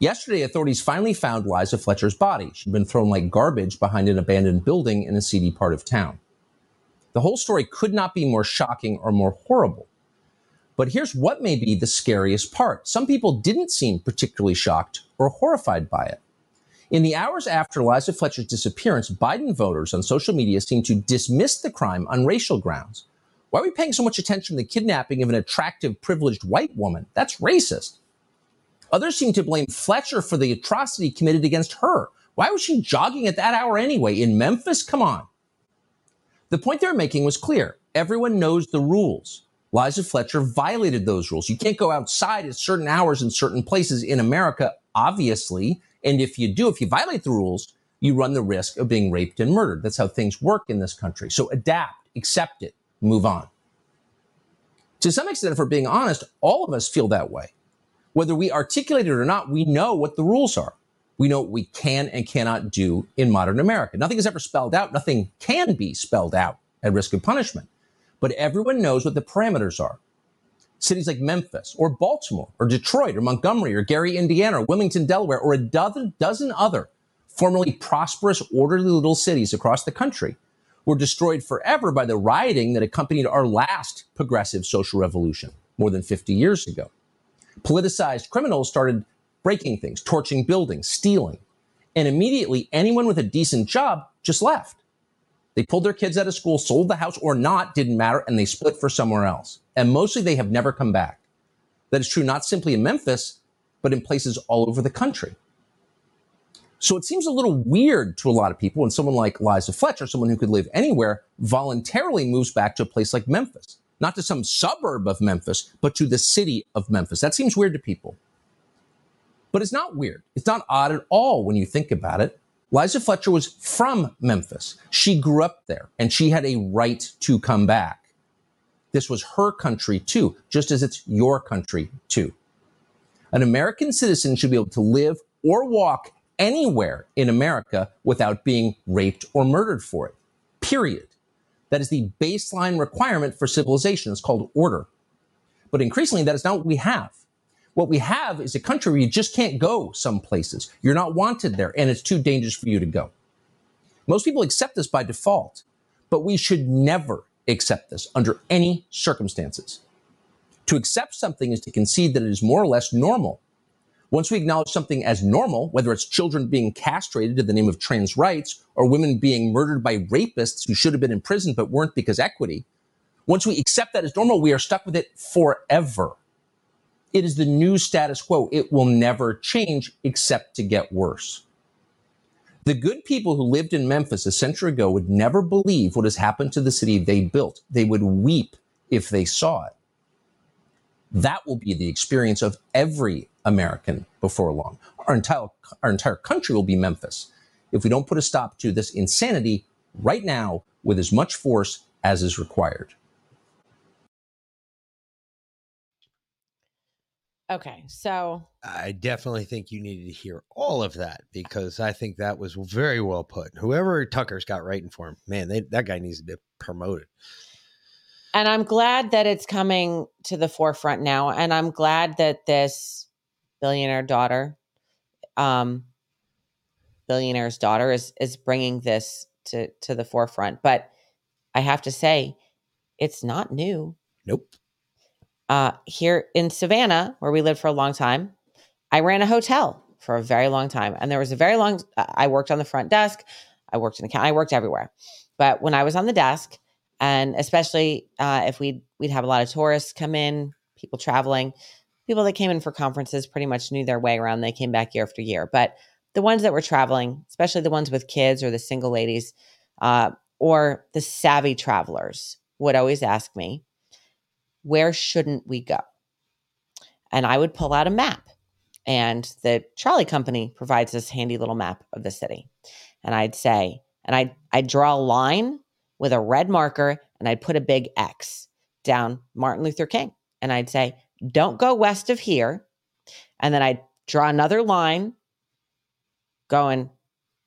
Yesterday, authorities finally found Liza Fletcher's body. She'd been thrown like garbage behind an abandoned building in a seedy part of town. The whole story could not be more shocking or more horrible. But here's what may be the scariest part. Some people didn't seem particularly shocked or horrified by it. In the hours after Liza Fletcher's disappearance, Biden voters on social media seemed to dismiss the crime on racial grounds. Why are we paying so much attention to the kidnapping of an attractive, privileged white woman? That's racist. Others seem to blame Fletcher for the atrocity committed against her. Why was she jogging at that hour anyway? In Memphis? Come on. The point they were making was clear. Everyone knows the rules. Liza Fletcher violated those rules. You can't go outside at certain hours in certain places in America, obviously. And if you do, if you violate the rules, you run the risk of being raped and murdered. That's how things work in this country. So adapt, accept it, move on. To some extent, if we're being honest, all of us feel that way. Whether we articulate it or not, we know what the rules are. We know what we can and cannot do in modern America. Nothing is ever spelled out. Nothing can be spelled out at risk of punishment. But everyone knows what the parameters are. Cities like Memphis or Baltimore or Detroit or Montgomery or Gary, Indiana or Wilmington, Delaware or a dozen, dozen other formerly prosperous, orderly little cities across the country were destroyed forever by the rioting that accompanied our last progressive social revolution more than 50 years ago politicized criminals started breaking things, torching buildings, stealing. And immediately, anyone with a decent job just left. They pulled their kids out of school, sold the house or not, didn't matter, and they split for somewhere else. And mostly they have never come back. That is true not simply in Memphis, but in places all over the country. So it seems a little weird to a lot of people when someone like Liza Fletcher, someone who could live anywhere, voluntarily moves back to a place like Memphis not to some suburb of Memphis, but to the city of Memphis. That seems weird to people. But it's not weird. It's not odd at all when you think about it. Liza Fletcher was from Memphis. She grew up there and she had a right to come back. This was her country too, just as it's your country too. An American citizen should be able to live or walk anywhere in America without being raped or murdered for it. Period. That is the baseline requirement for civilization. It's called order. But increasingly, that is not what we have. What we have is a country where you just can't go some places. You're not wanted there, and it's too dangerous for you to go. Most people accept this by default, but we should never accept this under any circumstances. To accept something is to concede that it is more or less normal. Once we acknowledge something as normal, whether it's children being castrated in the name of trans rights or women being murdered by rapists who should have been in prison but weren't because equity, once we accept that as normal, we are stuck with it forever. It is the new status quo. It will never change except to get worse. The good people who lived in Memphis a century ago would never believe what has happened to the city they built. They would weep if they saw it. That will be the experience of every American before long. Our entire, our entire country will be Memphis if we don't put a stop to this insanity right now with as much force as is required. Okay, so I definitely think you needed to hear all of that because I think that was very well put. Whoever Tucker's got writing for him, man, they, that guy needs to be promoted. And I'm glad that it's coming to the forefront now. And I'm glad that this billionaire daughter, um, billionaire's daughter is is bringing this to to the forefront. But I have to say, it's not new. Nope. Uh, here in Savannah, where we lived for a long time, I ran a hotel for a very long time, and there was a very long. I worked on the front desk. I worked in the I worked everywhere. But when I was on the desk, and especially uh, if we'd we'd have a lot of tourists come in, people traveling, people that came in for conferences pretty much knew their way around. They came back year after year. But the ones that were traveling, especially the ones with kids or the single ladies uh, or the savvy travelers, would always ask me, where shouldn't we go? And I would pull out a map. And the trolley company provides this handy little map of the city. and I'd say, and I'd, I'd draw a line with a red marker and I'd put a big X down Martin Luther King. And I'd say, don't go west of here. And then I'd draw another line going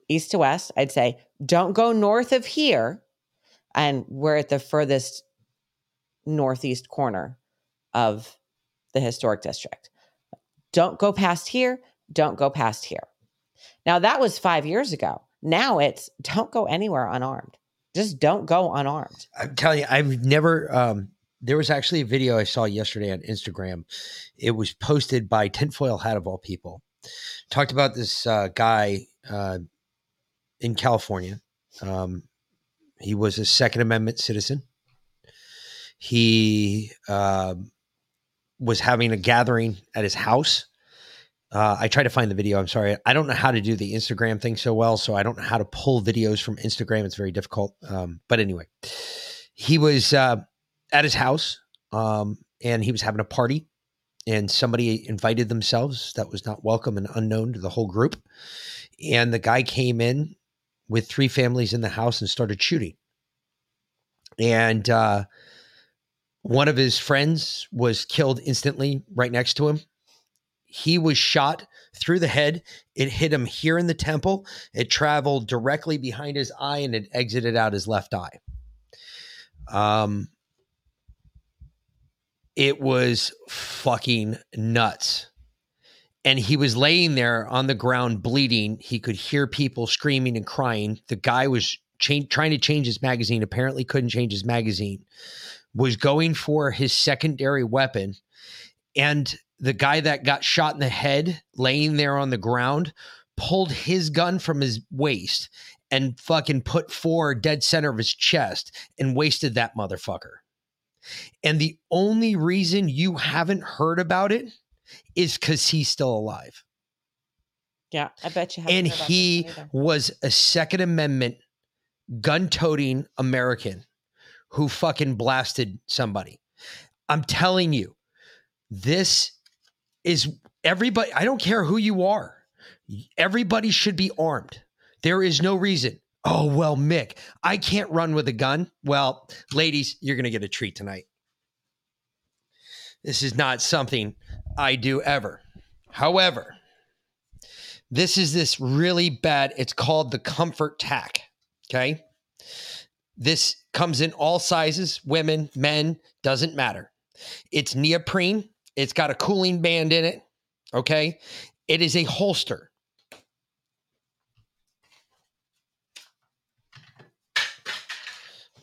east to west. I'd say, don't go north of here. And we're at the furthest northeast corner of the historic district. Don't go past here. Don't go past here. Now, that was five years ago. Now it's don't go anywhere unarmed. Just don't go unarmed. I'm telling you, I've never. Um, there was actually a video I saw yesterday on Instagram. It was posted by Tinfoil Hat of all people. Talked about this uh, guy uh, in California. Um, he was a Second Amendment citizen. He um, was having a gathering at his house. Uh, I tried to find the video. I'm sorry. I don't know how to do the Instagram thing so well, so I don't know how to pull videos from Instagram. It's very difficult. Um, but anyway, he was uh, at his house um, and he was having a party, and somebody invited themselves that was not welcome and unknown to the whole group. And the guy came in with three families in the house and started shooting. And uh, one of his friends was killed instantly right next to him. He was shot through the head. It hit him here in the temple. It traveled directly behind his eye and it exited out his left eye. Um, it was fucking nuts. And he was laying there on the ground bleeding. He could hear people screaming and crying. The guy was trying to change his magazine, apparently couldn't change his magazine, was going for his secondary weapon. And the guy that got shot in the head, laying there on the ground, pulled his gun from his waist and fucking put four dead center of his chest and wasted that motherfucker. And the only reason you haven't heard about it is because he's still alive. Yeah, I bet you. haven't And he was a Second Amendment gun toting American who fucking blasted somebody. I'm telling you, this is everybody. I don't care who you are. Everybody should be armed. There is no reason. Oh, well, Mick, I can't run with a gun. Well, ladies, you're going to get a treat tonight. This is not something I do ever. However, this is this really bad. It's called the ComfortTac. Okay. This comes in all sizes, women, men, doesn't matter. It's neoprene. It's got a cooling band in it. Okay. It is a holster.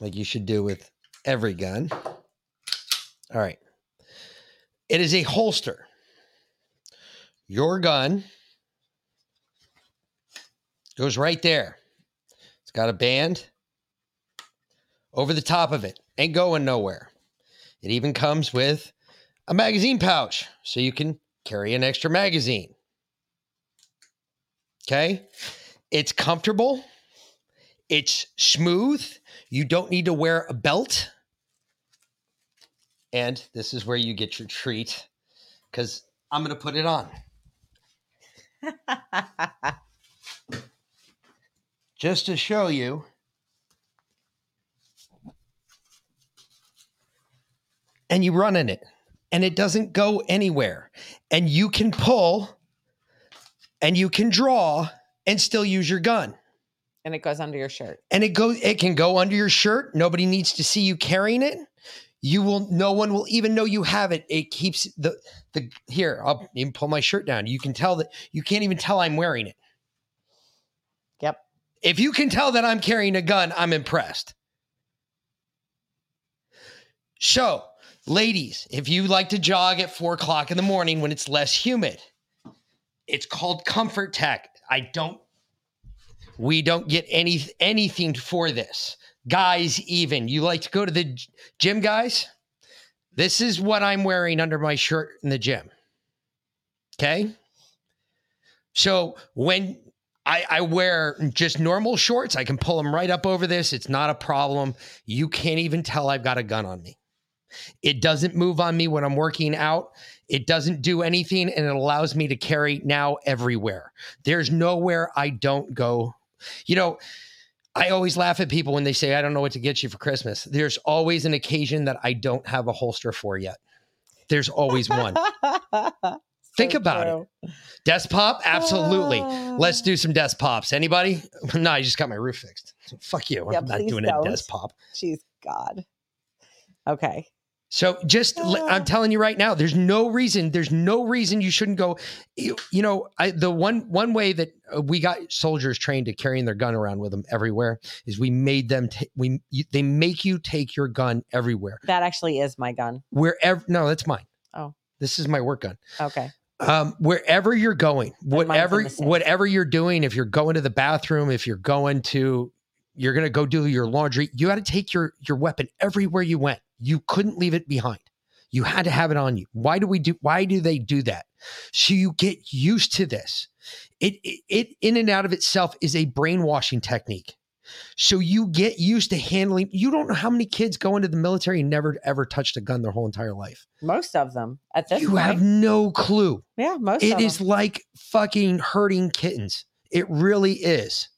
Like you should do with every gun. All right. It is a holster. Your gun goes right there. It's got a band over the top of it. Ain't going nowhere. It even comes with a magazine pouch so you can carry an extra magazine. Okay? It's comfortable. It's smooth. You don't need to wear a belt. And this is where you get your treat because I'm going to put it on. Just to show you. And you run in it, and it doesn't go anywhere. And you can pull and you can draw and still use your gun. And it goes under your shirt. and it goes it can go under your shirt. Nobody needs to see you carrying it. You will no one will even know you have it. It keeps the the here i'll even pull my shirt down. You can tell that you can't even tell i'm wearing it. Yep. if you can tell that i'm carrying a gun i'm impressed. So ladies if you like to jog at four o'clock in the morning when it's less humid it's called comfort tech. I don't we don't get any anything for this. Guys, even you like to go to the gym, guys. This is what I'm wearing under my shirt in the gym. Okay. So when I, I wear just normal shorts, I can pull them right up over this. It's not a problem. You can't even tell I've got a gun on me. It doesn't move on me when I'm working out. It doesn't do anything, and it allows me to carry now everywhere. There's nowhere I don't go You know, I always laugh at people when they say, I don't know what to get you for Christmas. There's always an occasion that I don't have a holster for yet. There's always one. Think about it. Desk pop? Absolutely. Let's ah. do some desk pops. Anybody? no, I just got my roof fixed. Fuck you. Yeah, I'm not doing don't. a desk pop. Jeez, God. Okay. So just I'm telling you right now, there's no reason. There's no reason you shouldn't go. You, you know, I, the one one way that uh, we got soldiers trained to carrying their gun around with them everywhere is we made them. ta- we you, they make you take your gun everywhere. That actually is my gun. Wherever. No, that's mine. Oh. This is my work gun. Okay. Um, wherever you're going, whatever whatever you're doing, if you're going to the bathroom, if you're going to, you're gonna go do your laundry. You got to take your your weapon everywhere you went. You couldn't leave it behind. You had to have it on you. Why do we do? Why do they do that? So you get used to this. It it, it in and out of itself is a brainwashing technique. So you get used to handling. You don't know how many kids go into the military and never ever touched a gun their whole entire life. Most of them at this You point. have no clue. yeah, most It is them. like fucking hurting kittens. It really is.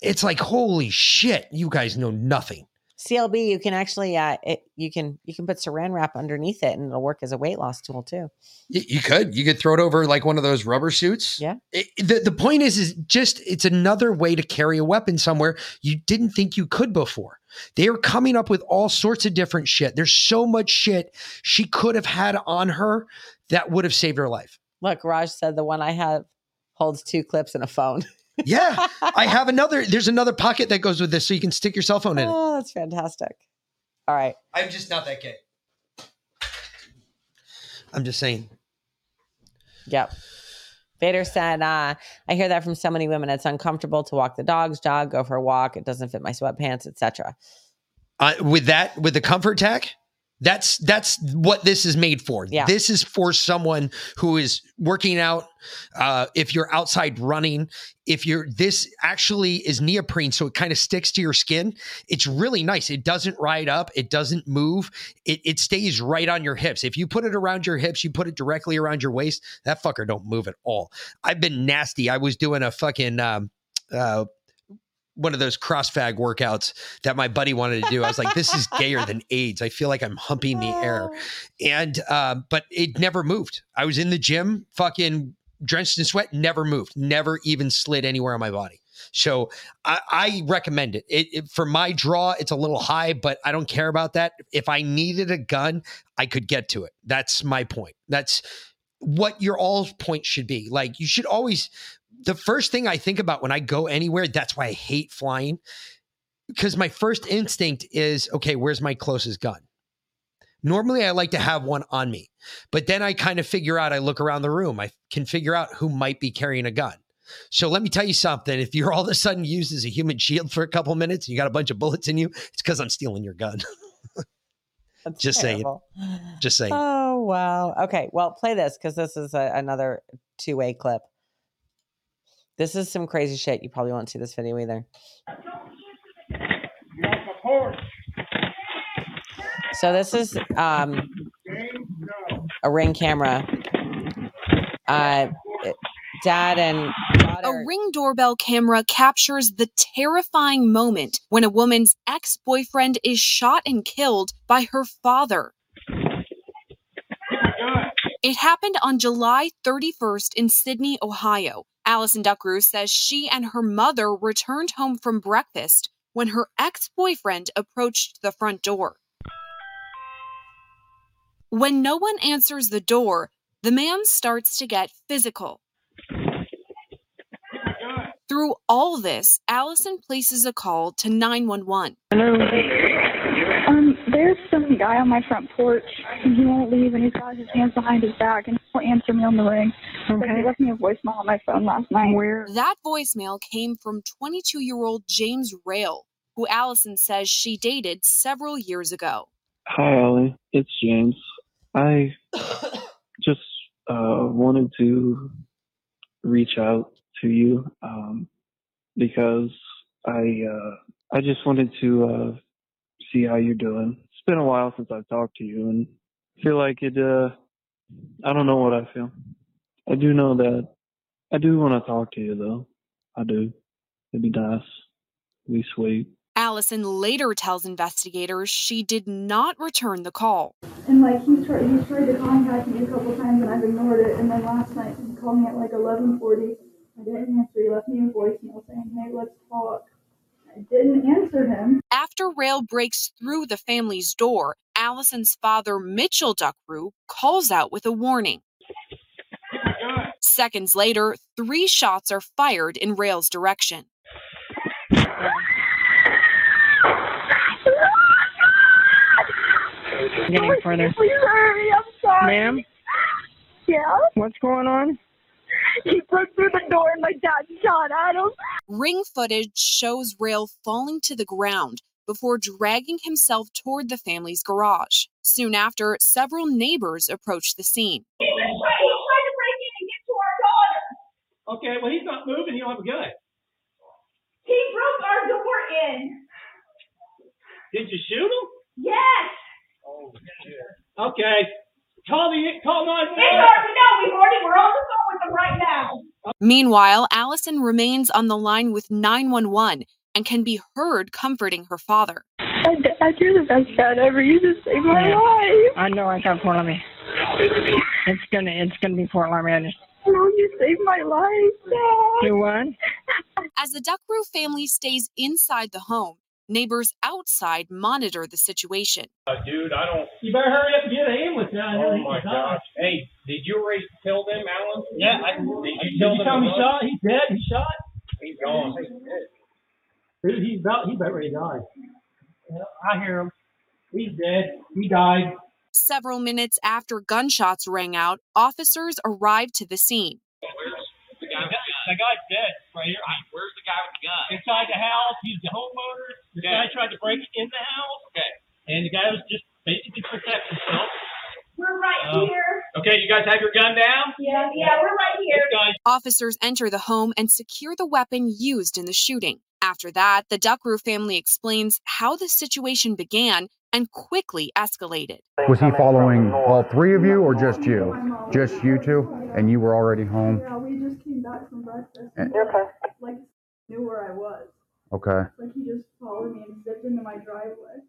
It's like holy shit, you guys know nothing. CLB, you can actually uh it you can you can put saran wrap underneath it and it'll work as a weight loss tool too. Y- You could you could throw it over like one of those rubber suits. Yeah. It- the the point is is just it's another way to carry a weapon somewhere you didn't think you could before. They are coming up with all sorts of different shit. There's so much shit she could have had on her that would have saved her life. Look, Raj said the one I have holds two clips and a phone. Yeah, I have another. There's another pocket that goes with this, so you can stick your cell phone in it. Oh, that's fantastic. All right. I'm just not that gay. I'm just saying. Yep. Vader said, uh, I hear that from so many women. It's uncomfortable to walk the dogs, jog, go for a walk. It doesn't fit my sweatpants, etc. Uh, with that, with the comfort tech, that's that's what this is made for. Yeah. This is for someone who is working out. Uh, if you're outside running, if you're this actually is neoprene, so it kind of sticks to your skin. It's really nice. It doesn't ride up. It doesn't move. It it stays right on your hips. If you put it around your hips, you put it directly around your waist. That fucker don't move at all. I've been nasty. I was doing a fucking. Um, uh, one of those crossfag workouts that my buddy wanted to do. I was like, this is gayer than AIDS. I feel like I'm humping the air. And, uh, but it never moved. I was in the gym, fucking drenched in sweat, never moved, never even slid anywhere on my body. So I, I recommend it. It, it. For my draw, it's a little high, but I don't care about that. If I needed a gun, I could get to it. That's my point. That's what your all point should be. Like you should always the first thing I think about when I go anywhere, that's why I hate flying. Because my first instinct is, okay, where's my closest gun? Normally I like to have one on me, but then I kind of figure out, I look around the room, I can figure out who might be carrying a gun. So let me tell you something. If you're all of a sudden used as a human shield for a couple minutes you got a bunch of bullets in you, it's because I'm stealing your gun. Just terrible. saying. Just saying. Oh, wow. Okay. Well, play this because this is a, another two way clip. This is some crazy shit. You probably won't see this video either. So this is um, a ring camera. Uh, dad and A ring doorbell camera captures the terrifying moment when a woman's ex boyfriend is shot and killed by her father. It happened on July 31st in Sidney, Ohio. Allison Duckrew says she and her mother returned home from breakfast when her ex boyfriend approached the front door. When no one answers the door, the man starts to get physical. Through all this, Allison places a call to 911. Um, there's some guy on my front porch, and he won't leave, and he's got his hands behind his back, and he won't answer me on the ring. But he left me a voicemail on my phone last night. Where? That voicemail came from 22 year old James Rail, who Allison says she dated several years ago. Hi, Ollie. It's James. I just uh, wanted to reach out to you um, because I uh, I just wanted to uh, see how you're doing. It's been a while since I've talked to you, and I feel like it. Uh, I don't know what I feel. I do know that I do want to talk to you, though. I do. it'd be nice. It'd be sweet. Allison later tells investigators she did not return the call. And like he's tried, he's tried to contact me a couple times and I've ignored it. And then last night he called me at like 11:40. I didn't answer. He left me a voicemail saying, "Hey, let's talk." I didn't answer him. After Rail breaks through the family's door, Allison's father, Mitchell Duckrew, calls out with a warning. Seconds later, three shots are fired in Rail's direction. Getting further. Please hurry. I'm sorry. Ma'am? Yeah. What's going on? He broke through the door and my dad shot at him. Ring footage shows Rail falling to the ground before dragging himself toward the family's garage. Soon after, several neighbors approached the scene. He was trying, he trying to break in and get to our daughter. Okay, well, he's not moving. He don't have a gun. He broke our door in. Did you shoot him? Yes. Oh, yeah. Okay. Call the call nine It's already no. We've already we're on the phone with him right now. Meanwhile, Allison remains on the line with 911 and can be heard comforting her father. Dad, Dad, you're the best dad ever. You just saved my Yeah. life. I know I got Fort Laramie. It's gonna it's gonna be Fort Laramie. I just No, you saved my life, Dad. do what? As the Duckrew family stays inside the home, neighbors outside monitor the situation. Uh, dude, I don't. You better hurry up and get an ambulance down here. Oh my can die. gosh! Hey, did you already tell them, Alan? Yeah, I, Did you did tell you them? tell me it shot? He's dead. He's shot. He's gone. He's Dude, he's about. He's about ready to die. Yeah, I hear him. He's dead. He died. Several minutes after gunshots rang out, officers arrived to the scene. The guy with the gun. The guy's dead right here. Where's the guy with the gun? Inside the house. He's the homeowner. The Okay. guy tried to break in the house. Okay. And the guy was just basically protecting himself. We're right Um, here. Okay, you guys have your gun down? Yeah, yeah, we're right here. Guy's Officers enter the home and secure the weapon used in the shooting. After that, the Duckrew family explains how the situation began and quickly escalated. Was he following all three of you or just you? Just you two? And you were already home? Yeah, we just came back from breakfast. And- okay. Like knew where I was. Okay. Like he just followed me and zipped into my driveway.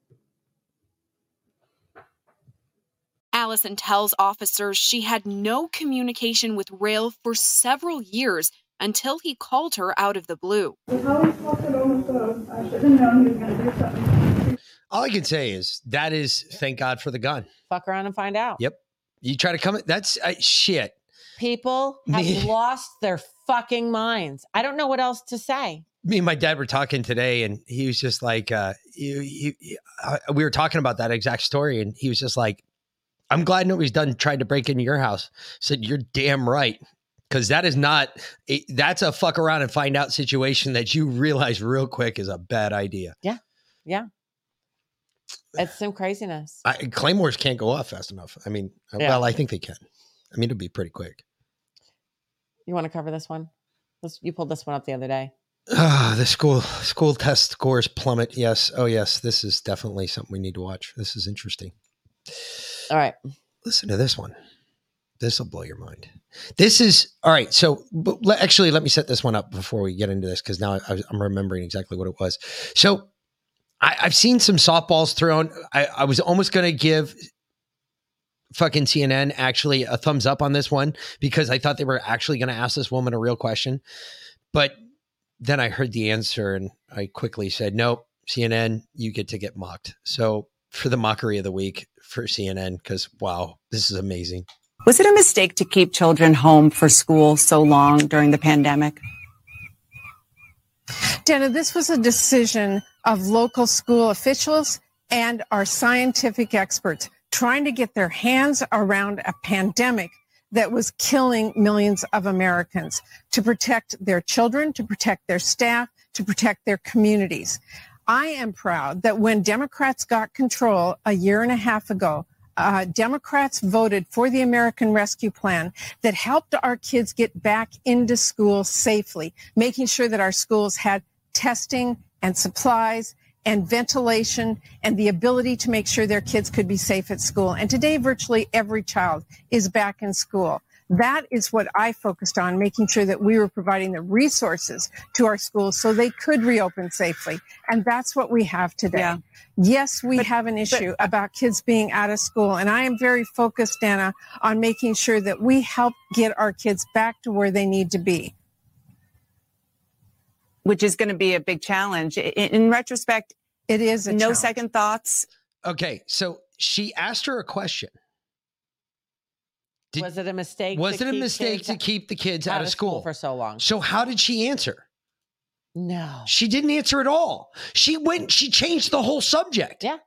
Allison tells officers she had no communication with Rail for several years until he called her out of the blue. Like how we talking on the phone. I should have known he was gonna do something. All I can say is that is thank God for the gun. Fuck around and find out. Yep. You try to come. That's uh, shit. People have Me- lost their fucking minds. I don't know what else to say. Me and my dad were talking today, and he was just like, uh, you, you, you- uh, we were talking about that exact story, and he was just like, I'm glad nobody's done tried to break into your house. I said, You're damn right. Because that is not, a, that's a fuck around and find out situation that you realize real quick is a bad idea. Yeah. Yeah. It's some craziness. I, claymores can't go off fast enough. I mean, Yeah. well, I think they can. I mean, it'll be pretty quick. You want to cover this one? This, you pulled this one up the other day. Ah, the school school test scores plummet. Yes. Oh, yes. This is definitely something we need to watch. This is interesting. All right. Listen to this one. This will blow your mind. This is all right. So, actually, let me set this one up before we get into this because now I, I'm remembering exactly what it was. So, I, I've seen some softballs thrown. I, I was almost going to give fucking CNN actually a thumbs up on this one because I thought they were actually going to ask this woman a real question. But then I heard the answer and I quickly said, nope, CNN, you get to get mocked. So for the mockery of the week for CNN, because wow, this is amazing. Was it a mistake to keep children home for school so long during the pandemic? Dana, this was a decision of local school officials and our scientific experts trying to get their hands around a pandemic that was killing millions of Americans to protect their children, to protect their staff, to protect their communities. I am proud that when Democrats got control a year and a half ago, uh, Democrats voted for the American Rescue Plan that helped our kids get back into school safely, making sure that our schools had testing and supplies and ventilation and the ability to make sure their kids could be safe at school. And today, virtually every child is back in school. That is what I focused on, making sure that we were providing the resources to our schools so they could reopen safely. And that's what we have today. Yes, we have an issue about kids being out of school. And I am very focused, Dana, on making sure that we help get our kids back to where they need to be. Which is going to be a big challenge. In, in retrospect, it is a no challenge. second thoughts. Okay, so she asked her a question. Did- was it a mistake? to Was it a mistake to keep the kids out, of school? for so long? So how did she answer? No. She didn't answer at all. She went, she changed the whole subject. Yeah.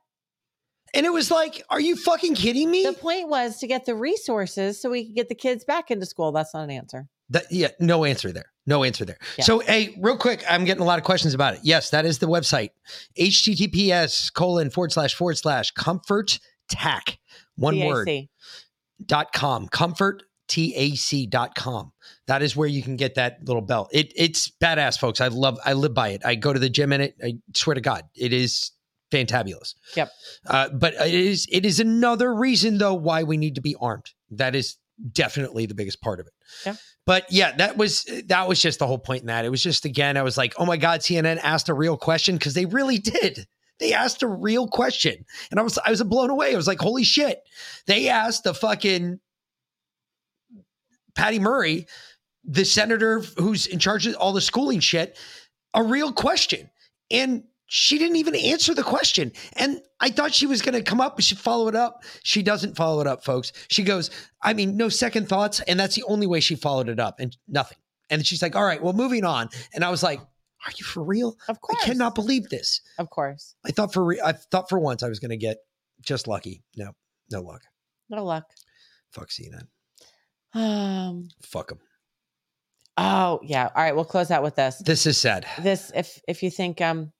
And it was like, are you fucking kidding me? The point was to get the resources so we could get the kids back into school. That's not an answer. That, yeah, no answer there. No answer there. Yeah. So, hey, real quick, I'm getting a lot of questions about it. Yes, that is the website. HTTPS colon forward slash forward slash comfort tac. One word. Dot com. Comfort tac dot com. That is where you can get that little belt. It it's badass, folks. I love I live by it. I go to the gym in it. I swear to God, it is fantabulous. Yep. Uh, but it is it is another reason though why we need to be armed. That is definitely the biggest part of it. Yeah. But yeah, that was that was just the whole point in that. It was just again, I was like, oh my God, CNN asked a real question because they really did. They asked a real question. And I was I was blown away. I was like, holy shit. They asked the fucking Patty Murray, the senator who's in charge of all the schooling shit, a real question. And she didn't even answer the question. And I thought she was going to come up, and she follow it up. She doesn't follow it up, folks. She goes, I mean, no second thoughts. And that's the only way she followed it up and nothing. And she's like, all right, well, moving on. And I was like, are you for real? Of course. I cannot believe this. Of course. I thought for re- I thought for once I was going to get just lucky. No, no luck. No luck. Fuck CNN. Um. Fuck them. Oh yeah. All right. We'll close out with this. This is sad. This, if if you think um,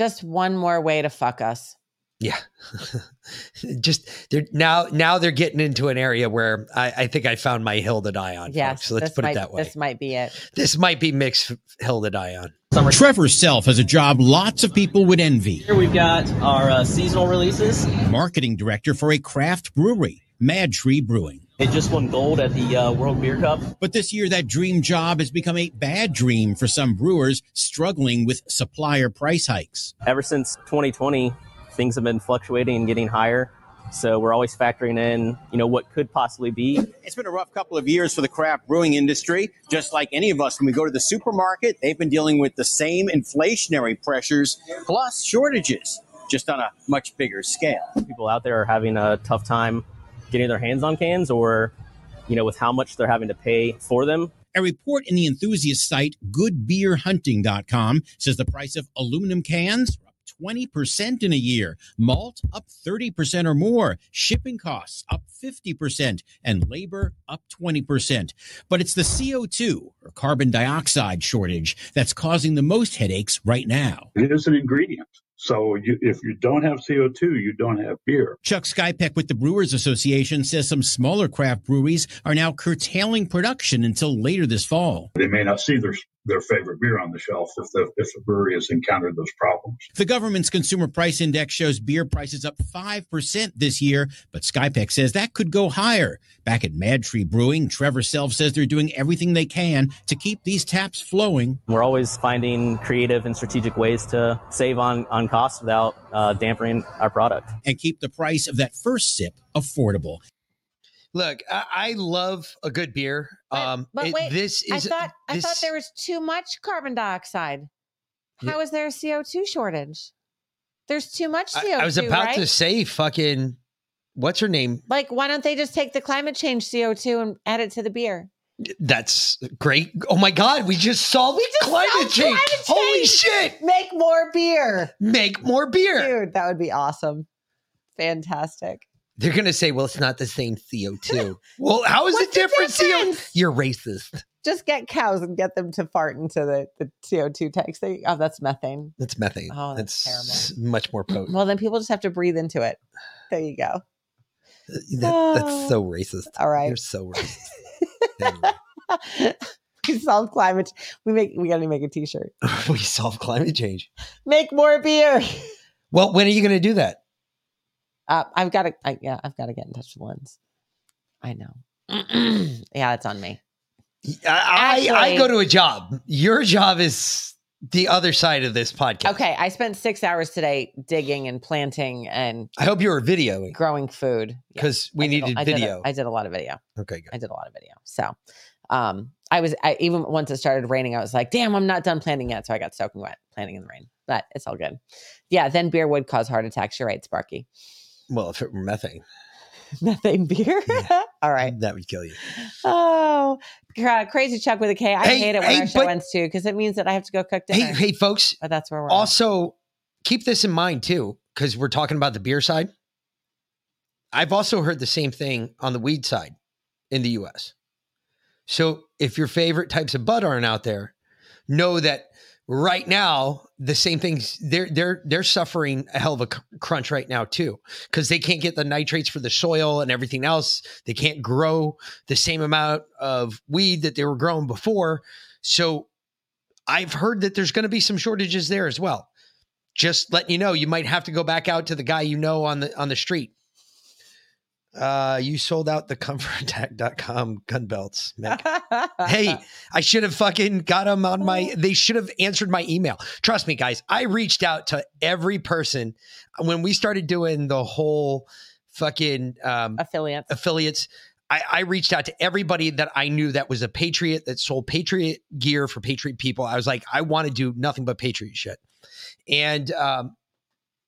just one more way to fuck us. Yeah. Just they're now now they're getting into an area where I, I think I found my hill to die on. Yes. folks. So let's put might, it that way. This might be it. This might be mixed hill to die on. Trevor Self has a job lots of people would envy. Here we've got our uh, seasonal releases. Marketing director for a craft brewery, MadTree Brewing. It just won gold at the uh, World Beer Cup. But this year, that dream job has become a bad dream for some brewers struggling with supplier price hikes. Ever since 2020, things have been fluctuating and getting higher. So we're always factoring in, you know, what could possibly be. It's been a rough couple of years for the craft brewing industry. Just like any of us, when we go to the supermarket, they've been dealing with the same inflationary pressures plus shortages, just on a much bigger scale. People out there are having a tough time getting their hands on cans or, you know, with how much they're having to pay for them. A report in the enthusiast site goodbeerhunting.com says the price of aluminum cans are up 20% in a year, malt up 30% or more, shipping costs up 50%, and labor up 20%. But it's the CO2 or carbon dioxide shortage that's causing the most headaches right now. It is an ingredient. So you, if you don't have CO2, you don't have beer. Chuck Skypeck with the Brewers Association says some smaller craft breweries are now curtailing production until later this fall. They may not see their their favorite beer on the shelf if the if the brewery has encountered those problems. The government's consumer price index shows beer prices up 5% this year, but Skypeck says that could go higher. Back at MadTree Brewing, Trevor Self says they're doing everything they can to keep these taps flowing. We're always finding creative and strategic ways to save on, on costs without uh, dampening our product. And keep the price of that first sip affordable. Look, I, I love a good beer. um, But it- wait, this is. I thought I thought there was too much carbon dioxide. Yeah. How is there a CO two shortage? There's too much CO two. I, I was about right? to say fucking what's her name? Like, why don't they just take the climate change CO two and add it to the beer? That's great. Oh my god, we just solved climate, solved change. climate Holy shit! Make more beer. Make more beer. Dude, that would be awesome. Fantastic. They're gonna say, well, it's not the same CO2. well, how is it different? CO? difference? You're racist. Just get cows and get them to fart into the, the CO2 tanks. They, oh, that's methane. That's methane. Oh, that's s- much more potent. Well, then people just have to breathe into it. There you go. Uh, that- that's so ah. racist. All right. You're so racist. we solve climate. We make. We got to make a T-shirt. we solve climate change. Make more beer. Well, when are you gonna do that? Uh, I've got to. I, yeah, I've got to get in touch with Lens. I know. yeah, it's on me. I, I, I go to a job. Your job is the other side of this podcast. Okay, I spent six hours today digging and planting and I hope you were videoing growing food because we I did a- needed I did a- video. I did a lot of video. okay, good. I did a lot of video. So, um, I was I, even once it started raining, I was like, "Damn, I'm not done planting yet." So I got soaking wet planting in the rain, but it's all good. Yeah, then beer would cause heart attacks. You're right, Sparky. Well, if it were methane, Methane beer. all right. that would kill you. Oh, crazy Chuck with a K. I Hey, hate it when hey, our show but- ends too because it means that I have to go cook dinner. Hey, hey, folks. But that's where we're at. Also, keep this in mind too, because we're talking about the beer side. I've also heard the same thing on the weed side in the US. So if your favorite types of bud aren't out there, know that right now the same things they're they're they're suffering a hell of a crunch right now too because they can't get the nitrates for the soil and everything else. They can't grow the same amount of weed that they were growing before. So i've heard that there's going to be some shortages there as well. Just letting you know you might have to go back out to the guy you know on the on the street uh you sold out the comfortattack.com gun belts hey i should have fucking got them on my they should have answered my email trust me guys i reached out to every person when we started doing the whole fucking um affiliates affiliates I, I reached out to everybody that I knew that was a patriot that sold patriot gear for patriot people. I was like, I want to do nothing but patriot shit. And um,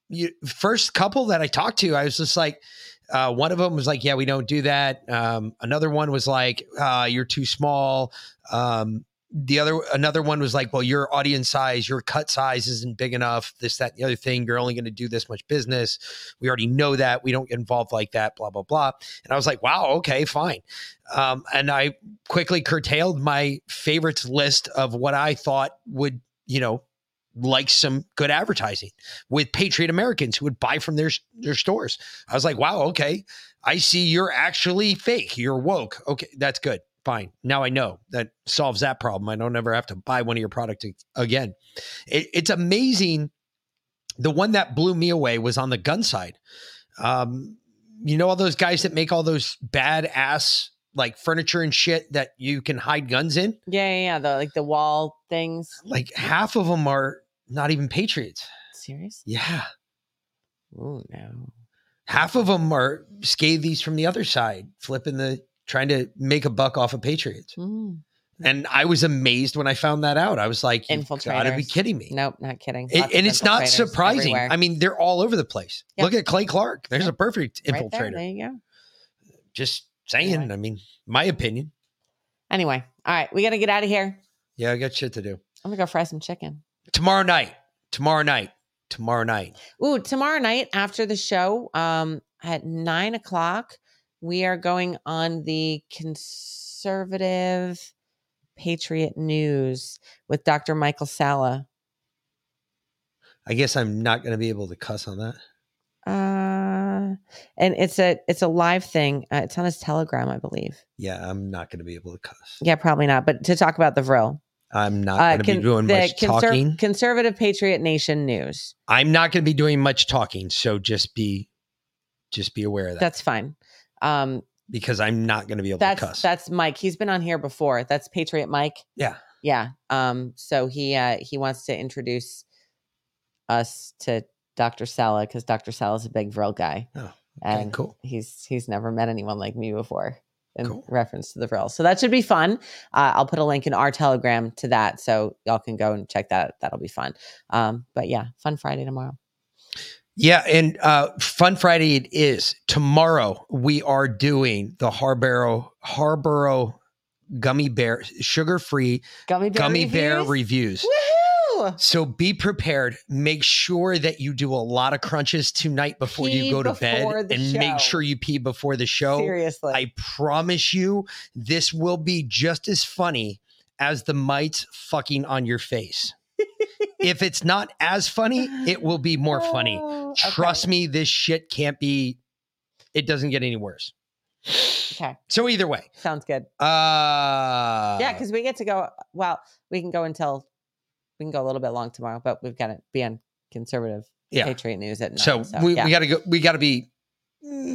you, first couple that I talked to, I was just like, uh, one of them was like, "Yeah, we don't do that." Um, another one was like, uh, "You're too small." Um, the other, another one was like, "Well, your audience size, your cut size isn't big enough. This, that, the other thing. You're only going to do this much business. We already know that. We don't get involved like that. Blah blah blah." And I was like, "Wow, okay, fine." Um, and I quickly curtailed my favorites list of what I thought would, you know, like some good advertising with Patriot Americans who would buy from their their stores. I was like, wow, okay. I see you're actually fake. You're woke. Okay, that's good. Fine. Now I know that solves that problem. I don't ever have to buy one of your product ag- again. It, it's amazing. The one that blew me away was on the gun side. Um, you know all those guys that make all those bad ass like furniture and shit that you can hide guns in? Yeah, yeah, yeah. The like the wall things. Like half of them are not even patriots. Serious? Yeah. Oh no. Half of them are scabies from the other side, flipping the trying to make a buck off of patriots. Mm. And I was amazed when I found that out. I was like, "You've gotta be kidding me!" Nope, not kidding. It- and it's not surprising. everywhere. I mean, they're all over the place. Yep. Look at Clay Clark. There's a perfect Right infiltrator. there, there you go. Just saying. I mean, my opinion. Anyway, all right, we got to get out of here. Yeah, I got shit to do. I'm gonna go fry some chicken. Tomorrow night. Tomorrow night. Tomorrow night. Ooh, tomorrow night after the show, um, at nine o'clock, we are going on the conservative Patriot News with Dr. Michael Salla. I guess I'm not going to be able to cuss on that. Uh, and it's a it's a live thing. Uh, it's on his Telegram, I believe. Yeah, I'm not going to be able to cuss. Yeah, probably not. But to talk about the Vril, I'm not uh, going to be con- doing the much conser- talking. Conservative Patriot Nation News. I'm not going to be doing much talking, so just be just be aware of that. That's fine. Um, because I'm not going to be able that's to cuss. that's Mike. He's been on here before. That's Patriot Mike. yeah. Yeah. Um, so he uh he wants to introduce us to Dr. Salla because Dr. Salla's is a big Vril guy. Oh, and cool. He's he's never met anyone like me before in reference to the Vril. So that should be fun. Uh, I'll put a link in our telegram to that so y'all can go and check that out. That'll be fun. Um, but yeah, fun Friday tomorrow. Yeah, and uh, Fun Friday it is. Tomorrow we are doing the Haribo Haribo gummy bear sugar free Gummy bear gummy bear reviews? So be prepared. Make sure that you do a lot of crunches tonight before Pee you go to bed and show. make sure you pee before the show. Seriously. I promise you this will be just as funny as the mites fucking on your face. if it's not as funny, it will be more funny. Oh, Trust me, this shit can't be, it doesn't get any worse. Okay. So either way, Sounds good. uh, yeah, because we get to go. Well, we can go until we can go a little bit long tomorrow, but we've got to be on conservative Yeah. Patriot News at night. so, So, we, yeah. we got to go, we got to be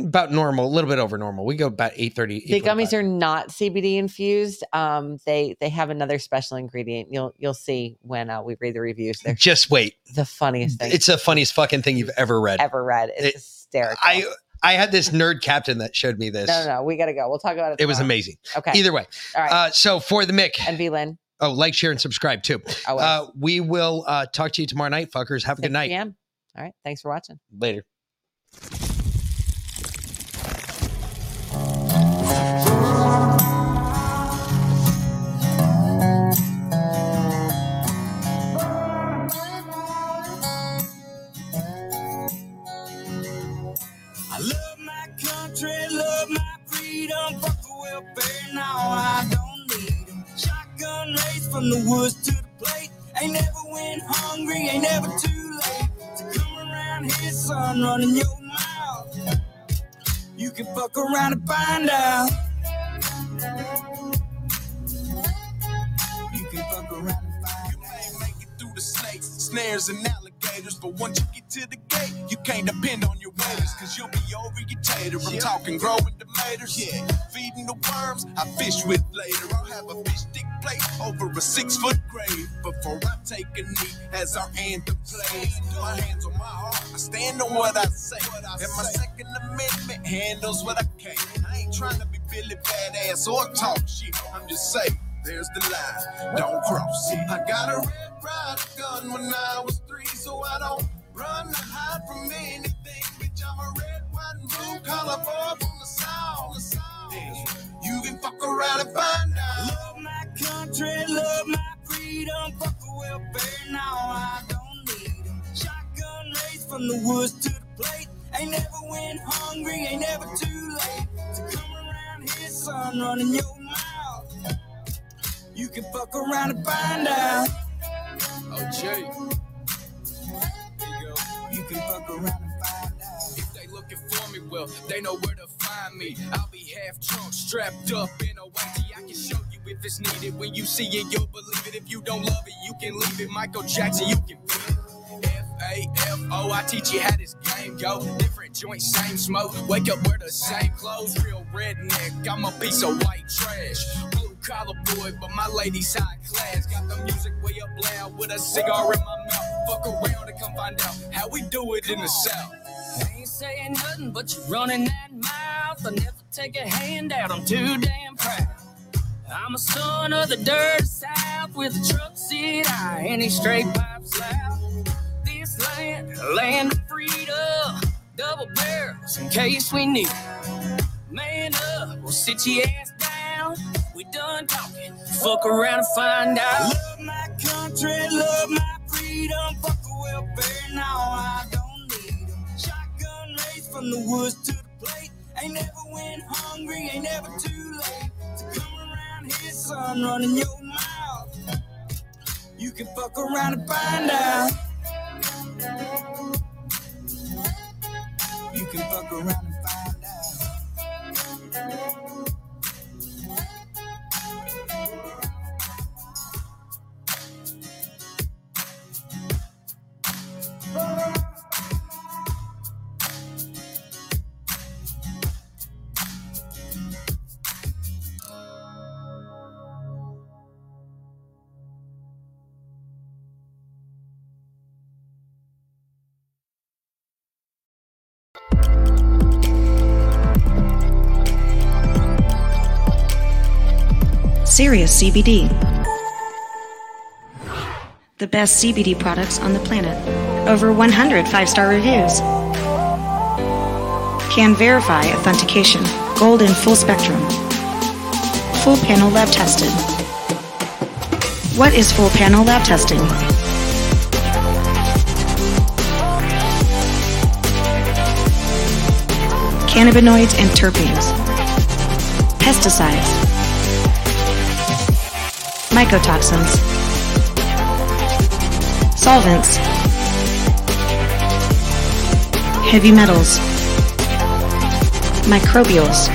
about normal, a little bit over normal. We go about 830. The gummies are not CBD infused. Um, they they have another special ingredient. You'll you'll see when uh, we read the reviews. They're Just wait. the funniest thing It's the funniest fucking thing you've ever read. ever read. It's It- hysterical. I I had this nerd captain that showed me this. no, no, no, we gotta go. We'll talk about it. It was amazing. Okay. Either way. All right. Uh, so for the Mick. And V Lynn. Oh, like, share, and subscribe too. Uh, we will uh, talk to you tomorrow night, fuckers. Have a good 6 night. p.m. All right. Thanks for watching. Later. Fish with later. I'll have a fish stick plate over a six foot grave before I take a knee as our anthem plays. My hands on my heart, I stand on what I say. And my Second Amendment handles what I can. I ain't trying to be Billy Badass or talk shit. I'm just saying. There's the line, don't cross it. I got a Red Ryder gun when I was three, so I don't run or hide from anything. Bitch, I'm a red, white, and blue collar boy from the south. Yeah, You can fuck around and find out. Love my country, love my freedom, fuck the welfare, now I don't need 'em. Shotgun race from the woods to the plate. Ain't never went hungry, ain't never too late to come around here, son, running your mouth. You can fuck around and find out. Oh, Jay. You can fuck around and find out. Looking for me, well, they know where to find me. I'll be half drunk, strapped up in a whitey. I can show you if it's needed. When you see it, you'll believe it. If you don't love it, you can leave it. Michael Jackson, you can feel it. F-A-F-O, I teach you how this game go. Different joints, same smoke. Wake up, wear the same clothes. Real redneck, I'm a piece of white trash. Blue collar boy, but my lady's high class. Got the music way up loud with a cigar in my mouth. Fuck around and come find out how we do it in the South. Ain't saying nothing, but you're running that mouth. I never take a handout, I'm too damn proud. I'm a son of the dirt south with a truck seat high and straight pipes loud. This land, land of freedom, double barrels in case we need. Man up, we'll sit your ass down. We done talking, fuck around and find out. Love my country, love my freedom, fuck the welfare, now I don't from the woods to the plate. Ain't never went hungry, ain't never too late to come around here, son, running your mouth. You can fuck around and find out. You can fuck around and find out. Serious CBD. The best CBD products on the planet. Over 100 five star reviews. Can verify authentication. Gold in full spectrum. Full panel lab tested. What is full panel lab testing? Cannabinoids and terpenes. Pesticides. Mycotoxins. Solvents. Heavy metals. Microbials.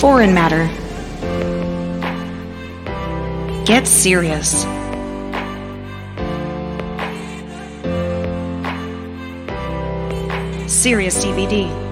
Foreign matter. Get serious. Serious CBD.